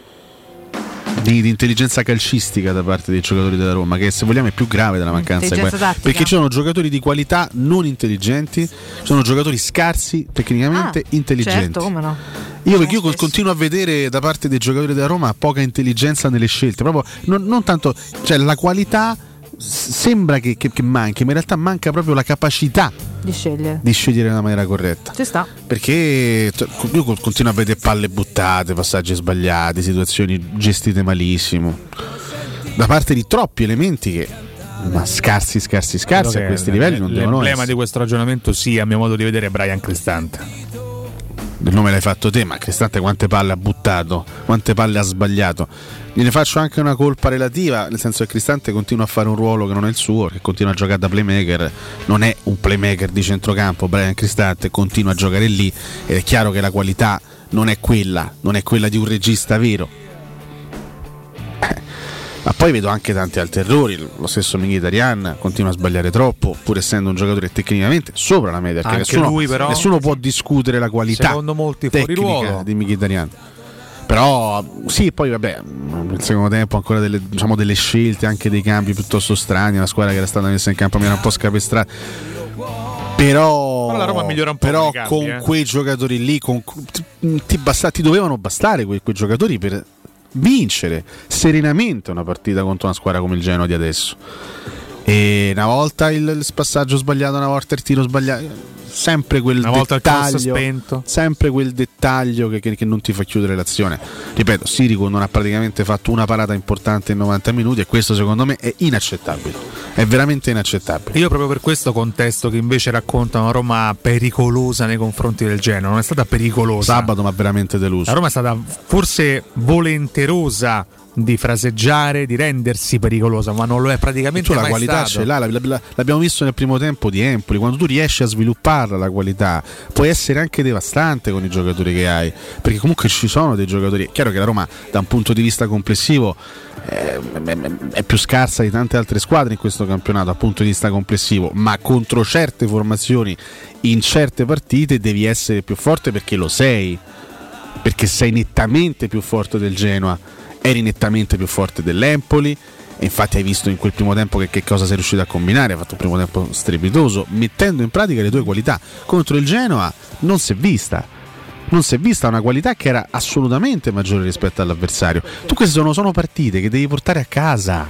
S32: Di, di intelligenza calcistica da parte dei giocatori della Roma, che se vogliamo è più grave della mancanza di quella. Perché ci sono giocatori di qualità non intelligenti, ci sono giocatori scarsi, tecnicamente
S11: Ah,
S32: intelligenti.
S11: Certo, come no?
S32: Io, perché io continuo a vedere da parte dei giocatori della Roma poca intelligenza nelle scelte, proprio non, non tanto, cioè la qualità sembra che, che- che manchi, ma in realtà manca proprio la capacità
S11: Di scegliere.
S32: di scegliere nella maniera corretta.
S11: Ci sta.
S32: Perché io co- continuo a vedere palle buttate, passaggi sbagliati, situazioni gestite malissimo. Da parte di troppi elementi che, ma scarsi, scarsi, scarsi a questi livelli non devono essere.
S14: di questo ragionamento sì, a mio modo di vedere, è Brian Cristante.
S32: Il nome l'hai fatto te, ma Cristante quante palle ha buttato, quante palle ha sbagliato. Gliene faccio anche una colpa relativa, nel senso che Cristante continua a fare un ruolo che non è il suo, che continua a giocare da playmaker, non è un playmaker di centrocampo, Brian Cristante continua a giocare lì ed è chiaro che la qualità non è quella, non è quella di un regista vero. Ma poi vedo anche tanti altri errori, lo stesso Mkhitaryan continua a sbagliare troppo, pur essendo un giocatore tecnicamente sopra la media, perché nessuno,
S14: lui, però,
S32: nessuno può discutere la qualità
S14: secondo molti fuori
S32: tecnica
S14: ruolo.
S32: di Mkhitaryan. Però sì, poi vabbè, nel secondo tempo ancora delle, diciamo, delle scelte, anche dei cambi piuttosto strani, una squadra che era stata messa in campo mi era un po' scapestrata. Però,
S14: Però la Roma migliora un po'
S32: però
S14: con i cambi,
S32: con
S14: eh.
S32: quei giocatori lì, con- ti, ti basta- ti dovevano bastare quei, quei giocatori per vincere serenamente una partita contro una squadra come il Genoa di adesso. E una volta il, passaggio sbagliato, una volta il tiro sbagliato. Sempre quel
S14: Una volta il
S32: dettaglio,
S14: spento.
S32: sempre quel dettaglio che, che- che non ti fa chiudere l'azione. Ripeto, Sirico non ha praticamente fatto una parata importante in 90 minuti e questo secondo me è inaccettabile. È veramente inaccettabile.
S14: Io proprio per questo contesto che invece racconta una Roma pericolosa nei confronti del Genoa, non è stata pericolosa.
S32: Sabato, ma veramente deluso.
S14: La Roma è stata forse volenterosa di fraseggiare, di rendersi pericolosa, ma non lo è praticamente
S32: tu la qualità
S14: stato.
S32: ce la- l'abbiamo visto nel primo tempo di Empoli, quando tu riesci a svilupparla la qualità, puoi essere anche devastante con i giocatori che hai, perché comunque ci sono dei giocatori, è chiaro che la Roma da un punto di vista complessivo eh, è più scarsa di tante altre squadre in questo campionato dal punto di vista complessivo, ma contro certe formazioni in certe partite devi essere più forte perché lo sei, perché sei nettamente più forte del Genoa, eri nettamente più forte dell'Empoli. E infatti hai visto in quel primo tempo che, che cosa sei riuscito a combinare, hai fatto un primo tempo strepitoso, mettendo in pratica le tue qualità. Contro il Genoa non si è vista. Non si è vista una qualità che era assolutamente maggiore rispetto all'avversario. Tu queste sono, sono partite che devi portare a casa.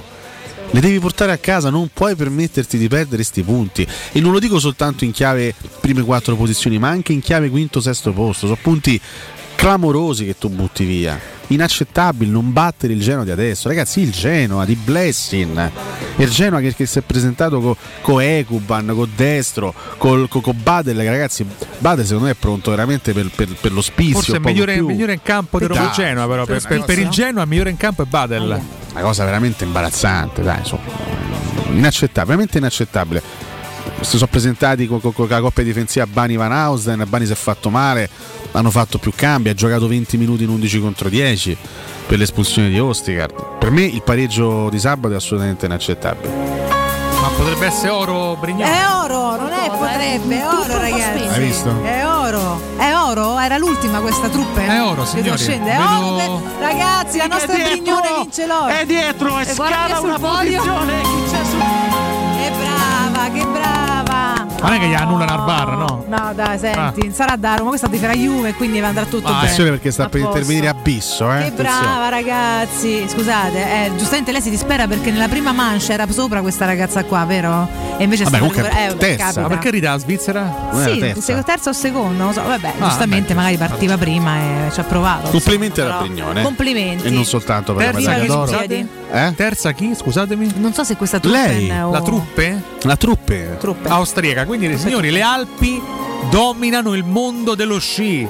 S32: Le devi portare a casa, non puoi permetterti di perdere questi punti. E non lo dico soltanto in chiave prime quattro posizioni, ma anche in chiave quinto, sesto posto. Sono punti clamorosi che tu butti via. Inaccettabile non battere il Genoa di adesso. Ragazzi, il Genoa di Blessing. Il Genoa che, che si è presentato con co Ekuban, con Destro, con co, co Badel. Ragazzi, Badel secondo me è pronto veramente per, per- per lo spizio.
S14: Forse è migliore, migliore in campo di Roma Genoa, però per,
S32: per
S14: per- il? Genoa migliore in campo è Badel.
S32: Una cosa veramente imbarazzante, dai, insomma. Inaccettabile, veramente inaccettabile. Si sono presentati con, con- con la coppia difensiva Bani Van Hausen, Bani si è fatto male, hanno fatto più cambi, ha giocato 20 minuti in 11 contro 10 per l'espulsione di Ostigard. Per me il pareggio di sabato è assolutamente inaccettabile.
S14: Ma potrebbe essere oro Brignone.
S11: È oro, non è potrebbe, è oro ragazzi.
S32: Hai visto?
S11: È oro. È oro? Era l'ultima questa truppe?
S14: È oro, signori.
S11: scende. È
S14: Vedo-
S11: oro per- Ragazzi, la nostra Brignone vince l'oro.
S79: È dietro e,
S11: E
S79: scala una
S11: podio.
S79: posizione. Chi c'è su-
S11: Che brava, che brava.
S14: Ma non è che gli annullano al bar, no?
S11: No, dai, senti, sarà da Roma, questa ti farà Juve, quindi andrà tutto bene.
S32: Attenzione perché sta
S11: A
S32: per
S11: posto.
S32: intervenire Abisso, eh?
S11: Che brava ragazzi, scusate, eh, giustamente lei si dispera perché nella prima mancia era sopra questa ragazza qua, vero? E invece è
S14: Vabbè,
S11: stata
S14: comunque
S11: recupera- eh,
S14: terza.
S11: capita.
S14: Ma perché ride la Svizzera?
S11: Sì, se- terza o seconda, non lo so. Vabbè,
S32: Ah,
S11: giustamente
S32: vabbè,
S11: magari partiva prima e ci ha provato.
S32: Complimenti alla Brignone.
S11: Complimenti.
S32: E non soltanto per la
S14: Terza
S32: medaglia d'oro.
S14: scusate?
S32: Eh?
S14: Terza chi? Scusatemi.
S11: Non so se questa truppe
S32: Lei,
S11: o...
S14: La truppe?
S32: La truppe.
S14: Austriaca. Quindi, signori, le Alpi dominano il mondo dello sci.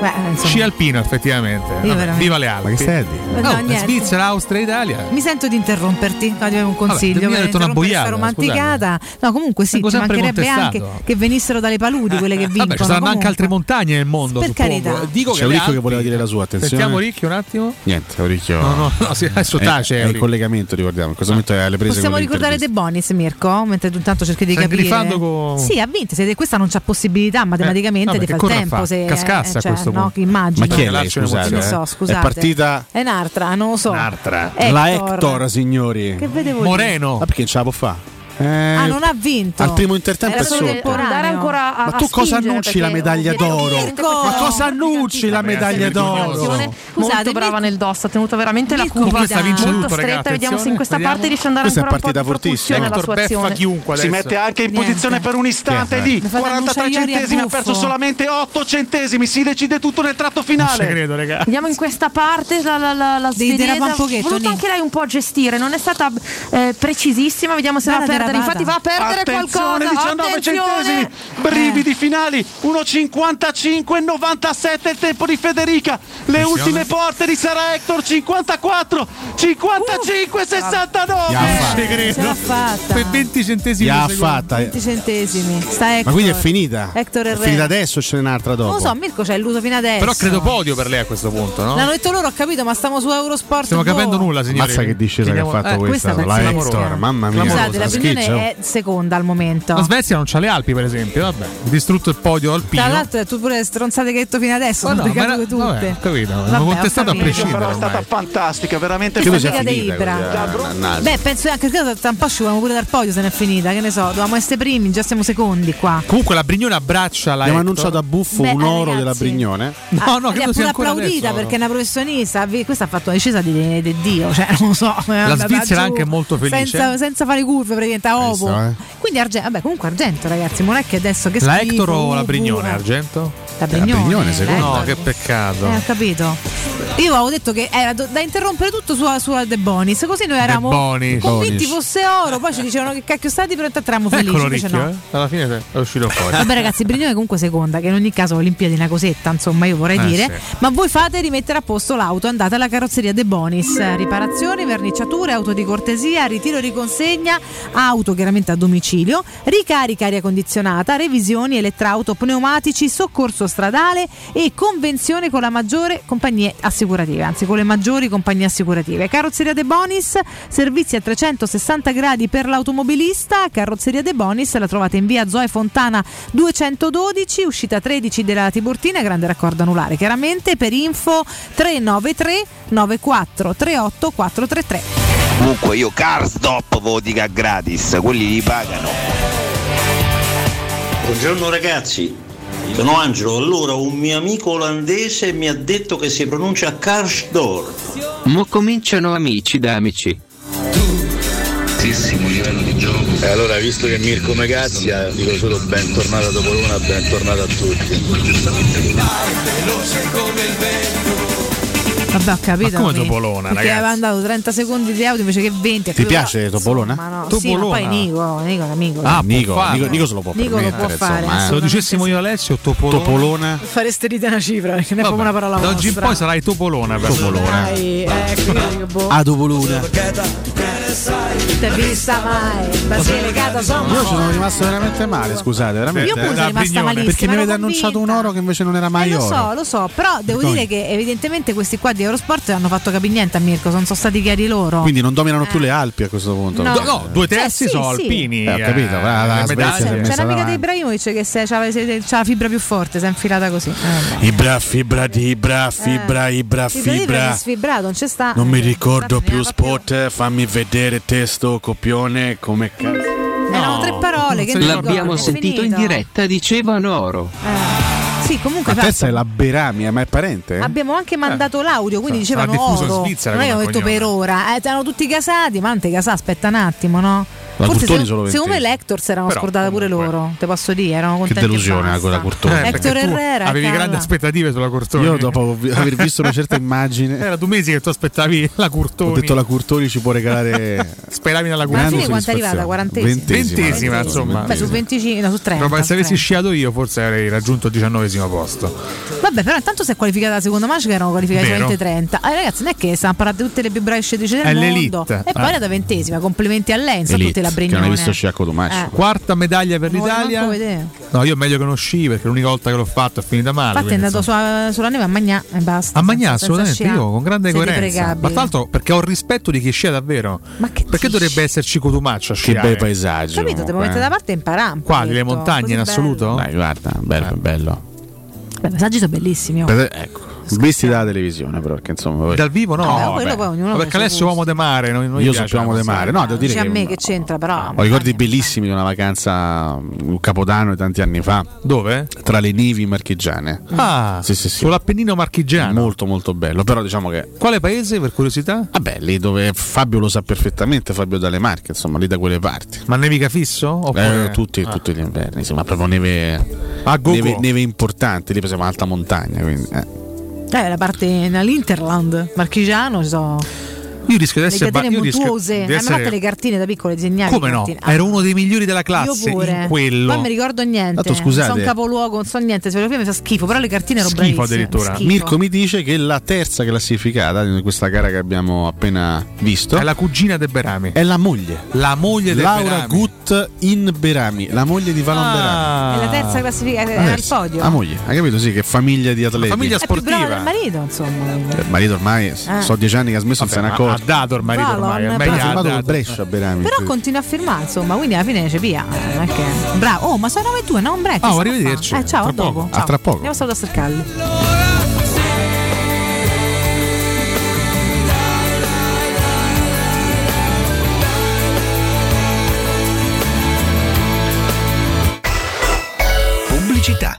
S11: Beh, insomma.
S14: Sci alpino, effettivamente. Vabbè, viva le Alpi.
S32: Che stai dire?
S11: No,
S14: No,
S11: niente.
S14: Svizzera, Austria, Italia.
S11: Mi sento di interromperti, ti avevo un consiglio.
S14: mi ha detto una boiata,
S11: romanticata. No, comunque sì,
S14: Vengo
S11: ci mancherebbe anche che venissero dalle paludi quelle che vincono.
S14: Vabbè, ci saranno anche altre montagne nel mondo.
S11: Per
S14: suppongo.
S11: carità.
S14: Dico
S32: C'è Euricchio che voleva dire la sua, attenzione.
S14: Sentiamo Ricchi un attimo.
S32: Niente, Euricchio.
S14: No, no, no, sì, adesso tace,
S32: È,
S14: Euricchio.
S32: collegamento, ricordiamo. In questo momento è alle prese
S11: Possiamo ricordare De Bonis, Mirko, mentre tu intanto cerchi di capire.
S14: con-
S11: Sì, ha vinto. Se questa non c'ha possibilità matematicamente
S14: vabbè,
S11: di
S14: a
S11: tempo.
S14: fa?
S11: Se,
S14: Cascazza a
S11: cioè,
S14: questo
S11: no, che immagino.
S32: Ma chi è lei, scusate?
S11: Non
S32: eh?
S11: so, scusate.
S32: È partita
S11: È un'altra, non lo so.
S32: Un'altra.
S11: Hector.
S32: La Hector, signori.
S11: Che vedevo io?
S14: Moreno.
S32: Ma perché non ce la può fare? Eh,
S11: Ah, non ha vinto.
S32: Al primo intertempo
S11: Era
S32: è sotto.
S80: ancora a,
S32: Ma
S80: a
S32: tu cosa annunci la medaglia d'oro? Ma cosa annunci la medaglia d'oro?
S11: Scusate,
S80: Molto brava nel DOS, ha tenuto veramente la curva
S11: Questa vince
S80: molto
S14: tutto,
S80: stretta. Vediamo se in questa
S14: attenzione,
S80: parte riesce ad andare
S32: Questa è
S80: ancora un po' di
S32: partita fortissima.
S14: Hector
S80: sua
S14: beffa
S80: azione.
S14: chiunque
S79: Si
S14: adesso.
S79: mette anche in posizione per un istante
S32: è?
S79: lì,
S11: Mi fate
S79: 43
S11: annunciare Iori a
S79: centesimi, ha perso solamente 8 centesimi, si decide tutto nel tratto finale.
S14: credo, raga.
S80: Vediamo in questa parte la, la, la, la svedese ha voluto anche lei un po' gestire, non è stata eh, precisissima, vediamo se va a
S11: Derapata.
S80: Infatti va a perdere
S79: Attenzione,
S80: qualcosa.
S79: 19
S80: Attenzione.
S79: centesimi, brividi finali, 1,55 97 il tempo di Federica, le
S14: Attenzione.
S79: ultime porte di Sara Hector 54, 55, 69.
S32: Gli ha fatta.
S14: Ci credo.
S11: Ce l'ha fatta.
S14: Per 20 centesimi.
S32: Gli ha
S14: al secondo.
S32: fatta.
S11: 20 centesimi. Sta Hector.
S32: Ma quindi è finita?
S11: Hector
S32: È finita adesso o ce n'è un'altra dopo?
S11: Non lo so, Mirko c'è illuso fino adesso.
S14: Però credo podio per lei a questo punto, no?
S11: L'hanno detto loro, ho capito, ma stiamo su Eurosport.
S14: Stiamo
S11: boh.
S14: capendo nulla, signori.
S32: Mazza che discesa che ha fatto
S14: eh,
S32: questa,
S11: questa
S32: la. Hector, mamma mia.
S11: Scusate, la
S32: schiccia.
S11: È seconda al momento.
S14: La Svezia non c'ha le Alpi, per esempio. Vabbè, distrutto il podio alpino.
S11: Tra l'altro, tu pure le stronzate che hai detto fino adesso,
S14: Ma
S11: sono
S14: no, ma era-
S11: tutte.
S14: vabbè, ho capito.
S11: Vabbè,
S14: L'hanno
S11: ho
S14: contestato a prescindere.
S79: Però è stata fantastica, veramente fantastica.
S11: finita Ibra.
S32: così, eh.
S11: Beh, penso anche che tra un po' ci vogliamo pure dal podio se n'è finita, che ne so, dovevamo essere primi, già siamo secondi qua.
S14: Comunque la Brignone abbraccia la
S32: Abbiamo annunciato a buffo
S11: Beh,
S32: un oro
S11: ragazzi.
S32: della Brignone.
S14: No,
S11: Ah,
S14: no,
S11: li ha
S14: credo sia
S11: pure
S14: ancora
S11: applaudita
S14: adesso.
S11: perché è una professionista. vi- Questa ha fatto una discesa di, di Dio, cioè non lo so. è andata
S14: Svizzera
S11: giù
S14: anche è molto felice.
S11: Senza, senza fare curve, praticamente diventa ovo.
S14: visto, eh.
S11: Quindi Argento, vabbè, comunque Argento, ragazzi, non è che adesso che
S14: La
S11: schifo,
S14: Hector o la Brignone, Argento?
S11: La Brignone,
S14: secondo
S11: la
S14: No, che peccato.
S11: Eh, ho capito. Io avevo detto che era da interrompere tutto su, su De Bonis, così noi eravamo
S14: Bonis.
S11: convinti
S14: Bonis.
S11: fosse oro, poi ci dicevano che cacchio stati, però eravamo felici.
S14: Eccolo ricchio,
S11: no.
S14: eh? Alla fine è uscito fuori.
S11: Vabbè ragazzi, Brignone comunque seconda, che in ogni caso Olimpiadi è una cosetta, insomma io vorrei
S14: Eh,
S11: dire.
S14: sì.
S11: Ma voi fate rimettere a posto l'auto, andate alla carrozzeria De Bonis, riparazioni, verniciature, auto di cortesia, ritiro e riconsegna, auto chiaramente a domicilio, ricarica aria condizionata, revisioni, elettrauto, pneumatici, soccorso stradale e convenzione con la maggiore compagnie assicurative, anzi con le maggiori compagnie assicurative. Carrozzeria De Bonis, servizi a 360 gradi per l'automobilista, carrozzeria De Bonis la trovate in via Zoe Fontana 212, uscita 13 della Tiburtina, grande raccordo anulare. Chiaramente per info 393 94 38 433.
S2: Comunque io Carsdop votica gratis, quelli li pagano.
S51: Buongiorno ragazzi, sono Angelo. Allora, un mio amico olandese mi ha detto che si pronuncia Karsdorp.
S1: Mo cominciano amici da amici.
S81: E allora visto che Mirko Megazia, dico solo bentornato a Topolona, bentornato a tutti.
S11: Vabbè, ho capito.
S14: Ma come Topolona,
S11: Perché
S14: ragazzi?
S11: aveva andato 30 secondi di auto invece che 20.
S32: Ti piace Topolona?
S11: Ma no,
S14: Topolona?
S11: Sì, ma poi Nico, Nico è un amico.
S14: Ah,
S32: Nico,
S14: può farlo.
S32: Nico, Nico se lo può
S11: Nico lo
S32: permettere,
S11: può fare,
S32: insomma, eh.
S14: Se lo dicessimo io Alessio, Topolona.
S32: Topolona.
S11: Fareste ridere una cifra, perché non è proprio una parola
S14: Da oggi in poi sarai Topolona. per
S32: Topolona.
S11: Dai, ecco, boh.
S32: A Topolona.
S11: Te vista mai, Basilicata sono
S32: Io sono rimasto veramente male, scusate, veramente.
S11: Io pure
S32: eh.
S11: sono rimasta malissima.
S32: Perché mi avete annunciato un oro che invece non era mai
S11: Eh, lo
S32: oro.
S11: so, lo so, però devo
S32: Come?
S11: dire che evidentemente questi qua di Eurosport hanno fatto capire niente a Mirko, non sono stati chiari loro.
S32: Quindi non dominano più le Alpi a questo punto.
S11: No.
S14: No, no, due terzi
S11: Cioè, sì,
S14: sono
S11: sì.
S14: alpini.
S32: Eh, ho capito,
S14: eh,
S32: la- la è
S11: C'è un'amica di. Ibrahimovic che se- c'ha, se- c'ha la fibra più forte, si è infilata così. Eh,
S32: Ibra, fibra, ibra, fibra, ibra,
S11: Fibra di
S32: fibra.
S11: è sfibrato, non c'è sta.
S32: Non mi
S11: Eh,
S32: ricordo più spot, fammi vedere testo, copione, come cazzo.
S11: proprio- Erano tre parole che
S1: L'abbiamo sentito in diretta, dicevano oro.
S11: Sì, comunque
S32: La terza è la Berami, ma è parente?
S11: Abbiamo anche mandato l'audio, quindi dicevano
S32: diffuso in
S11: oro.
S32: Svizzera
S11: non è che ho detto
S32: cognome.
S11: per ora. Eh, erano tutti casati, ma ante casà, aspetta un attimo, no?
S32: La
S11: Forse
S32: Curtoni
S11: se-
S32: solo
S11: secondo me l'Hector si erano scordata pure loro, te posso dire, erano
S32: Che
S11: contenti e
S32: delusione
S11: basta.
S32: eh, quella Curtoni.
S14: Eh,
S11: Hector Herrera,
S14: Avevi
S11: Carla.
S14: grandi aspettative sulla Curtoni.
S32: Io dopo aver visto una certa immagine
S14: Era due mesi che tu aspettavi la Curtoni.
S32: ho detto la Curtoni ci può regalare
S14: Speravi nella
S11: Ma alla quanto è arrivata? Quarantesima?
S32: Ventesima.
S14: Ventesima, insomma.
S11: Beh, su 25, no, su 30.
S14: Però se avessi
S11: 30.
S14: sciato io, forse avrei raggiunto il diciannovesimo posto.
S11: Vabbè, però intanto si è qualificata la seconda manche che erano qualificati
S14: Vero.
S11: 20-30. Eh, ragazzi, non è che stanno parlando tutte le più brave sciatrici del
S14: È
S11: mondo.
S14: l'elite.
S11: E poi
S14: Eh.
S11: era da ventesima. Complimenti a Lenz, a
S32: Elite,
S11: tutte la
S32: che non
S11: Brignone.
S32: hai visto Sciacco Domaccio.
S11: Eh.
S14: Quarta medaglia per
S11: Non voglio
S14: l'Italia. No, io meglio che non sci perché l'unica volta che l'ho fatto è finita male.
S11: Infatti è andato sulla, sulla neve a Magnà e basta.
S14: A Magnà assolutamente, io con grande
S11: Siete
S14: coerenza. Ma tra l'altro perché ho rispetto di chi scia davvero.
S11: Ma che
S14: perché dovrebbe esserci Cotumaccio a
S32: Che
S14: sciare?
S32: bei paesaggi.
S11: Capito, lo
S32: comunque,
S11: metti
S32: eh.
S11: da parte e imparare.
S14: Quali? Le montagne in assoluto?
S32: Dai, guarda, bello, bello.
S11: Beh, i paesaggi sono bellissimi. oh.
S32: Ecco, visti dalla televisione però, perché insomma... voi-
S14: Dal vivo no.
S11: Vabbè,
S14: No,
S11: quello
S14: vabbè.
S11: poi ognuno
S14: perché Alessio è uomo de mare. non- non gli
S32: Io sono più uomo di mare. No, devo dire
S11: a
S32: che
S11: me che c'entra, però.
S32: ho ricordi bellissimi di una vacanza un capodanno di tanti anni fa.
S14: Dove?
S32: Tra le nevi marchigiane.
S14: Ah,
S32: Sì, sì, sì.
S14: sull'Appennino marchigiano.
S32: Molto molto bello, però diciamo che
S14: Quale paese per curiosità?
S32: vabbè, lì dove Fabio lo sa perfettamente, Fabio dalle Marche, insomma, lì da quelle parti.
S14: Ma nevica fisso? Oppure...
S32: Eh, tutti,
S14: Ah.
S32: tutti gli inverni, insomma, proprio neve,
S14: A
S32: neve, neve importante, lì siamo alta montagna, quindi eh.
S11: Eh, la parte nell'Interland, marchigiano, sono
S14: Io rischio di essere. ba-
S11: catene
S14: io rischio
S11: montuose.
S14: di
S11: Hanno
S14: essere-
S11: fatto le cartine da piccole disegnate.
S14: Come no?
S11: Ah,
S14: Ero uno dei migliori della classe
S11: io pure.
S14: in quello.
S11: Poi mi ricordo niente.
S32: Tanto, scusate.
S11: Non so un capoluogo, non so niente. Se mi fa schifo, però le cartine ero
S14: Schifo addirittura.
S11: Schifo.
S32: Mirko mi dice che la terza classificata in questa gara che abbiamo appena visto
S14: È la cugina de Berami.
S32: è la moglie.
S14: La moglie del
S32: Laura
S14: Berami.
S32: Gut in Berami, la moglie di Valon Berami.
S11: È la terza classificata
S32: La
S11: al podio.
S32: La moglie, hai capito? Sì, che famiglia di atleti.
S14: famiglia
S11: è più brava del marito, insomma.
S32: Il marito ormai
S11: Eh.
S32: so dieci anni che ha smesso, non se ne accorto.
S14: Ha dato il marito
S11: Valon,
S14: ormai. Ormai
S32: Ha firmato
S14: dato.
S32: col Brescia Berami.
S11: Però continua a firmare, insomma, quindi alla fine c'è via. che... Bravo. Oh, ma sono 9 e 2, non un break.
S14: Oh, arrivederci.
S11: Eh, ciao,
S14: Tra
S11: a dopo.
S14: poco.
S32: A
S11: Ciao.
S32: tra poco.
S11: Andiamo a salutare Sercalli.
S19: Pubblicità.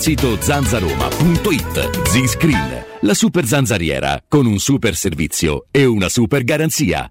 S82: sito zanzaroma.it. Z-Screen, la super zanzariera con un super servizio e una super garanzia.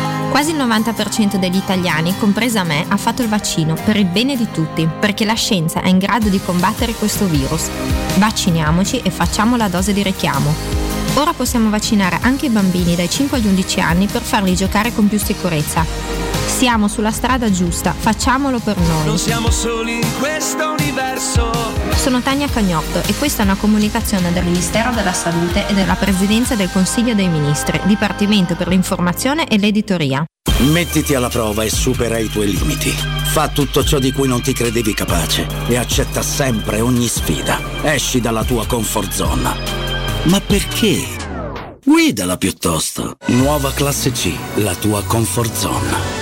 S83: Quasi il 90% degli italiani, compresa me, ha fatto il vaccino per il bene di tutti, perché la scienza è in grado di combattere questo virus. Vacciniamoci e facciamo la dose di richiamo. Ora possiamo vaccinare anche i bambini dai 5 agli 11 anni per farli giocare con più sicurezza. Siamo sulla strada giusta, facciamolo per noi.
S7: Non siamo soli in questo universo.
S83: Sono Tania Cagnotto e questa è una comunicazione del Ministero della Salute e della Presidenza del Consiglio dei Ministri, Dipartimento per l'informazione e l'editoria.
S6: Mettiti alla prova e supera i tuoi limiti. Fa tutto ciò di cui non ti credevi capace e accetta sempre ogni sfida. Esci dalla tua comfort zone. Ma perché? Guidala piuttosto. Nuova classe C, la tua comfort zone.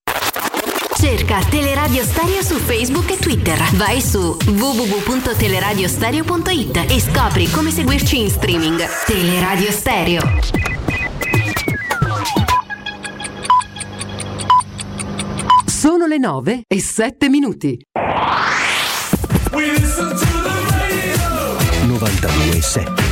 S59: Cerca Teleradio Stereo su Facebook e Twitter. Vai su www.teleradiostereo.it e scopri come seguirci in streaming. Teleradio Stereo.
S84: Sono le 9 e 7 minuti. 92
S7: 7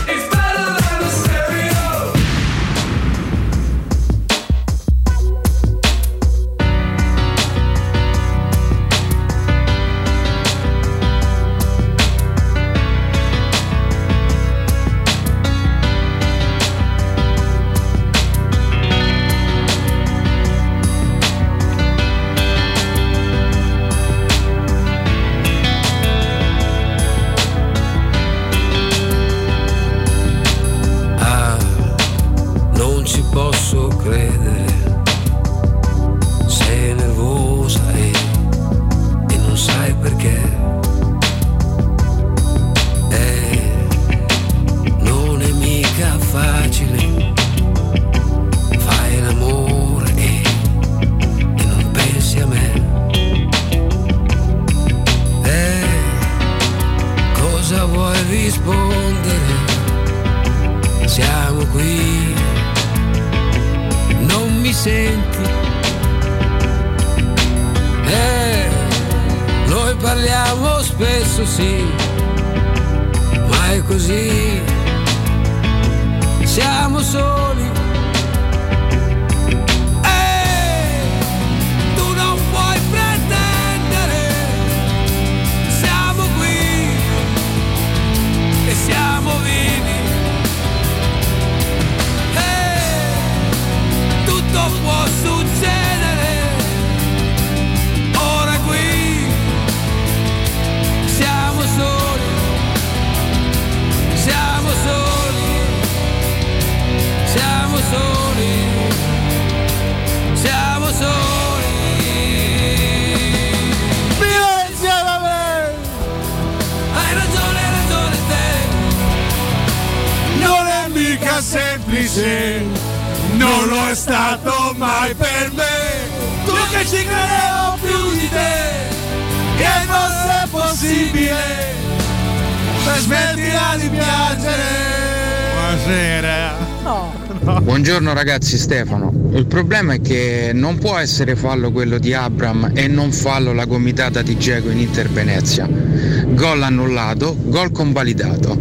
S7: ragazzi Stefano, il problema è che non può essere fallo quello di Abram e non fallo la gomitata di Geco in Inter Venezia. Gol annullato, gol convalidato.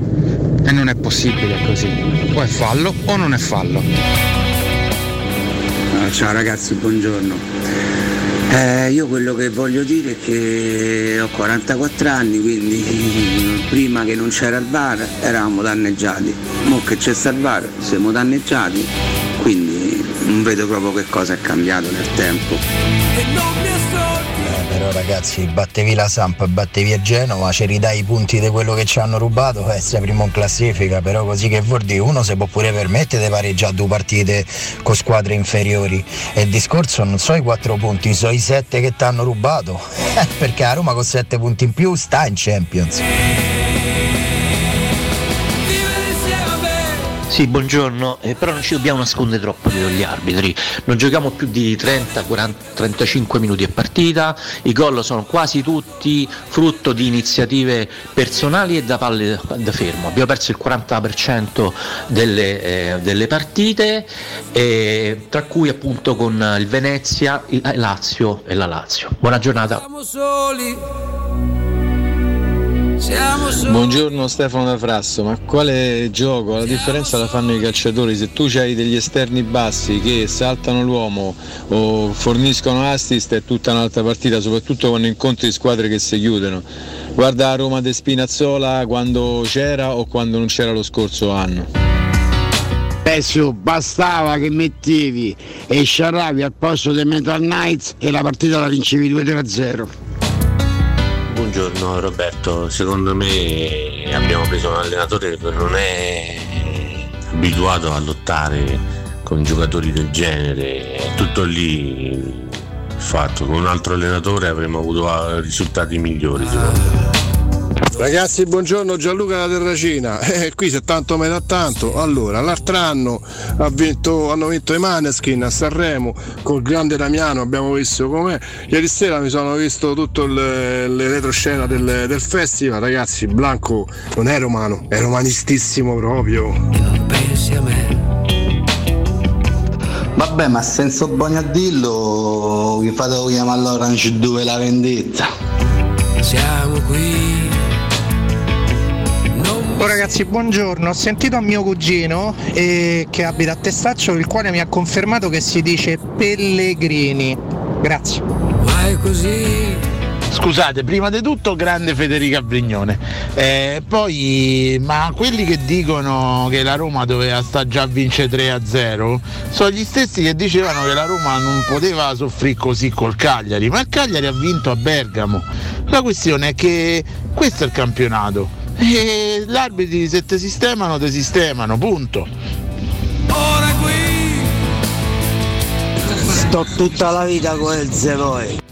S7: E non è possibile così. O è fallo o non è fallo.
S85: Ah, Ciao ragazzi, buongiorno. Eh, io quello che voglio dire è che ho 44 anni, quindi prima che non c'era il bar eravamo danneggiati. Mo che c'è il bar siamo danneggiati, quindi vedo proprio che cosa è cambiato nel tempo.
S2: Eh, però ragazzi, battevi la Samp, battevi a Genova, ci ridai i punti di quello che ci hanno rubato, eh, sei primo in classifica, però così che vuol dire, uno si può pure permettere di pareggiare due partite con squadre inferiori. E il discorso non so i quattro punti, so i sette che ti hanno rubato, perché a Roma con sette punti in più sta in Champions.
S79: Sì, buongiorno, eh, però non ci dobbiamo nascondere troppo dietro gli arbitri, non giochiamo più di 30, 40, 35 minuti a partita, i gol sono quasi tutti frutto di iniziative personali e da palle da fermo, abbiamo perso il 40% delle, eh, delle partite, eh, tra cui appunto con il Venezia, il Lazio e la Lazio. Buona giornata.
S86: Siamo soli.
S51: Buongiorno Stefano da Frasso, ma quale gioco? La differenza la fanno i calciatori, se tu hai degli esterni bassi che saltano l'uomo o forniscono assist è tutta un'altra partita, soprattutto quando incontri squadre che si chiudono. Guarda Roma de Spinazzola quando c'era o quando non c'era lo scorso anno.
S87: Pessio, bastava che mettevi e sciarravi al posto dei Metal Knights e la partita la vincevi 2-3-0.
S88: Buongiorno Roberto, secondo me abbiamo preso un allenatore che non è abituato a lottare con giocatori del genere, è tutto lì fatto, con un altro allenatore avremmo avuto risultati migliori secondo me.
S26: Ragazzi, buongiorno Gianluca da Terracina. Eh, qui se tanto me da tanto. Allora, l'altro anno ha vinto- hanno vinto i Maneskin a Sanremo col grande Damiano, abbiamo visto com'è. Ieri sera mi sono visto tutto il, le retroscena del, del festival, ragazzi. Blanco non è romano, è romanistissimo proprio.
S86: Pensi a me.
S85: Vabbè, ma senza buoni a dirlo, vi fate chiamare l'Orange 2 la vendetta.
S86: Siamo qui.
S89: Oh ragazzi, buongiorno. Ho sentito a mio cugino eh, che abita a Testaccio, il quale mi ha confermato che si dice Pellegrini. Grazie.
S7: Vai così.
S17: Scusate, prima di tutto grande Federica Brignone. Eh, poi, ma quelli che dicono che la Roma doveva sta già a vincere 3-0 sono gli stessi che dicevano che la Roma non poteva soffrire così col Cagliari, ma il Cagliari ha vinto a Bergamo. La questione è che questo è il campionato. E gli arbitri se te sistemano, te sistemano, punto.
S7: Ora qui.
S85: Sto tutta la vita con il poi.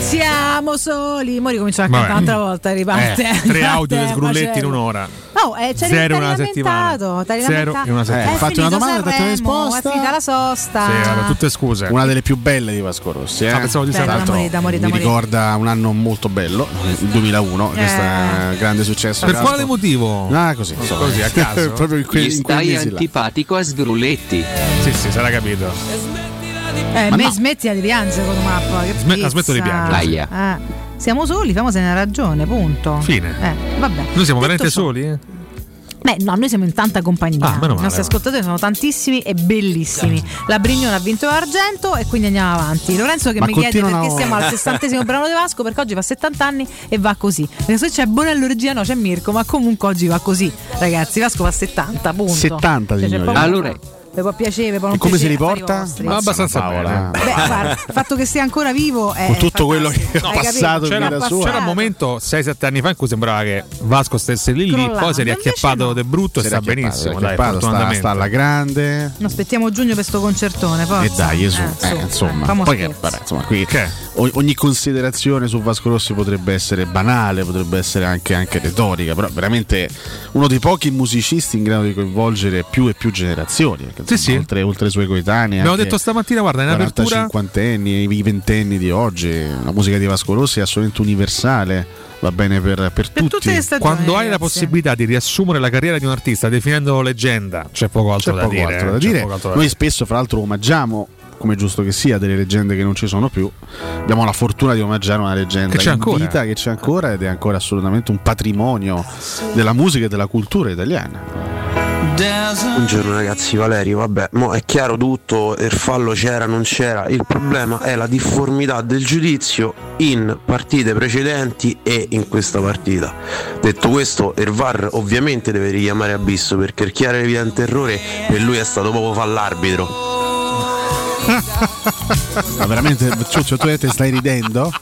S7: Siamo soli.
S11: Mo ricominciamo a cantare un'altra volta, riparte.
S14: Eh, tre audio di sgrulletti in un'ora.
S11: Oh, eh, c'è
S14: Zero in una settimana. Zero in una settimana. Eh,
S32: fatti una domanda, date una risposta.
S11: È finita la sosta.
S14: Sì, allora, tutte scuse.
S32: Una delle più belle di Vasco Rossi. Eh?
S14: Ah, pensavo di
S11: Bella, morire, da
S32: mi ricorda un anno molto bello, il 2001, questo è un grande successo.
S14: Per quale motivo?
S32: Ah, così, insomma.
S14: Così, a caso?
S32: Proprio in quei,
S1: Gli
S32: in quei
S1: stai
S32: mesi là.
S1: antipatico a Sgrulletti.
S14: Sì, sì, sarà capito.
S11: Eh,
S32: Ma
S11: me
S32: no.
S11: smettila di piangere con mappa. Che
S14: Sme- smetto di piangere.
S11: Eh, siamo soli, famosene ha ragione, punto.
S14: Fine.
S11: Eh, vabbè.
S14: Noi siamo
S11: Detto
S14: veramente
S11: ciò-
S14: soli? eh?
S11: Beh, no, noi siamo in tanta compagnia.
S14: Ah, meno
S11: I nostri
S14: male.
S11: ascoltatori sono tantissimi e bellissimi. La Brignone ha vinto l'argento e quindi andiamo avanti. Lorenzo che
S32: Ma
S11: mi chiede perché siamo al sessantesimo brano di Vasco, perché oggi fa 70 anni e va così. Perché se c'è Bonello regia no, c'è Mirko, ma comunque oggi va così. Ragazzi, Vasco fa 70, punto.
S32: 70,
S11: Cioè,
S32: signori.
S1: Allora,
S11: Vi può piacere, può non
S32: E come si
S11: piacere, affari
S32: riporta?
S14: Ma abbastanza
S32: Paola.
S11: Beh, guarda, il fatto che sia ancora vivo è
S32: Con tutto quello che
S11: Hai capito?
S32: passato in
S14: C'era,
S32: vita sua.
S14: c'era un momento 6-7 anni fa in cui sembrava che Vasco stesse lì lì, poi si è riacchiappato
S11: no.
S14: de brutto e
S32: Si
S14: sta benissimo.
S32: si è
S14: Dai,
S32: sta, sta alla grande.
S11: No, aspettiamo giugno per sto concertone, forza.
S32: E dai, Gesù,
S11: Eh,
S32: eh,
S11: su,
S32: insomma.
S11: eh,
S32: Poi che, vabbè, insomma, qui
S14: Che?
S32: ogni considerazione su Vasco Rossi potrebbe essere banale, potrebbe essere anche, anche retorica, però veramente uno dei pochi musicisti in grado di coinvolgere più e più generazioni. perché,
S14: Sì, sì.
S32: Oltre, oltre ai suoi coetanei.
S14: Abbiamo detto stamattina, guarda, in
S32: 40,
S14: apertura
S32: 50 anni, i ventenni di oggi, la musica di Vasco Rossi è assolutamente universale, va bene per, per tutti.
S11: tutte le stagioni,
S14: Quando hai la possibilità di riassumere la carriera di un artista definendolo leggenda, c'è poco altro
S32: C'è
S14: da
S32: poco
S14: dire.
S32: altro da
S14: c'è
S32: dire.
S14: poco altro da
S32: Noi
S14: dire.
S32: spesso, fra l'altro, omaggiamo, come è giusto che sia, delle leggende che non ci sono più. Abbiamo la fortuna di omaggiare una leggenda
S14: Che c'è
S32: in
S14: ancora.
S32: vita che c'è ancora ed è ancora assolutamente un patrimonio della musica e della cultura italiana.
S90: Buongiorno ragazzi, Valerio, vabbè, mo è chiaro tutto, il fallo c'era, non c'era, il problema è la difformità del giudizio in partite precedenti e in questa partita. Detto questo, il VAR ovviamente deve richiamare Abisso perché il chiaro e evidente errore per lui è stato proprio fa l'arbitro.
S32: Ma veramente, Ciuccio, tu te stai ridendo?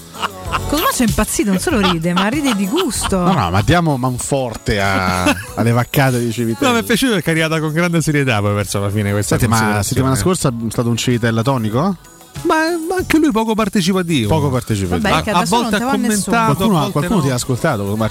S11: Cosmo c'è impazzito, non solo ride, ma ride di gusto.
S32: No, no, ma diamo manforte a- alle vaccate di Civitelli.
S14: No, mi è piaciuto perché è arrivata con grande serietà poi verso la fine questa
S32: Senti, ma la settimana scorsa è stato un Civitella tonico?
S14: Ma, ma anche lui poco partecipativo.
S32: Poco partecipativo.
S11: Vabbè,
S14: a, a volte ha commentato,
S32: Qualcuno,
S14: a volte
S32: qualcuno
S14: no.
S32: ti ha ascoltato? Ma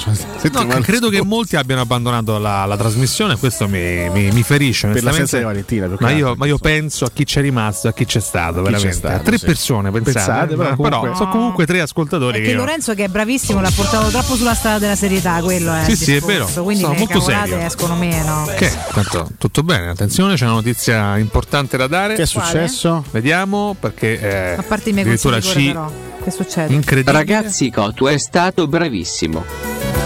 S14: No, credo che molti abbiano abbandonato la, la trasmissione e questo mi, mi- mi ferisce.
S32: Per
S14: onestamente.
S32: l'assenza di Valentina,
S14: Ma io, ma io penso a chi c'è rimasto, a chi c'è stato,
S32: Chi c'è
S14: veramente.
S32: stato,
S14: a tre
S32: sì.
S14: persone, pensate.
S32: Pensate, però
S14: Eh,
S32: comunque-
S14: sono comunque tre ascoltatori.
S11: Perché
S14: che
S11: Lorenzo, che è bravissimo, l'ha portato troppo sulla strada della serietà. Quello è.
S14: Sì,
S11: il
S14: sì, è vero.
S11: Quindi
S14: Sono
S11: le
S14: molto serio.
S11: escono meno.
S14: Che? Tanto, tutto bene, attenzione, c'è una notizia importante da dare.
S32: Che è successo?
S14: Vediamo perché eh,
S11: A parte i miei consigli,
S14: ci
S11: però. Che succede?
S14: incredibile.
S1: Ragazzi, Cotu è stato bravissimo.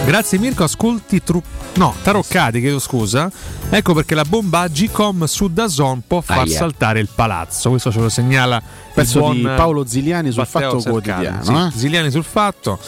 S14: Grazie Mirko, ascolti tru- no, taroccati, chiedo scusa. Ecco perché la bomba Agicom su Dazon può far
S1: Aia.
S14: saltare il palazzo. Questo ce lo segnala
S32: Pezzo
S14: il buon
S32: di Paolo Ziliani sul
S14: Matteo
S32: Fatto
S14: Sercali.
S32: Quotidiano,
S14: Sì,
S32: eh?
S14: Ziliani sul fatto.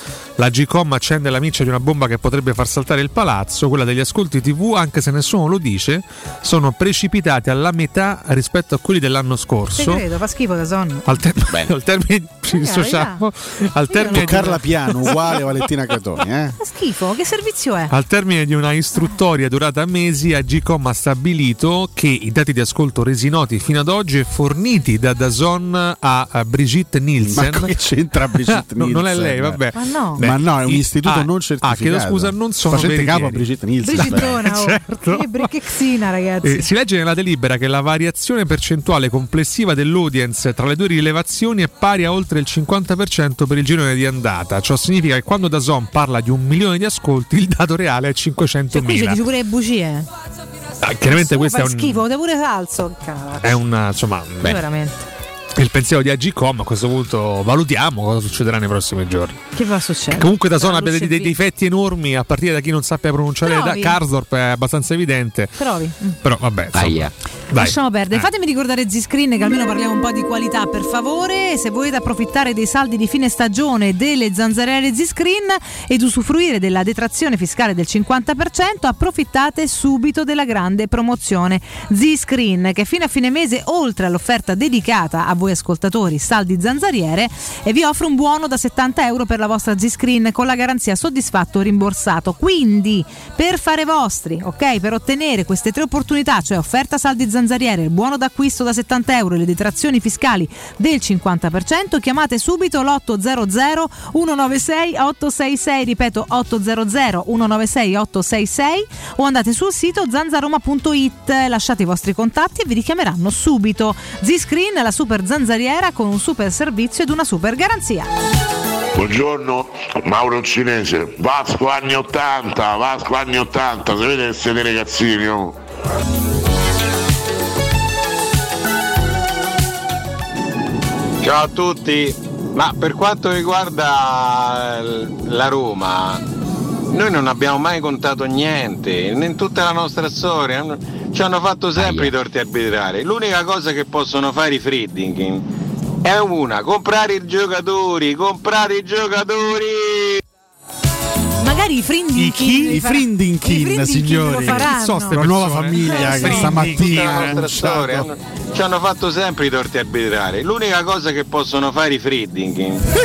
S14: La Gcom accende la miccia di una bomba che potrebbe far saltare il palazzo. Quella degli ascolti TV, anche se nessuno lo dice, sono precipitati alla metà rispetto a quelli dell'anno
S11: Te
S14: scorso.
S11: credo, fa schifo da sonno.
S14: Al, ter- al termine ci dissociamo. Al termine, di
S32: Carla
S14: una,
S32: Piano uguale a Valentina Catoni, eh?
S11: Fa schifo, che servizio è?
S14: al termine di una istruttoria durata mesi, Agcom ha stabilito che i dati di ascolto resi noti fino ad oggi e forniti da Dazon a, a Brigitte Nielsen.
S32: Ma che c'entra Brigitte
S14: No, non è
S32: Nielsen?
S14: lei, vabbè.
S11: Ma no.
S32: Ma no, è un istituto
S14: ah,
S32: non
S14: Ah,
S32: certificato.
S14: chiedo scusa, non sono
S32: Facente capo a. Brigitte Nielsen.
S11: Brigittona, oh.
S14: certo.
S11: Che brichexina, ragazzi.
S14: Eh, si legge nella delibera che la variazione percentuale complessiva dell'audience tra le due rilevazioni è pari a oltre il 50% per il girone di andata. Ciò significa che quando Dazon parla di un milione di ascolti, il dato reale è 500.000.
S11: Cioè, qui ci dici pure le bugie.
S14: Ah, chiaramente questo è un,
S11: schifo, pure falso. Cazzo.
S14: è un insomma, beh,
S11: Veramente.
S14: Il pensiero di Agcom a questo punto valutiamo cosa succederà nei prossimi giorni.
S11: Che va a succedere?
S14: Comunque da zona abbia dei, dei difetti enormi a partire da chi non sappia pronunciare da
S11: Provi.
S14: Karsdorp è abbastanza evidente.
S11: Provi.
S14: Però vabbè, insomma. Dai.
S11: Lasciamo perdere.
S14: Eh.
S11: Fatemi ricordare Ziscreen che almeno parliamo un po' di qualità, per favore. Se volete approfittare dei saldi di fine stagione delle zanzariere Ziscreen ed usufruire della detrazione fiscale del 50%, approfittate subito della grande promozione Ziscreen che fino a fine mese, oltre all'offerta dedicata a voi ascoltatori saldi zanzariere, e vi offre un buono da 70 euro per la vostra Ziscreen con la garanzia soddisfatto o rimborsato. Quindi, per fare vostri, ok? Per ottenere queste tre opportunità, cioè offerta saldi zanzariere, il buono d'acquisto da 70 euro e le detrazioni fiscali del 50%, chiamate subito l'800 196 866, ripeto 800 196 866 o andate sul sito zanzaroma.it, lasciate i vostri contatti e vi richiameranno subito. Z-Screen, la super zanzariera con un super servizio ed una super garanzia.
S91: Buongiorno, Mauro Cinese, Vasco anni 80, Vasco anni 80, se vede che siete ragazzini, oh.
S92: Ciao a tutti, ma per quanto riguarda eh, la Roma, noi non abbiamo mai contato niente, in tutta la nostra storia, ci hanno fatto sempre i torti arbitrari. L'unica cosa che possono fare i Friedkin è una, comprare i giocatori, comprare i giocatori!
S11: Magari i Frindinkin
S32: I Frindinkin, signori.
S11: lo faranno.
S32: Una nuova famiglia che stamattina
S92: la ci hanno fatto sempre i torti arbitrari. L'unica cosa che possono fare i Friedkin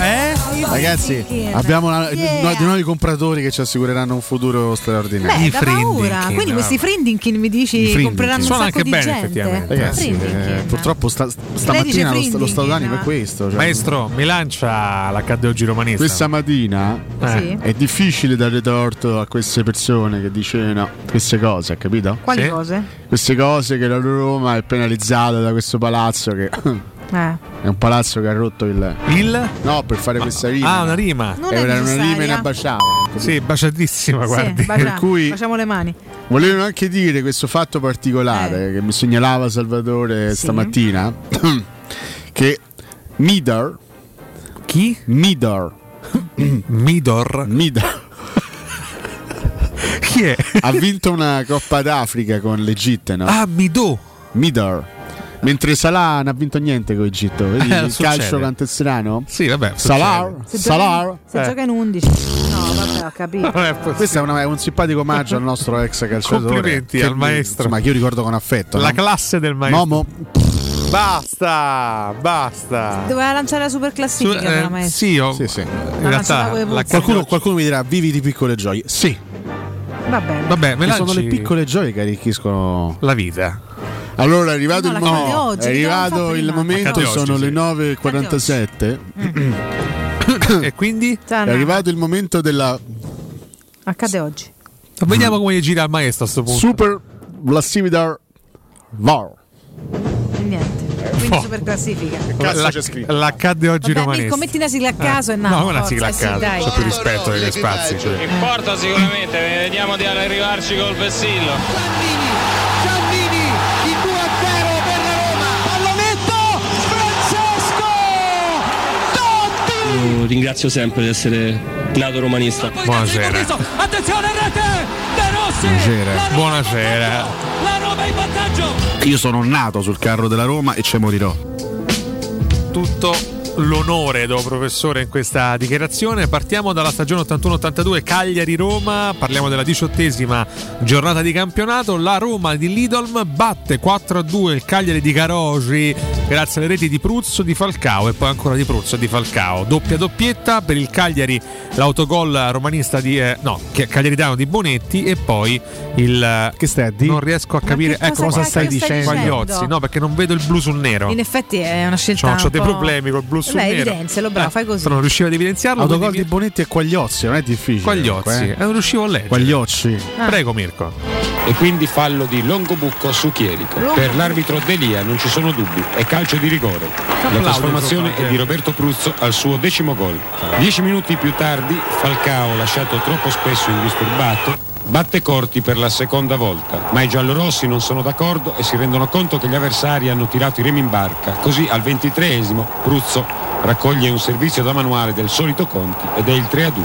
S32: Eh? Ragazzi, abbiamo una- no- dei nuovi compratori che ci assicureranno un futuro straordinario.
S11: Beh, da paura. Quindi questi Frindinkin mi dici
S32: I
S11: compreranno un
S32: Suona
S11: sacco
S32: anche
S11: di
S32: bene,
S11: gente.
S32: effettivamente. Ragazzi, eh, purtroppo sta- stamattina lo, sta- lo stato d'animo è questo. cioè.
S14: Maestro, mi lancia l'H oggi romanista.
S32: Questa mattina
S14: Sì.
S32: è difficile dare torto a queste persone che dicono queste cose, hai capito?
S11: Quali Sì. cose?
S32: Queste cose che la Roma è penalizzata da questo palazzo che
S11: Eh.
S32: è un palazzo che ha rotto il...
S14: Il?
S32: No, per fare questa rima.
S14: Ah, una rima.
S11: Non
S32: Era una rima inabbasciata.
S14: Sì, baciatissima, guardi.
S11: Sì, bacia-
S32: Per cui-
S11: facciamo le mani.
S32: Volevano anche dire questo fatto particolare che mi segnalava Salvatore
S11: Sì.
S32: stamattina che Midar
S14: chi?
S32: Midar
S14: Midor
S32: Midar
S14: Chi è?
S32: Ha vinto una Coppa d'Africa con l'Egitto, no?
S14: Ah, Midò.
S32: Midar. Mentre Salah non ha vinto niente con l'Egitto, vedi
S14: Eh,
S32: il
S14: succede.
S32: calcio è strano?
S14: Sì, vabbè.
S32: Salah,
S11: Se
S32: Salah.
S11: gioca, se
S32: Eh.
S11: gioca in 11. No, vabbè, ho capito.
S32: Questo è, una- è un simpatico omaggio al nostro ex calciatore.
S14: Complimenti al maestro.
S32: Insomma, che io ricordo con affetto.
S14: La
S32: no?
S14: classe del maestro.
S32: Momo,
S14: Basta, basta.
S11: Doveva lanciare la super classifica,
S14: Su- eh, sì, io
S32: Sì, sì.
S14: in realtà la
S32: qualcuno, qualcuno mi dirà vivi di piccole gioie. Sì,
S11: Va bene.
S14: Vabbè, me
S32: sono le piccole gioie che arricchiscono
S14: la vita.
S32: Allora è arrivato
S11: No,
S32: il,
S11: cade oggi,
S32: è arrivato il momento,
S14: oggi,
S32: sono
S14: sì.
S32: le 9.47.
S14: e quindi?
S32: È
S11: no.
S32: arrivato il momento della
S11: Accade oggi.
S14: Vediamo come gli gira il maestro a sto punto.
S32: Super Vlasividar VAR.
S11: E niente. Quindi super classifica.
S14: La- L'accadde oggi
S11: Vabbè,
S14: romanista.
S11: Mirko, metti una sigla a caso e nato.
S14: No, una sigla a
S11: eh sì,
S14: caso.
S11: dai.
S14: C'è più rispetto degli spazi. cioè.
S79: Importa sicuramente, vediamo di arrivarci col vessillo.
S93: Ringrazio sempre di essere nato romanista.
S14: Buonasera.
S94: Attenzione rete, De Rossi.
S32: Buonasera.
S14: Buonasera.
S94: La Roma in vantaggio.
S32: Io sono nato sul carro della Roma e ci morirò.
S14: tutto l'onore do professore in questa dichiarazione. Partiamo dalla stagione 81-82 Cagliari-Roma, parliamo della diciottesima giornata di campionato. La Roma di Lidolm batte 4-2 il Cagliari di Carosi grazie alle reti di Pruzzo, di Falcao e poi ancora di Pruzzo e di Falcao. Doppia doppietta per il Cagliari, l'autogol romanista di eh, no, cagliaritano di Bonetti e poi il
S32: Che stai dire?
S14: non riesco a capire ecco
S11: cosa-
S14: stai
S11: stai
S14: dicendo.
S11: dicendo?
S14: Pagliozzi, no, perché non vedo il blu sul nero.
S11: In effetti è una scelta.
S14: C'ho,
S11: un
S14: c'ho dei problemi col blu sul
S11: Beh,
S14: nero.
S11: evidenzialo, bravo,
S14: Eh,
S11: fai così.
S14: se non riuscivo ad evidenziarlo.
S32: Autogol di Bonetti e Quagliozzi, non è difficile.
S14: Quagliozzi,
S32: comunque,
S14: eh, non riuscivo a leggere.
S32: Quagliozzi.
S11: Ah.
S14: Prego Mirko.
S95: E quindi fallo di Longobucco su Chierico.
S11: Longo-
S95: Per l'arbitro Delia non ci sono dubbi, è calcio di rigore. La trasformazione è di Roberto Pruzzo al suo decimo gol. Dieci minuti più tardi Falcao, lasciato troppo spesso indisturbato, batte Corti per la seconda volta, ma i giallorossi non sono d'accordo e si rendono conto che gli avversari hanno tirato i remi in barca. Così al ventitreesimo Pruzzo raccoglie un servizio da manuale del solito Conti ed è il 3 a 2.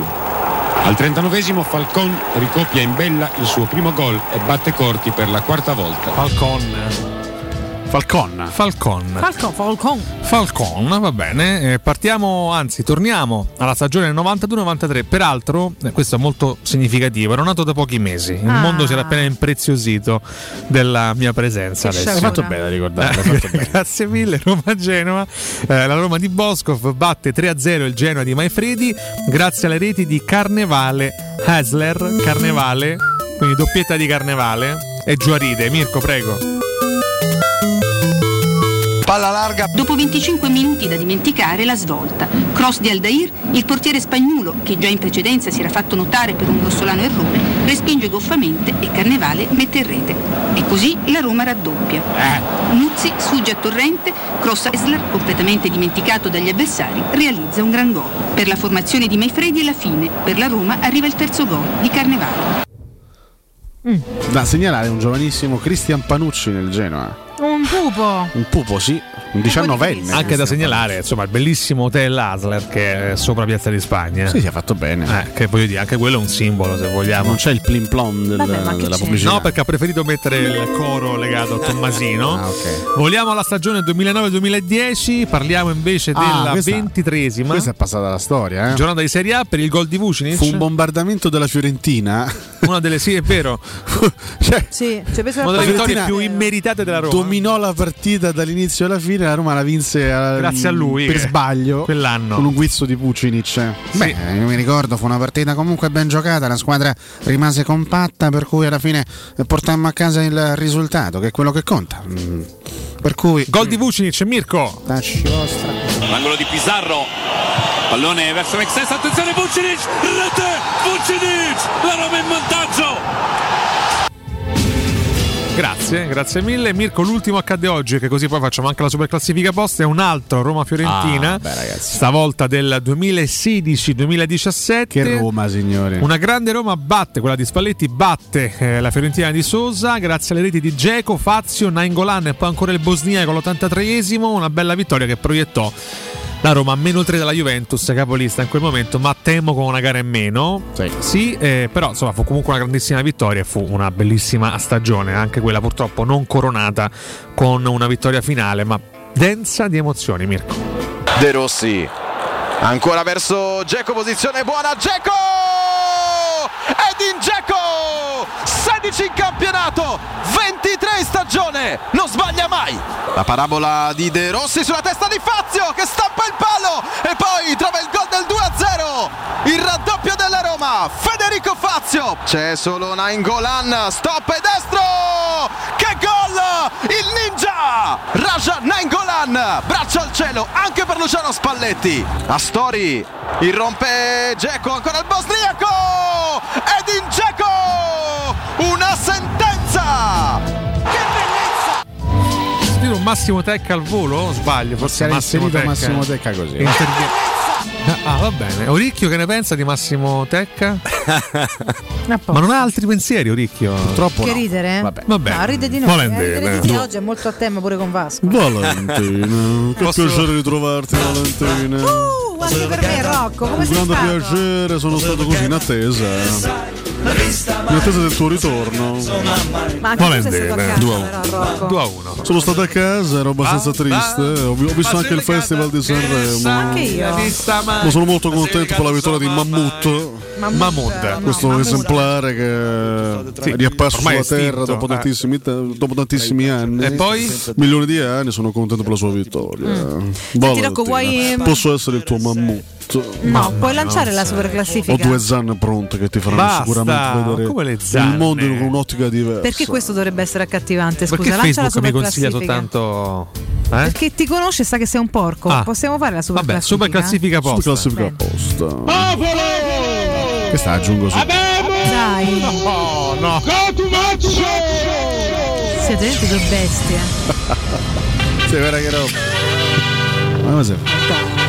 S95: Al 39esimo Falcon ricopia in bella il suo primo gol e batte Corti per la quarta volta.
S14: Falcon.
S32: Falcon.
S14: Falcon.
S11: Falcon, Falcon.
S14: Falcon, va bene. Eh, partiamo, anzi, torniamo alla stagione 92-93. Peraltro, eh, questo è molto significativo, ero nato da pochi mesi. Il
S11: Ah.
S14: mondo si era appena impreziosito della mia presenza.
S11: Sciagura. Hai fatto
S32: bene a ricordarlo,
S14: Eh. Grazie mille, Roma-Genova. Eh, la Roma di Boscov batte 3-0 il Genoa di Maifredi grazie alle reti di Carnevale, Hasler, Carnevale, quindi doppietta di Carnevale e Giuaride. Mirko, prego.
S96: Palla larga. Dopo 25 minuti da dimenticare la svolta. Cross di Aldair, il portiere spagnolo, che già in precedenza si era fatto notare per un grossolano errore, respinge goffamente e Carnevale mette in rete. E così la Roma raddoppia. Nuzzi sfugge a Torrente, cross Esler, completamente dimenticato dagli avversari, realizza un gran gol. Per la formazione di Maifredi è la fine. Per la Roma arriva il terzo gol di Carnevale.
S32: Da segnalare un giovanissimo Cristian Panucci nel Genoa.
S11: Un pupo.
S32: Un pupo, sì, un 19enne.
S14: Anche da segnalare, insomma, il bellissimo hotel Asler che è sopra Piazza di Spagna.
S32: Sì, si è fatto bene.
S14: Eh, che voglio dire, anche quello è un simbolo, se vogliamo.
S32: Non c'è il plim plom del-
S11: Vabbè,
S32: della pubblicità.
S14: No, perché ha preferito mettere il coro legato a Tommasino.
S32: Ah, ok.
S14: Vogliamo alla stagione 2009-2010, parliamo invece
S32: Ah,
S14: della
S32: questa-
S14: ventitresima
S32: Questa è passata la storia, eh.
S14: giornata di Serie A per il gol di Vucinic.
S32: Fu un bombardamento della Fiorentina.
S14: Una delle sì, è vero.
S32: cioè,
S11: Sì, ci ho preso
S14: Una
S11: la
S14: delle vittorie più immeritate della Roma.
S32: dominò la partita dall'inizio alla fine. La Roma la vinse eh,
S14: Grazie a lui,
S32: per
S14: che-
S32: sbaglio
S14: quell'anno.
S32: con un guizzo di Pucinic.
S97: Beh, io mi ricordo, fu una partita comunque ben giocata, la squadra rimase compatta, per cui alla fine eh, portammo a casa il risultato, che è quello che conta. Mm, Per cui...
S14: Gol di Vucinic, Mirko.
S97: Tacci vostra.
S98: L'angolo di Pizarro. Pallone verso Mexes, attenzione Vucinic, rete Vucinic, la Roma in vantaggio.
S14: Grazie, grazie mille. Mirko, l'ultimo accade oggi, che così poi facciamo anche la super classifica post. È un altro Roma-Fiorentina.
S32: Ah, beh.
S14: Stavolta del 2016-2017.
S32: Che Roma, signori.
S14: Una grande Roma batte, quella di Spalletti batte eh, la Fiorentina di Sosa grazie alle reti di Geco, Fazio, Nainggolan e poi ancora il Bosnia con l'83esimo, una bella vittoria che proiettò la Roma a meno 3 dalla Juventus, capolista in quel momento, ma temo con una gara in meno. Sì, eh, però insomma fu comunque una grandissima vittoria e fu una bellissima stagione, anche quella purtroppo non coronata con una vittoria finale, ma densa di emozioni, Mirko.
S91: De Rossi ancora verso Geco posizione buona Geco Edin Geco 16 in campionato 23 in stagione non sbaglia mai. La parabola di De Rossi sulla testa di Fazio che stampa il palo e poi trova il gol del 2-0 il raddoppio della Roma Federico Fazio. C'è solo Nainggolan stop e destro. Che gol! Il ninja! Raja Nainggolan braccia al cielo anche per Luciano Spalletti. Astori irrompe Geco ancora il bosniaco. Edin Geco una sentenza
S14: Sentite un Massimo Tecca al volo? Sbaglio? Forse
S32: era
S14: Massimo
S32: inserito
S14: Tecca.
S32: Massimo Tecca così.
S14: Interviene. Ah, va bene. Oricchio che ne pensa di Massimo Tecca? Ma non ha altri pensieri, Oricchio? Purtroppo
S11: Che ridere?
S14: Vabbè. Vabbè.
S11: No, ride di noi.
S14: Valentino.
S11: Eh, di oggi è molto a tema pure con Vasco.
S32: Valentina, che
S14: Posso-
S32: piacere ritrovarti Valentina.
S11: Uh, anche per me Rocco, come
S32: Un
S11: sei
S32: grande
S11: stato?
S32: piacere, sono stato così in attesa. In attesa del tuo ritorno.
S11: Ma anche tu sei stato a casa,
S32: Due a
S11: però, Rocco.
S14: 2 a 1.
S32: Sono stato a casa, ero abbastanza triste. Ho, vi- ho visto anche il festival di Sanremo.
S11: Anche io.
S32: Ma sono molto contento per la vittoria di Mammut.
S14: Mahmood.
S32: Questo esemplare che è riapparso
S14: ormai è
S32: sulla terra dopo
S14: eh.
S32: tantissimi, dopo tantissimi anni.
S14: E poi?
S32: Milioni di anni, sono contento per la sua vittoria.
S11: Senti, Rocco, vuoi-
S32: Posso essere il tuo mammut?
S11: No, puoi lanciare la super
S32: Ho
S11: classifica?
S32: due zanne pronte che ti faranno
S14: Basta,
S32: sicuramente vedere
S14: come le zanne?
S32: il mondo in un'ottica diversa.
S11: Perché questo dovrebbe essere accattivante? Scusa,
S14: Perché
S11: lancia la
S14: Facebook mi
S11: super
S14: consiglia
S11: classifica.
S14: soltanto. Eh?
S11: Perché ti conosce e sa che sei un porco.
S14: Ah.
S11: Possiamo fare la super
S14: Vabbè,
S11: classifica?
S14: super classifica post.
S32: Super classifica post. Questa aggiungo su.
S11: Dai.
S14: No, no.
S11: Siete dentro due bestie.
S32: Sì, guarda che roba. Ma cos'è?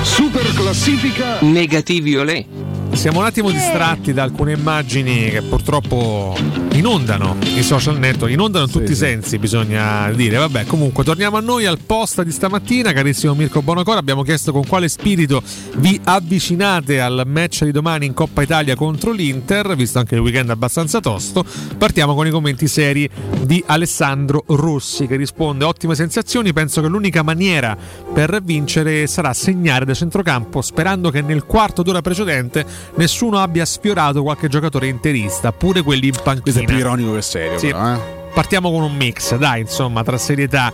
S98: Super classifica
S1: Negativi olè.
S14: Siamo un attimo distratti da alcune immagini che purtroppo inondano i social network, inondano in tutti i sensi, bisogna dire. Vabbè, comunque torniamo a noi al post di stamattina, carissimo Mirko Bonacora, abbiamo chiesto con quale spirito vi avvicinate al match di domani in Coppa Italia contro l'Inter, visto anche il weekend abbastanza tosto. Partiamo con i commenti seri di Alessandro Rossi che risponde ottime sensazioni, penso che l'unica maniera per vincere sarà segnare da centrocampo sperando che nel quarto d'ora precedente nessuno abbia sfiorato qualche giocatore interista, pure quelli in panchina.
S32: Questo è più ironico che serio,
S14: Sì.
S32: però, eh.
S14: Partiamo con un mix, dai, insomma, tra serietà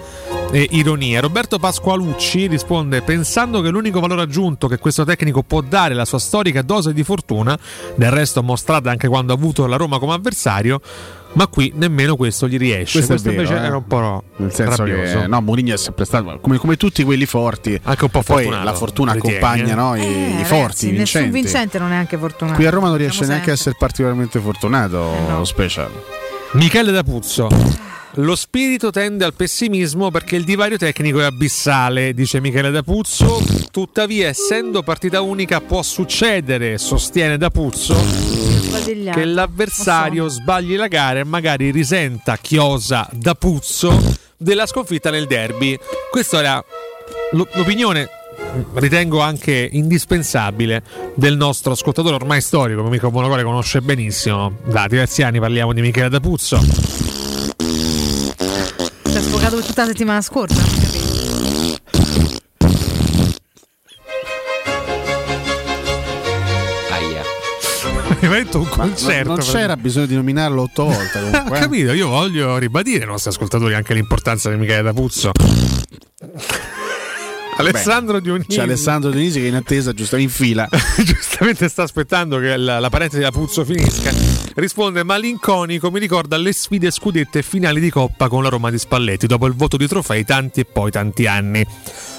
S14: e ironia. Roberto Pasqualucci risponde: Pensando che l'unico valore aggiunto che questo tecnico può dare è la sua storica dose di fortuna, del resto mostrata anche quando ha avuto la Roma come avversario, ma qui nemmeno questo gli riesce.
S32: Questo, è vero,
S14: invece
S32: eh.
S14: era un po'
S32: Nel senso
S14: rabbioso.
S32: che no, Mourinho è sempre stato come, come tutti quelli forti.
S14: Anche un po'
S32: Poi
S14: fortunato,
S32: la fortuna accompagna
S14: eh?
S32: no, i,
S11: Eh,
S32: i
S11: ragazzi,
S32: forti, vincenti.
S11: vincente non è anche fortunato.
S32: Qui a Roma non riesce
S11: Diciamo
S32: neanche a essere particolarmente fortunato lo special.
S14: Michele D'Apuzzo. Lo spirito tende al pessimismo perché il divario tecnico è abissale, dice Michele D'Apuzzo. Tuttavia, essendo partita unica, può succedere, sostiene D'Apuzzo. Che l'avversario sbagli la gara e magari risenta Chiosa D'Apuzzo della sconfitta nel derby. Questa era l'o- l'opinione. Ritengo anche indispensabile del nostro ascoltatore ormai storico, che Mico Buonocore conosce benissimo. Da diversi anni parliamo di Michele D'Apuzzo.
S11: Si è sfocato per tutta la settimana scorsa.
S14: Veramente un
S32: Ma
S14: concerto.
S32: non c'era bisogno di nominarlo otto volte.
S14: Ho
S32: Comunque, eh.
S14: capito, io voglio ribadire ai nostri ascoltatori anche l'importanza di Michele D'Apuzzo. Alessandro Dionisi.
S32: C'è Alessandro Dionisi che in attesa, giusto in fila.
S14: giustamente sta aspettando che la, la parentesi da Puzzo finisca. Risponde malinconico, mi ricorda le sfide scudette e finali di Coppa con la Roma di Spalletti, dopo il voto di trofei tanti e poi tanti anni.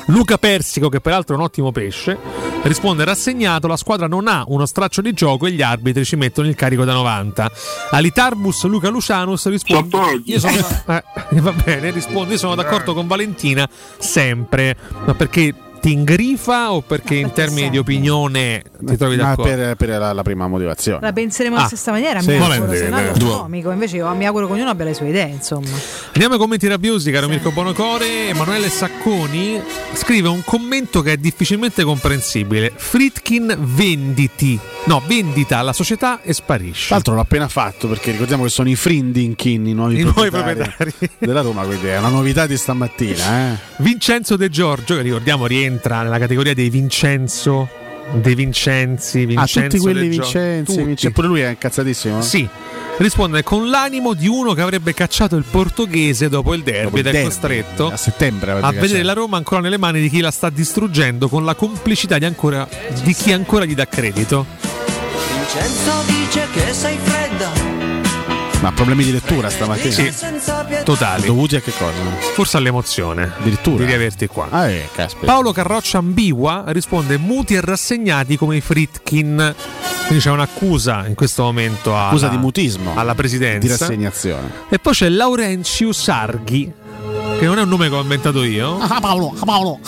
S14: Luca Persico, che peraltro è un ottimo pesce, risponde rassegnato, la squadra non ha uno straccio di gioco e gli arbitri ci mettono il carico da 90. Alitarbus Luca Lucianus risponde... Io sono, eh, va bene, risponde, io sono d'accordo con Valentina sempre, ma perché ti ingrifa o perché in termini di opinione ti trovi
S32: Ma
S14: d'accordo?
S32: per, per la, la prima motivazione.
S11: La penseremo alla
S14: Ah,
S11: stessa maniera,
S14: sì.
S11: mi auguro, se no è. Invece io mi auguro che ognuno abbia le sue idee, insomma.
S14: Andiamo ai commenti rabbiosi, caro Mirko Bonocore. Emanuele Sacconi scrive un commento che è difficilmente comprensibile. Fritkin venditi. No, vendita alla società e sparisce.
S32: Tra l'altro l'ho appena fatto perché ricordiamo che sono i Frindinkin, i nuovi,
S14: I nuovi
S32: proprietari,
S14: proprietari.
S32: della Roma, quindi è una novità di stamattina. Eh.
S14: Vincenzo De Giorgio, che ricordiamo rientra nella categoria dei Vincenzo, dei Vincenzi,
S32: Ah,
S14: Vincenzo
S32: tutti quelli
S14: De Gio-
S32: Vincenzi,
S14: tutti.
S32: Vincenzi, pure lui è incazzatissimo. eh?
S14: Sì. Risponde con l'animo di uno che avrebbe cacciato il portoghese dopo il derby
S32: Dopo il
S14: ed è
S32: derby,
S14: costretto
S32: a settembre
S14: a vedere
S32: cacciato.
S14: la Roma ancora nelle mani di chi la sta distruggendo con la complicità di, ancora, di chi ancora gli dà credito.
S99: Vincenzo dice che sei fredda.
S32: Ma problemi di lettura stamattina?
S14: Sì, totali.
S32: Dovuti a che cosa?
S14: Forse all'emozione.
S32: Addirittura.
S14: Di riaverti qua.
S32: Ah, eh, caspita.
S14: Paolo Carroccia ambigua risponde muti e rassegnati come i Fritkin. Quindi c'è un'accusa in questo momento alla,
S32: Accusa di mutismo.
S14: alla presidenza.
S32: Di rassegnazione.
S14: E poi c'è Laurentius Sarghi, che non è un nome che ho inventato io.
S100: Ah Paolo, ah Paolo.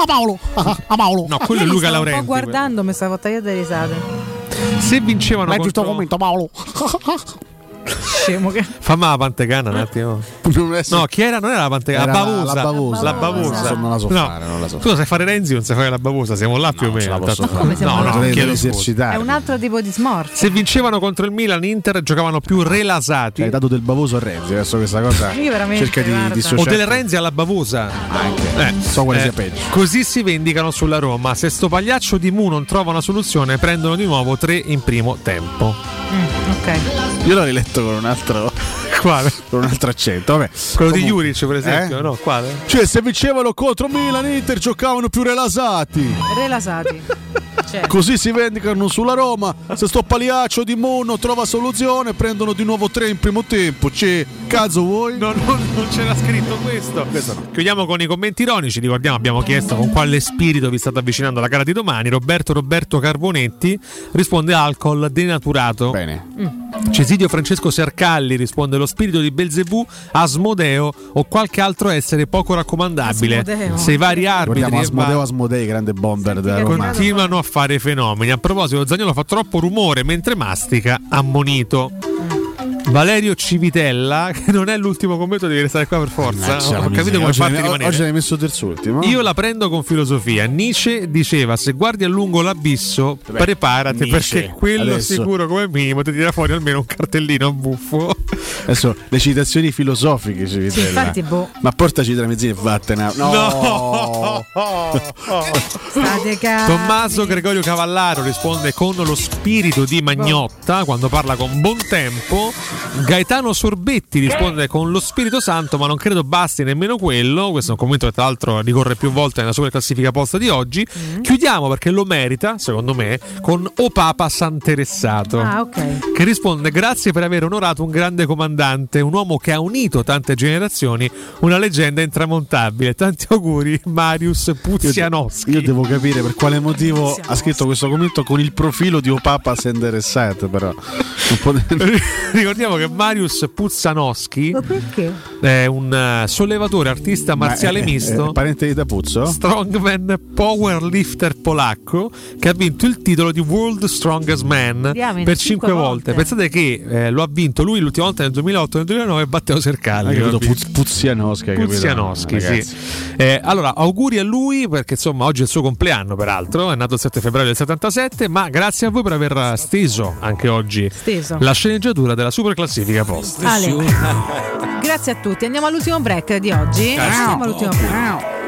S100: Ah Paolo, ah Paolo.
S14: No, quello è
S11: Io mi
S14: Luca
S11: stavo
S14: Laurenti.
S11: Un po' guardando, mi stavo a tagliare delle risate.
S14: Se vincevano
S100: Leggi sto
S14: contro...
S100: commento Paolo.
S11: Scemo che.
S14: Fammi la pantegana un attimo. No, chi era? Non era la pantegana,
S32: Era
S14: la
S32: la-
S14: bavusa.
S32: la bavusa.
S14: La bavusa.
S32: Non la so
S14: No.
S32: fare, non la so
S14: Tu sai fare Renzi, non sai fare la bavusa, siamo là più o meno. No, no, chiedo scusa.
S11: È
S32: esercitare.
S11: un altro tipo di smorfia.
S14: Se vincevano contro il Milan, Inter giocavano più relasati.
S32: Hai dato del bavoso a Renzi, adesso questa cosa
S11: Io veramente,
S32: cerca di dissociare.
S14: O del Renzi alla bavosa.
S32: Anche.
S14: Eh,
S32: so quale
S14: eh,
S32: sia peggio.
S14: Così si vendicano sulla Roma. Se sto pagliaccio di Mu non trova una soluzione, prendono di nuovo tre in primo tempo.
S11: Mm, ok.
S32: Io l'ho riletto con un altro,
S14: Quale?
S32: con un altro accento. Vabbè.
S14: Quello di
S32: Comunque-
S14: Juric, per esempio,
S32: Eh?
S14: no? Quale?
S32: Cioè, se vincevano contro Milan, Inter giocavano più rilasati.
S11: Relasati. Cioè,
S32: Così si vendicano sulla Roma. Se sto pagliaccio di Mu non trova soluzione, prendono di nuovo tre in primo tempo. C'è cazzo vuoi?
S14: No, no, non c'era scritto questo. Chiudiamo con i commenti ironici. Ricordiamo, abbiamo chiesto con quale spirito vi state avvicinando alla gara di domani. Roberto Roberto Carbonetti risponde alcol denaturato.
S32: Bene.
S11: mm.
S14: Cesidio Francesco Sercalli risponde lo spirito di Belzebù, Asmodeo o qualche altro essere poco raccomandabile.
S11: Asmodeo.
S14: Se i vari arbitri
S32: Ricordiamo
S14: e
S32: Asmodeo
S14: va-
S32: Asmodei, grande bomber della Roma.
S14: continuano a fare fenomeni. A proposito, Zagnolo fa troppo rumore mentre mastica, ammonito. Valerio Civitella, che non è l'ultimo commento, devi restare qua per forza.
S32: La
S14: Ho capito come
S32: oggi,
S14: farti
S32: l'hai-
S14: rimanere.
S32: oggi l'hai messo terzultimo.
S14: Io la prendo con filosofia. Nietzsche diceva: Se guardi a lungo l'abisso,
S32: Beh,
S14: preparati
S32: Nietzsche,
S14: perché quello
S32: adesso-
S14: sicuro come minimo ti tira fuori almeno un cartellino buffo.
S32: Adesso le citazioni filosofiche ci
S11: Sì, infatti, boh.
S32: Ma portaci tra mezzine e vattene. No!
S11: State calmi.
S14: Tommaso Gregorio Cavallaro risponde con lo spirito di Magnotta quando parla con buon tempo. Gaetano Sorbetti risponde con lo Spirito Santo, ma non credo basti nemmeno quello. Questo è un commento che tra l'altro ricorre più volte nella super classifica posta di oggi. Chiudiamo perché lo merita, secondo me, con O Papa Santeressato.
S11: Ah, ok.
S14: Che risponde: Grazie per aver onorato un grande comandante, un uomo che ha unito tante generazioni, una leggenda intramontabile. Tanti auguri, Marius Puzianowski.
S32: Io devo capire per quale motivo ha scritto questo commento con il profilo di Opapa Senderesat, però. Non
S14: Ricordiamo che Marius Puzzanowski
S11: Ma perché?
S14: è un eh, sollevatore artista
S32: Ma
S14: marziale
S32: è-
S14: misto.
S32: è parente di Tapuzzo?
S14: Strongman powerlifter polacco che ha vinto il titolo di World Strongest Man
S11: Diamine,
S14: per
S11: cinque
S14: 5 volte.
S11: volte.
S14: Pensate che eh, lo ha vinto lui l'ultima volta nel 2008 e nel 2009 Matteo Sercalli.
S32: Hai
S14: che lo
S32: capito?
S14: ha vinto.
S32: Puz- Puzianowski,
S14: sì. Eh, allora, auguri a lui perché insomma oggi è il suo compleanno, peraltro, è nato il 7 febbraio del 77, ma grazie a voi per aver steso anche oggi
S11: Steso.
S14: la sceneggiatura della super classifica post.
S11: Ale. Grazie a tutti. Andiamo all'ultimo break di oggi. Andiamo all'ultimo break.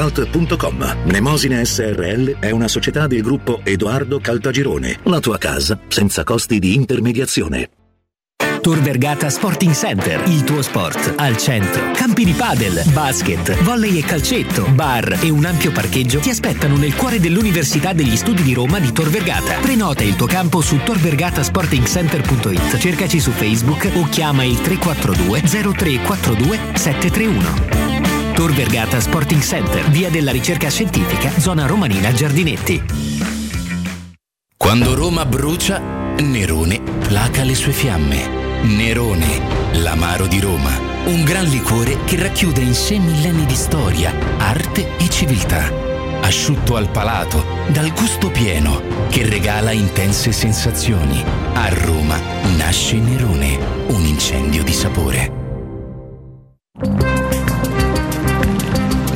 S19: www.keicalt.com. Mnemosine SRL è una società del gruppo Edoardo Caltagirone. La tua casa senza costi di intermediazione.
S101: Tor Vergata Sporting Center, il tuo sport al centro. Campi di padel, basket, volley e calcetto, bar e un ampio parcheggio ti aspettano nel cuore dell'Università degli Studi di Roma di Tor Vergata. Prenota il tuo campo su torvergatasportingcenter.it. Cercaci su Facebook o chiama il 342 0342 731. Tor Vergata Sporting Center, via della ricerca scientifica, zona romanina Giardinetti.
S102: Quando Roma brucia, Nerone placa le sue fiamme. Nerone, l'amaro di Roma. Un gran liquore che racchiude in sé millenni di storia, arte e civiltà. Asciutto al palato, dal gusto pieno, che regala intense sensazioni. A Roma nasce Nerone, un incendio di sapore.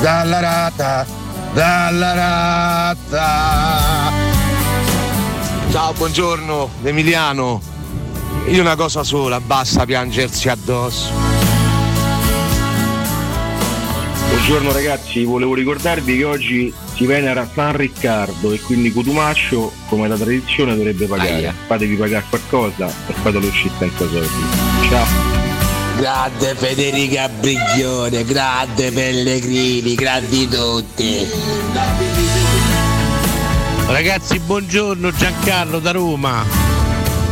S103: dalla rata, dalla rata.
S91: Ciao, buongiorno, Emiliano. Io una cosa sola, basta piangersi addosso.
S104: Buongiorno ragazzi, volevo ricordarvi che oggi si venera San Riccardo e quindi Cotumaccio, come da tradizione, dovrebbe pagare. Fatevi pagare qualcosa e fatelo uscire senza soldi. Ciao!
S91: Grande Federica Briglione, grande Pellegrini, grandi tutti. Ragazzi, buongiorno Giancarlo da Roma.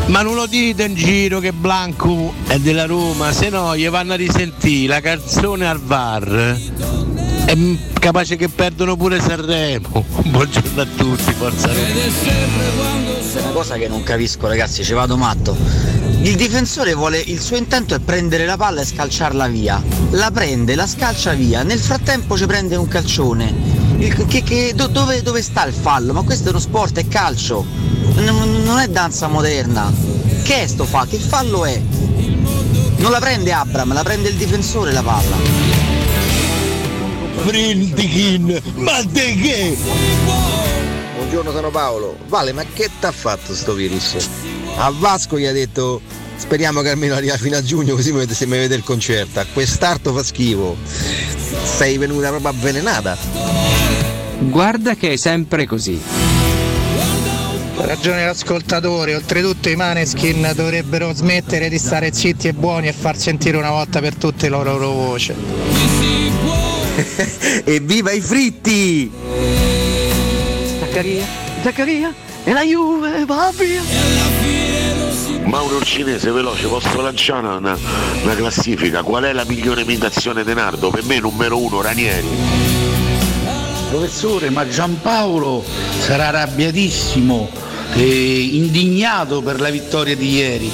S91: Ma non lo dite in giro che Blanco è della Roma, se no gli vanno a risentire la canzone al VAR. È capace che perdono pure Sanremo. Buongiorno a tutti, forza Roma.
S2: Una cosa che non capisco ragazzi, ci vado matto. Il difensore vuole, il suo intento è prendere la palla e scalciarla via. La prende, la scalcia via, nel frattempo ci prende un calcione.
S105: Il- che- che- do- dove, dove sta il fallo? Ma questo è uno sport, è calcio, N- non è danza moderna. Che è sto fa? Che fallo è? Non la prende Abram, la prende il difensore la palla.
S7: Printikin, ma di che?
S2: Buongiorno sono Paolo. Vale, ma che t'ha fatto sto virus? A Vasco gli ha detto speriamo che almeno arriva fino a giugno così mi vede- se mi vede il concerto. A quest'arto fa schifo. Sei venuta proprio avvelenata.
S1: Guarda che è sempre così.
S106: Ha ragione l'ascoltatore, oltretutto i Maneskin dovrebbero smettere di stare zitti e buoni e far sentire una volta per tutte la loro voce.
S2: Evviva i fritti!
S7: Zaccaria, Zaccaria, e la Juve va via.
S91: Mauro il cinese veloce, posso lanciare una, una classifica? Qual è la migliore imitazione di Nardo? Per me numero uno Ranieri.
S57: Professore, ma Giampaolo sarà arrabbiatissimo e indignato per la vittoria di ieri.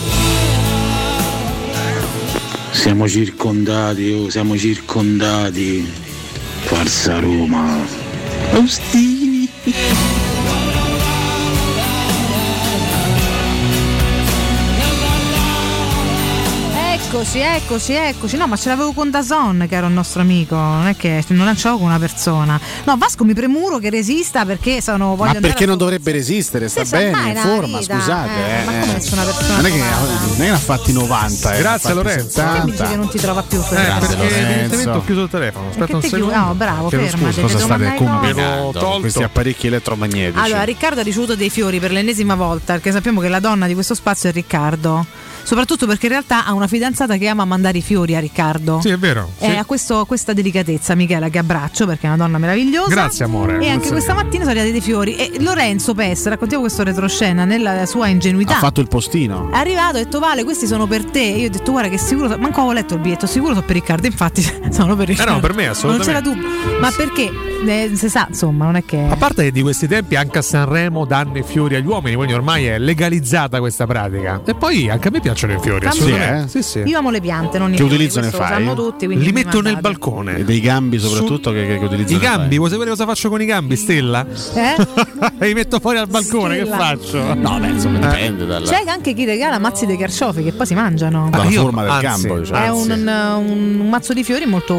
S57: Siamo circondati, oh, siamo circondati. Forza Roma. Ostini.
S11: Eccoci, eccoci, eccoci. No, ma ce l'avevo con Dazon, che era un nostro amico. Non è che non lanciavo con una persona. No, Vasco mi premuro che resista perché sono. Voglio
S32: Ma perché non dovrebbe resistere? Sta
S11: Sì,
S32: bene, in forma,
S11: vita,
S32: scusate.
S11: eh,
S32: eh,
S11: ma come
S32: eh.
S11: nessuna persona
S32: Non è che ne ha fatti 90. eh,
S14: Grazie, Lorenzo.
S11: Che mi dici
S32: 70.
S11: che non ti trova più
S14: Eh,
S11: Federico?
S14: perché evidentemente ho chiuso il telefono. Aspetta un secondo.
S11: no, bravo,
S14: Chiedo
S11: fermati,
S14: scusa.
S32: state combinando questi apparecchi elettromagnetici?
S11: Allora, Riccardo ha ricevuto dei fiori per l'ennesima volta, perché sappiamo che la donna di questo spazio è Riccardo. Soprattutto perché in realtà ha una fidanzata che ama mandare i fiori a Riccardo.
S14: Sì, è vero.
S11: Eh,
S14: sì.
S11: ha questo- questa delicatezza, Michela, che abbraccio perché è una donna meravigliosa.
S14: Grazie, amore.
S11: E anche questa mattina sono arrivati dei fiori. E Lorenzo Pes, raccontiamo questo retroscena nella sua ingenuità.
S32: ha fatto il postino.
S11: È arrivato e ha detto Vale, questi sono per te. Io ho detto guarda che sicuro, manco avevo letto il biglietto, sicuro sono per Riccardo. Infatti sono per Riccardo.
S14: no, per me, assolutamente.
S11: Non c'era dubbio. Ma perché? Eh, si sa, insomma, non è che.
S14: A parte che di questi tempi anche a Sanremo danno i fiori agli uomini, quindi ormai è legalizzata questa pratica. E poi anche a me piacciono i fiori, assolutamente.
S32: Sì,
S14: sì, sì.
S11: Io amo le piante, non
S32: Che utilizzo ne
S11: lo
S32: fai?
S11: sanno tutti, quindi
S14: Li metto nel balcone.
S32: E dei gambi soprattutto che, che, che utilizzo.
S14: I
S32: ne fai?
S14: gambi, vuoi sapere cosa faccio con i gambi, Stella?
S11: Eh?
S14: Li metto fuori al balcone,
S11: Stella.
S14: che faccio?
S32: No, beh, insomma, dipende dalla,
S11: C'è anche chi regala mazzi dei carciofi che poi si mangiano.
S32: dalla
S14: io-
S32: forma del
S14: anzi,
S32: gambo. diciamo.
S11: È un, un- un mazzo di fiori molto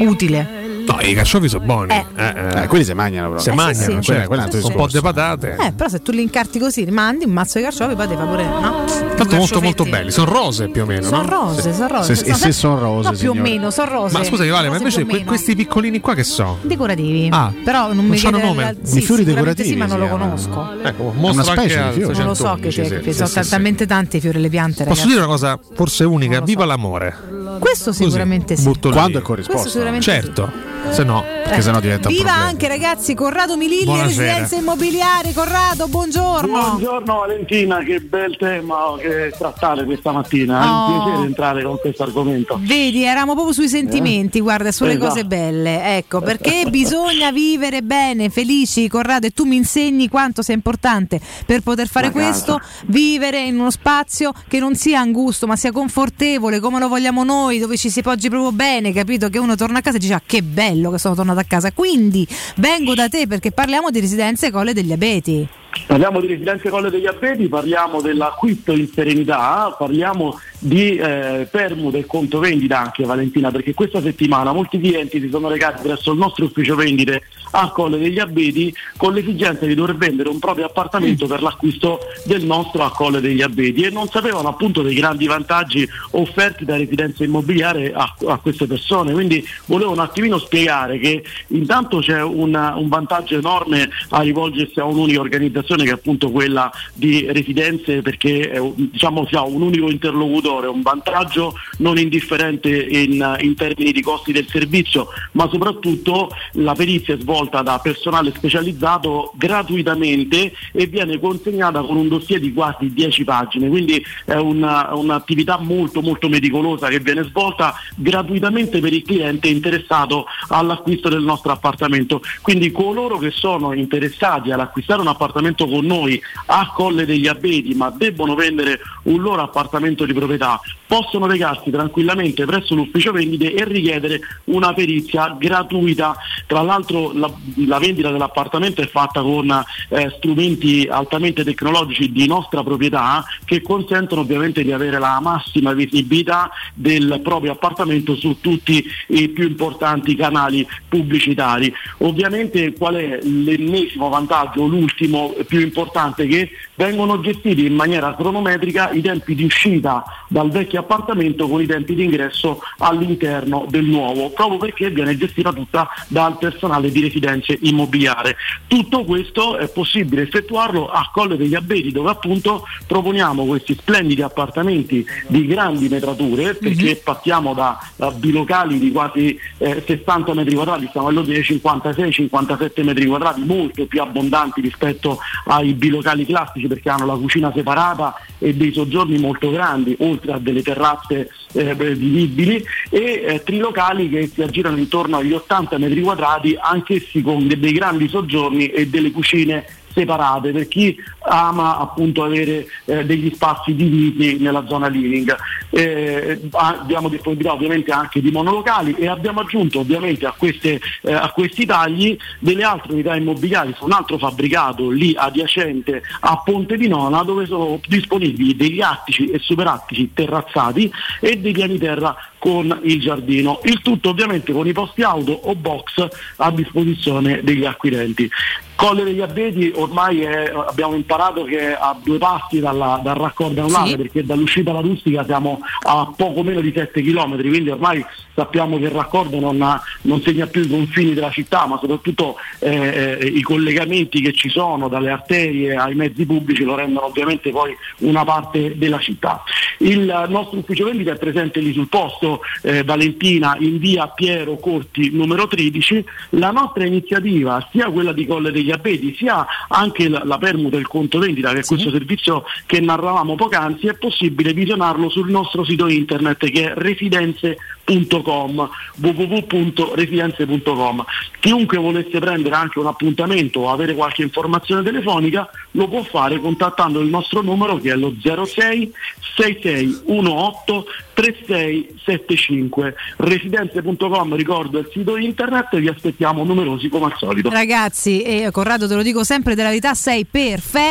S11: utile.
S14: No, i carciofi sono buoni.
S11: Eh.
S14: Eh, eh.
S32: Eh, quelli si mangiano però.
S14: Se
S11: Eh, sì,
S14: mangiano,
S11: sì.
S14: cioè,
S32: Quella- quella è un
S14: po' di patate.
S11: Eh, però se tu li incarti così, rimandi un mazzo di carciofi, poi ti fa pure. No?
S14: Tanto molto molto belli, sono rose più o meno.
S11: Sono
S14: no?
S11: rose,
S14: Sì.
S11: sono rose.
S32: Se- e se sono rose,
S11: No, più o meno, sono rose.
S14: Ma scusa, Vale, ma invece que- questi piccolini qua che so?
S11: decorativi.
S14: Ah,
S11: però non,
S14: non
S11: mi chiede-
S14: nome?
S11: Sì,
S32: I fiori decorativi
S11: Sì, ma non lo
S32: si
S11: conosco.
S14: Ecco,
S32: Una specie di
S14: al
S32: fiore.
S11: Non lo so che
S14: 611,
S11: c'è,
S14: sì. Sì,
S11: sono
S14: sì, sì.
S11: talmente tanti i fiori e le piante,
S14: Posso dire una cosa forse unica? Viva l'amore.
S11: Questo
S14: Così,
S11: sicuramente sì.
S14: butto lì.
S32: Quando è corrisposto?
S11: Questo sicuramente
S14: Certo, se no.
S32: Perché sennò diventa un
S11: Viva
S32: problema.
S11: anche ragazzi Corrado Mililli,
S14: Buonasera.
S11: residenze immobiliari. Corrado, buongiorno.
S107: Buongiorno Valentina, che bel tema che trattare questa mattina. È
S11: Oh.
S107: un piacere entrare con questo argomento.
S11: Vedi, eravamo proprio sui sentimenti, guarda, sulle
S107: Esatto.
S11: cose belle. Ecco, perché bisogna vivere bene, felici, Corrado, e tu mi insegni quanto sia importante per poter fare
S107: Ma
S11: questo,
S107: casa.
S11: vivere in uno spazio che non sia angusto, ma sia confortevole, come lo vogliamo noi, dove ci si poggi proprio bene, capito? Che uno torna a casa e dice "Ah, che bello che sono tornato a casa". Quindi vengo da te perché parliamo di residenze Colle degli Abeti.
S107: Parliamo di residenze Colle degli Abeti, parliamo dell'acquisto in serenità, parliamo di eh, permuta e conto vendita anche Valentina, perché questa settimana molti clienti si sono recati presso il nostro ufficio vendite a Colle degli Abeti con l'esigenza di dover vendere un proprio appartamento per l'acquisto del nostro a Colle degli Abeti e non sapevano appunto dei grandi vantaggi offerti da residenza immobiliare a, a queste persone. Quindi volevo un attimino spiegare che intanto c'è una- un vantaggio enorme a rivolgersi a un'unica organizzazione che è appunto quella di residenze perché un- diciamo si ha un unico interlocutore, un vantaggio non indifferente in, in termini di costi del servizio, ma soprattutto la perizia è svolta da personale specializzato gratuitamente e viene consegnata con un dossier di quasi 10 pagine, quindi è una- un'attività molto molto meticolosa che viene svolta gratuitamente per il cliente interessato all'acquisto del nostro appartamento. Quindi coloro che sono interessati ad un appartamento con noi a Colle degli Abeti ma debbono vendere un loro appartamento di proprietà possono recarsi tranquillamente presso l'ufficio vendite e richiedere una perizia gratuita. Tra l'altro la la, vendita dell'appartamento è fatta con eh, strumenti altamente tecnologici di nostra proprietà che consentono ovviamente di avere la massima visibilità del proprio appartamento su tutti i più importanti canali pubblicitari. Ovviamente qual è l'ennesimo vantaggio, l'ultimo più importante, che vengono gestiti in maniera cronometrica i tempi di uscita dal vecchio appartamento con i tempi di ingresso all'interno del nuovo, proprio perché viene gestita tutta dal personale di residenze immobiliare. Tutto questo è possibile effettuarlo a Colle degli Abeti dove appunto proponiamo questi splendidi appartamenti di grandi metrature perché partiamo da, da bilocali di quasi eh, 60 metri quadrati, stiamo parlando di 56-57 metri quadrati, molto più abbondanti rispetto ai bilocali classici perché hanno la cucina separata e dei soggiorni molto grandi, oltre a delle terrazze eh, vivibili e eh, trilocali che si aggirano intorno agli 80 metri quadrati, anch'essi con de- dei grandi soggiorni e delle cucine separate. Per chi ama appunto avere eh, degli spazi divisi nella zona living. Eh, abbiamo disponibilità ovviamente anche di monolocali e abbiamo aggiunto ovviamente a, queste, eh, a questi tagli delle altre unità immobiliari su un altro fabbricato lì adiacente a Ponte di Nona dove sono disponibili degli attici e superattici terrazzati e dei piani terra con il giardino. Il tutto ovviamente con i posti auto o box a disposizione degli acquirenti. Colle degli Abeti ormai è, abbiamo imparato che è a due passi dalla, dal raccordo anulare
S11: Sì.
S107: perché dall'uscita alla rustica siamo a poco meno di 7 km, quindi ormai sappiamo che il raccordo non, ha- non segna più i confini della città, ma soprattutto eh, eh, i collegamenti che ci sono dalle arterie ai mezzi pubblici lo rendono ovviamente poi una parte della città. Il nostro ufficio vendita è presente lì sul posto, eh, Valentina, in via Piero Corti numero 13. La nostra iniziativa, sia quella di Colle degli Abeti, sia anche la, la permuta e il conto vendita, che è questo servizio che narravamo poc'anzi, è possibile visionarlo sul nostro sito internet che è residenze.com www.residenze.com chiunque volesse prendere anche un appuntamento o avere qualche informazione telefonica lo può fare contattando il nostro numero che è lo 06 6618 3675 residenze.com ricordo il sito internet e vi aspettiamo numerosi come al solito.
S11: Ragazzi, e Corrado te lo dico sempre, della verità sei perfetto.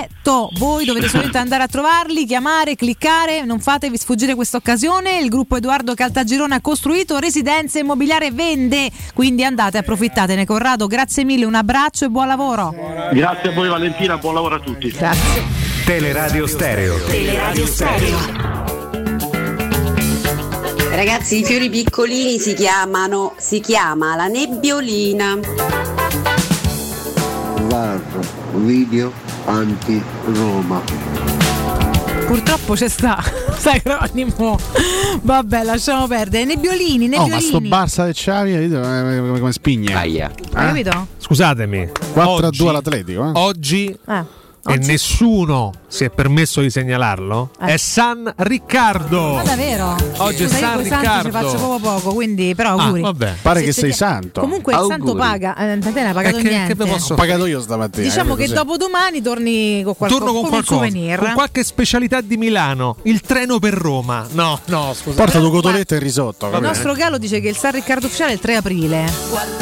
S11: Voi dovete solamente andare a trovarli, chiamare, cliccare, non fatevi sfuggire questa occasione. Il gruppo Edoardo Caltagirone ha costruito residenze immobiliare vende, quindi andate, approfittatene. Corrado, grazie mille, un abbraccio e buon lavoro.
S107: grazie a voi Valentina buon lavoro a tutti
S11: grazie
S84: Teleradio Stereo.
S108: Teleradio Stereo.
S106: Ragazzi, i fiori piccolini si chiamano, si chiama la nebbiolina.
S109: VAR, video anti-Roma.
S11: Purtroppo c'è sta, sta acronimo. Vabbè, lasciamo perdere. Nebbiolini,
S32: Oh, ma sto
S11: nebbiolini.
S32: Barça del Xavi hai visto come, spigne.
S11: Hai capito?
S14: Scusatemi.
S32: 4 a
S14: oggi-
S32: 2 all'Atletico. Eh?
S14: Oggi
S11: Eh.
S14: E nessuno si è permesso di segnalarlo,
S11: Eh.
S14: è San Riccardo.
S11: Ma davvero?
S14: Oggi è
S11: Scusa, io
S14: San Riccardo.
S11: ci faccio proprio poco, quindi però
S14: Ah,
S11: auguri.
S14: vabbè.
S32: Pare
S11: Se
S32: che sei
S11: ti-
S32: santo.
S11: Comunque il santo paga, eh, te ne hai pagato
S14: Eh, che- che
S11: niente.
S14: vi posso
S32: Ho pagato io stamattina.
S11: Diciamo
S32: eh,
S11: che
S32: così.
S11: dopo domani torni con qualcosa
S14: Torno con
S11: un
S14: qualcosa,
S11: souvenir.
S14: con qualche specialità di Milano, il treno per Roma. No, no, scusa.
S32: Porta due cotolette e risotto.
S11: Il nostro Galo dice che il San Riccardo ufficiale è il 3 aprile.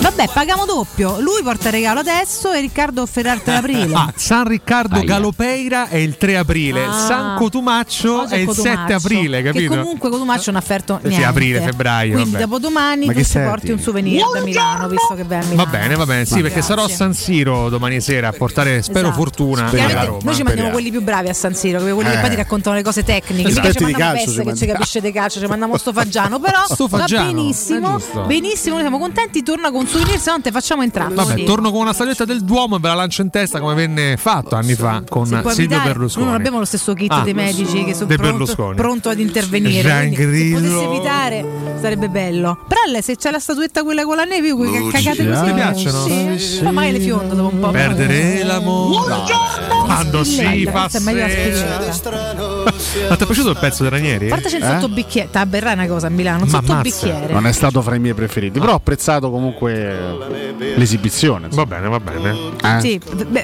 S11: Vabbè, paghiamo doppio. Lui porta il regalo adesso e Riccardo offrirà il 3 aprile.
S14: Ah, San Riccardo
S11: Aia.
S14: Galopeira è il 3 aprile,
S11: Ah.
S14: San Cotumaccio
S11: Oggi
S14: è il
S11: Cotumaccio,
S14: 7 aprile, capito?
S11: Che comunque Cotumaccio non ha offerto
S14: Sì,
S11: niente.
S14: aprile, febbraio,
S11: Quindi
S14: vabbè.
S11: dopodomani
S14: Ma
S11: tu
S14: che serve?
S11: porti un souvenir da Milano, visto che vai a Milano.
S14: Va bene, va bene, sì,
S11: Ma
S14: perché sarò a
S11: grazie.
S14: San Siro domani sera a portare, spero,
S11: Esatto.
S14: fortuna alla Roma.
S11: noi ci mandiamo quelli più bravi a San Siro, che quelli che
S14: Eh.
S11: poi ti raccontano le cose tecniche.
S14: Esatto.
S11: Ci mandiamo
S14: calcio
S11: Pesse che ci capisce di calcio, ci mandiamo sto Faggiano, però
S14: Sto
S11: va
S14: Faggiano, è
S11: benissimo.
S14: giusto.
S11: Benissimo, noi siamo contenti, torna con un souvenir, se no te facciamo entrare.
S14: Vabbè,
S11: Sì.
S14: torno con una staglietta del Duomo e ve la lancio in testa come venne fatto anni fa con Silvio? Berlusconi.
S11: Noi non abbiamo lo stesso kit
S14: Ah.
S11: dei medici che sono pronto, pronto ad intervenire. Se potesse evitare sarebbe bello. Però lei, se c'è la statuetta quella con la neve, quelle
S14: Luci.
S11: cagate così.
S14: Ti piacciono?
S11: Sì, sì. Ma magari le fiondo dopo un po'.
S14: Perdere l'amore quando si fa. Ma ti è piaciuto il pezzo di Ranieri?
S11: Portaci il
S32: Eh?
S11: sottobicchiere. Taberra è una cosa a Milano, un
S14: Ma
S11: sottobicchiere.
S32: Non è stato fra i miei preferiti, però ho apprezzato comunque l'esibizione.
S14: Va bene, va bene.
S11: Sì,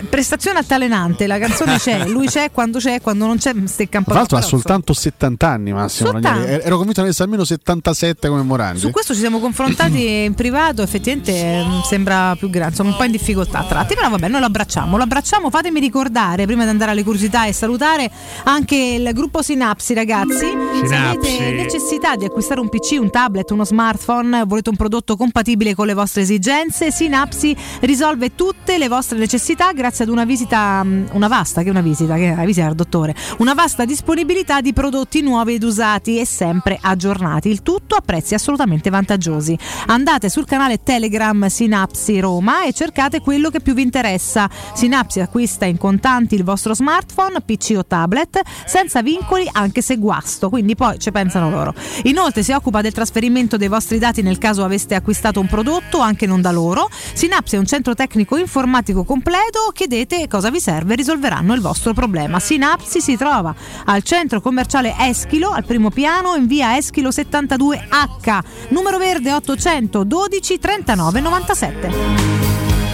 S11: prestazione a altalenante. La canzone c'è, lui c'è quando c'è, quando non c'è, stecca un po'.
S32: Tra l'altro ha soltanto 70 anni Massimo
S11: Soltanto?
S32: Ranieri. Ero convinto ne avesse almeno 77 come Morandi.
S11: Su questo ci siamo confrontati in privato, effettivamente mm, sembra più grande, insomma un po' in difficoltà a tratti, però vabbè, noi lo abbracciamo, lo abbracciamo, fatemi ricordare prima di andare alle curiosità e salutare anche il gruppo Sinapsi ragazzi, se
S14: Sinapsi.
S11: avete necessità di acquistare un PC, un tablet, uno smartphone, volete un prodotto compatibile con le vostre esigenze, Sinapsi risolve tutte le vostre necessità grazie ad una visita, mm, una vasta, che è una visita, che è una visita al dottore, una vasta disponibilità di prodotti nuovi ed usati e sempre aggiornati, il tutto a prezzi assolutamente vantaggiosi. Andate sul canale Telegram Sinapsi Roma e cercate quello che più vi interessa. Sinapsi acquista in contanti il vostro smartphone, PC o tablet, senza vincoli anche se guasto, quindi poi ci pensano loro. Inoltre si occupa del trasferimento dei vostri dati nel caso aveste acquistato un prodotto anche non da loro. Sinapsi è un centro tecnico informatico completo, chiedete cosa vi serve e risolveranno il vostro problema. Sinapsi si trova al centro commerciale Eschilo, al primo piano, in via Eschilo 72H, numero verde 812 39 97.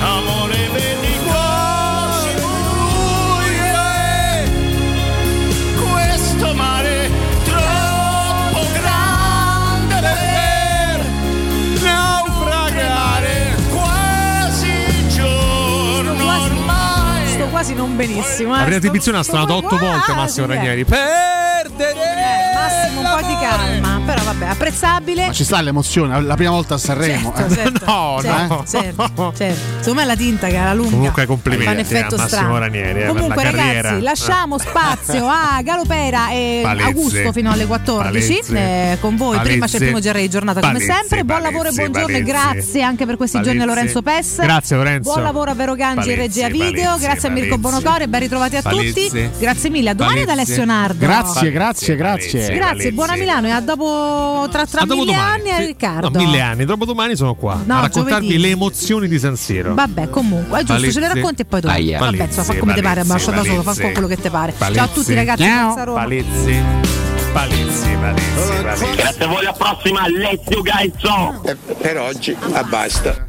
S110: Amore quasi
S11: non benissimo.
S14: La
S11: eh.
S14: prima
S11: Sto-
S14: esibizione ha
S11: qua-
S14: otto volte
S11: ah,
S14: Massimo. Ranieri. Perdere!
S11: Massimo, un po' di calma, però vabbè, apprezzabile.
S32: Ma ci sta l'emozione, la prima volta a Sanremo.
S11: Certo,
S32: eh.
S11: certo,
S14: No,
S11: certo,
S14: no.
S11: certo, certo. Secondo me la tinta che era lunga.
S14: Comunque
S11: fa un
S14: complimenti
S11: effetto
S14: a Massimo
S11: strano.
S14: Ranieri eh,
S11: Comunque,
S14: la carriera.
S11: ragazzi, lasciamo spazio a Galopera e
S14: Palezzi.
S11: Augusto fino alle 14
S14: Palezzi.
S11: eh, con voi. Prima c'è il primo di giornata come
S14: Palezzi,
S11: sempre. Buon lavoro e buongiorno e grazie anche per questi giorni a. Lorenzo Pes.
S14: Grazie, Lorenzo.
S11: Buon lavoro a Vero Gangi
S14: Palezzi,
S11: regia video. Grazie a Mirko. Bonocore, ben ritrovati a tutti. Grazie mille. A domani da
S14: Palezzi.
S11: Alessio Nardo.
S32: Grazie, grazie, grazie.
S11: Grazie, buona Milano e a dopo tra, tra
S14: A dopo
S11: mille
S14: domani,
S11: anni a. Riccardo.
S14: No, mille anni. Dopo domani sono qua
S11: No,
S14: a raccontarvi
S11: giovedì.
S14: le emozioni di San Siro.
S11: Vabbè, comunque, è giusto,
S14: Palezzi.
S11: ce le racconti e poi dopo.
S14: Aia.
S11: Vabbè, insomma, fa come ti pare, ma lascia da solo, fa
S14: Palezzi.
S11: un po' quello che ti pare. Ciao a tutti ragazzi, Forza Roma.
S14: Palezzi. Palezzi, Palezzi, Palezzi.
S111: Grazie a voi, alla prossima, Alessio Gaizzo.
S74: Per oggi, ah, basta.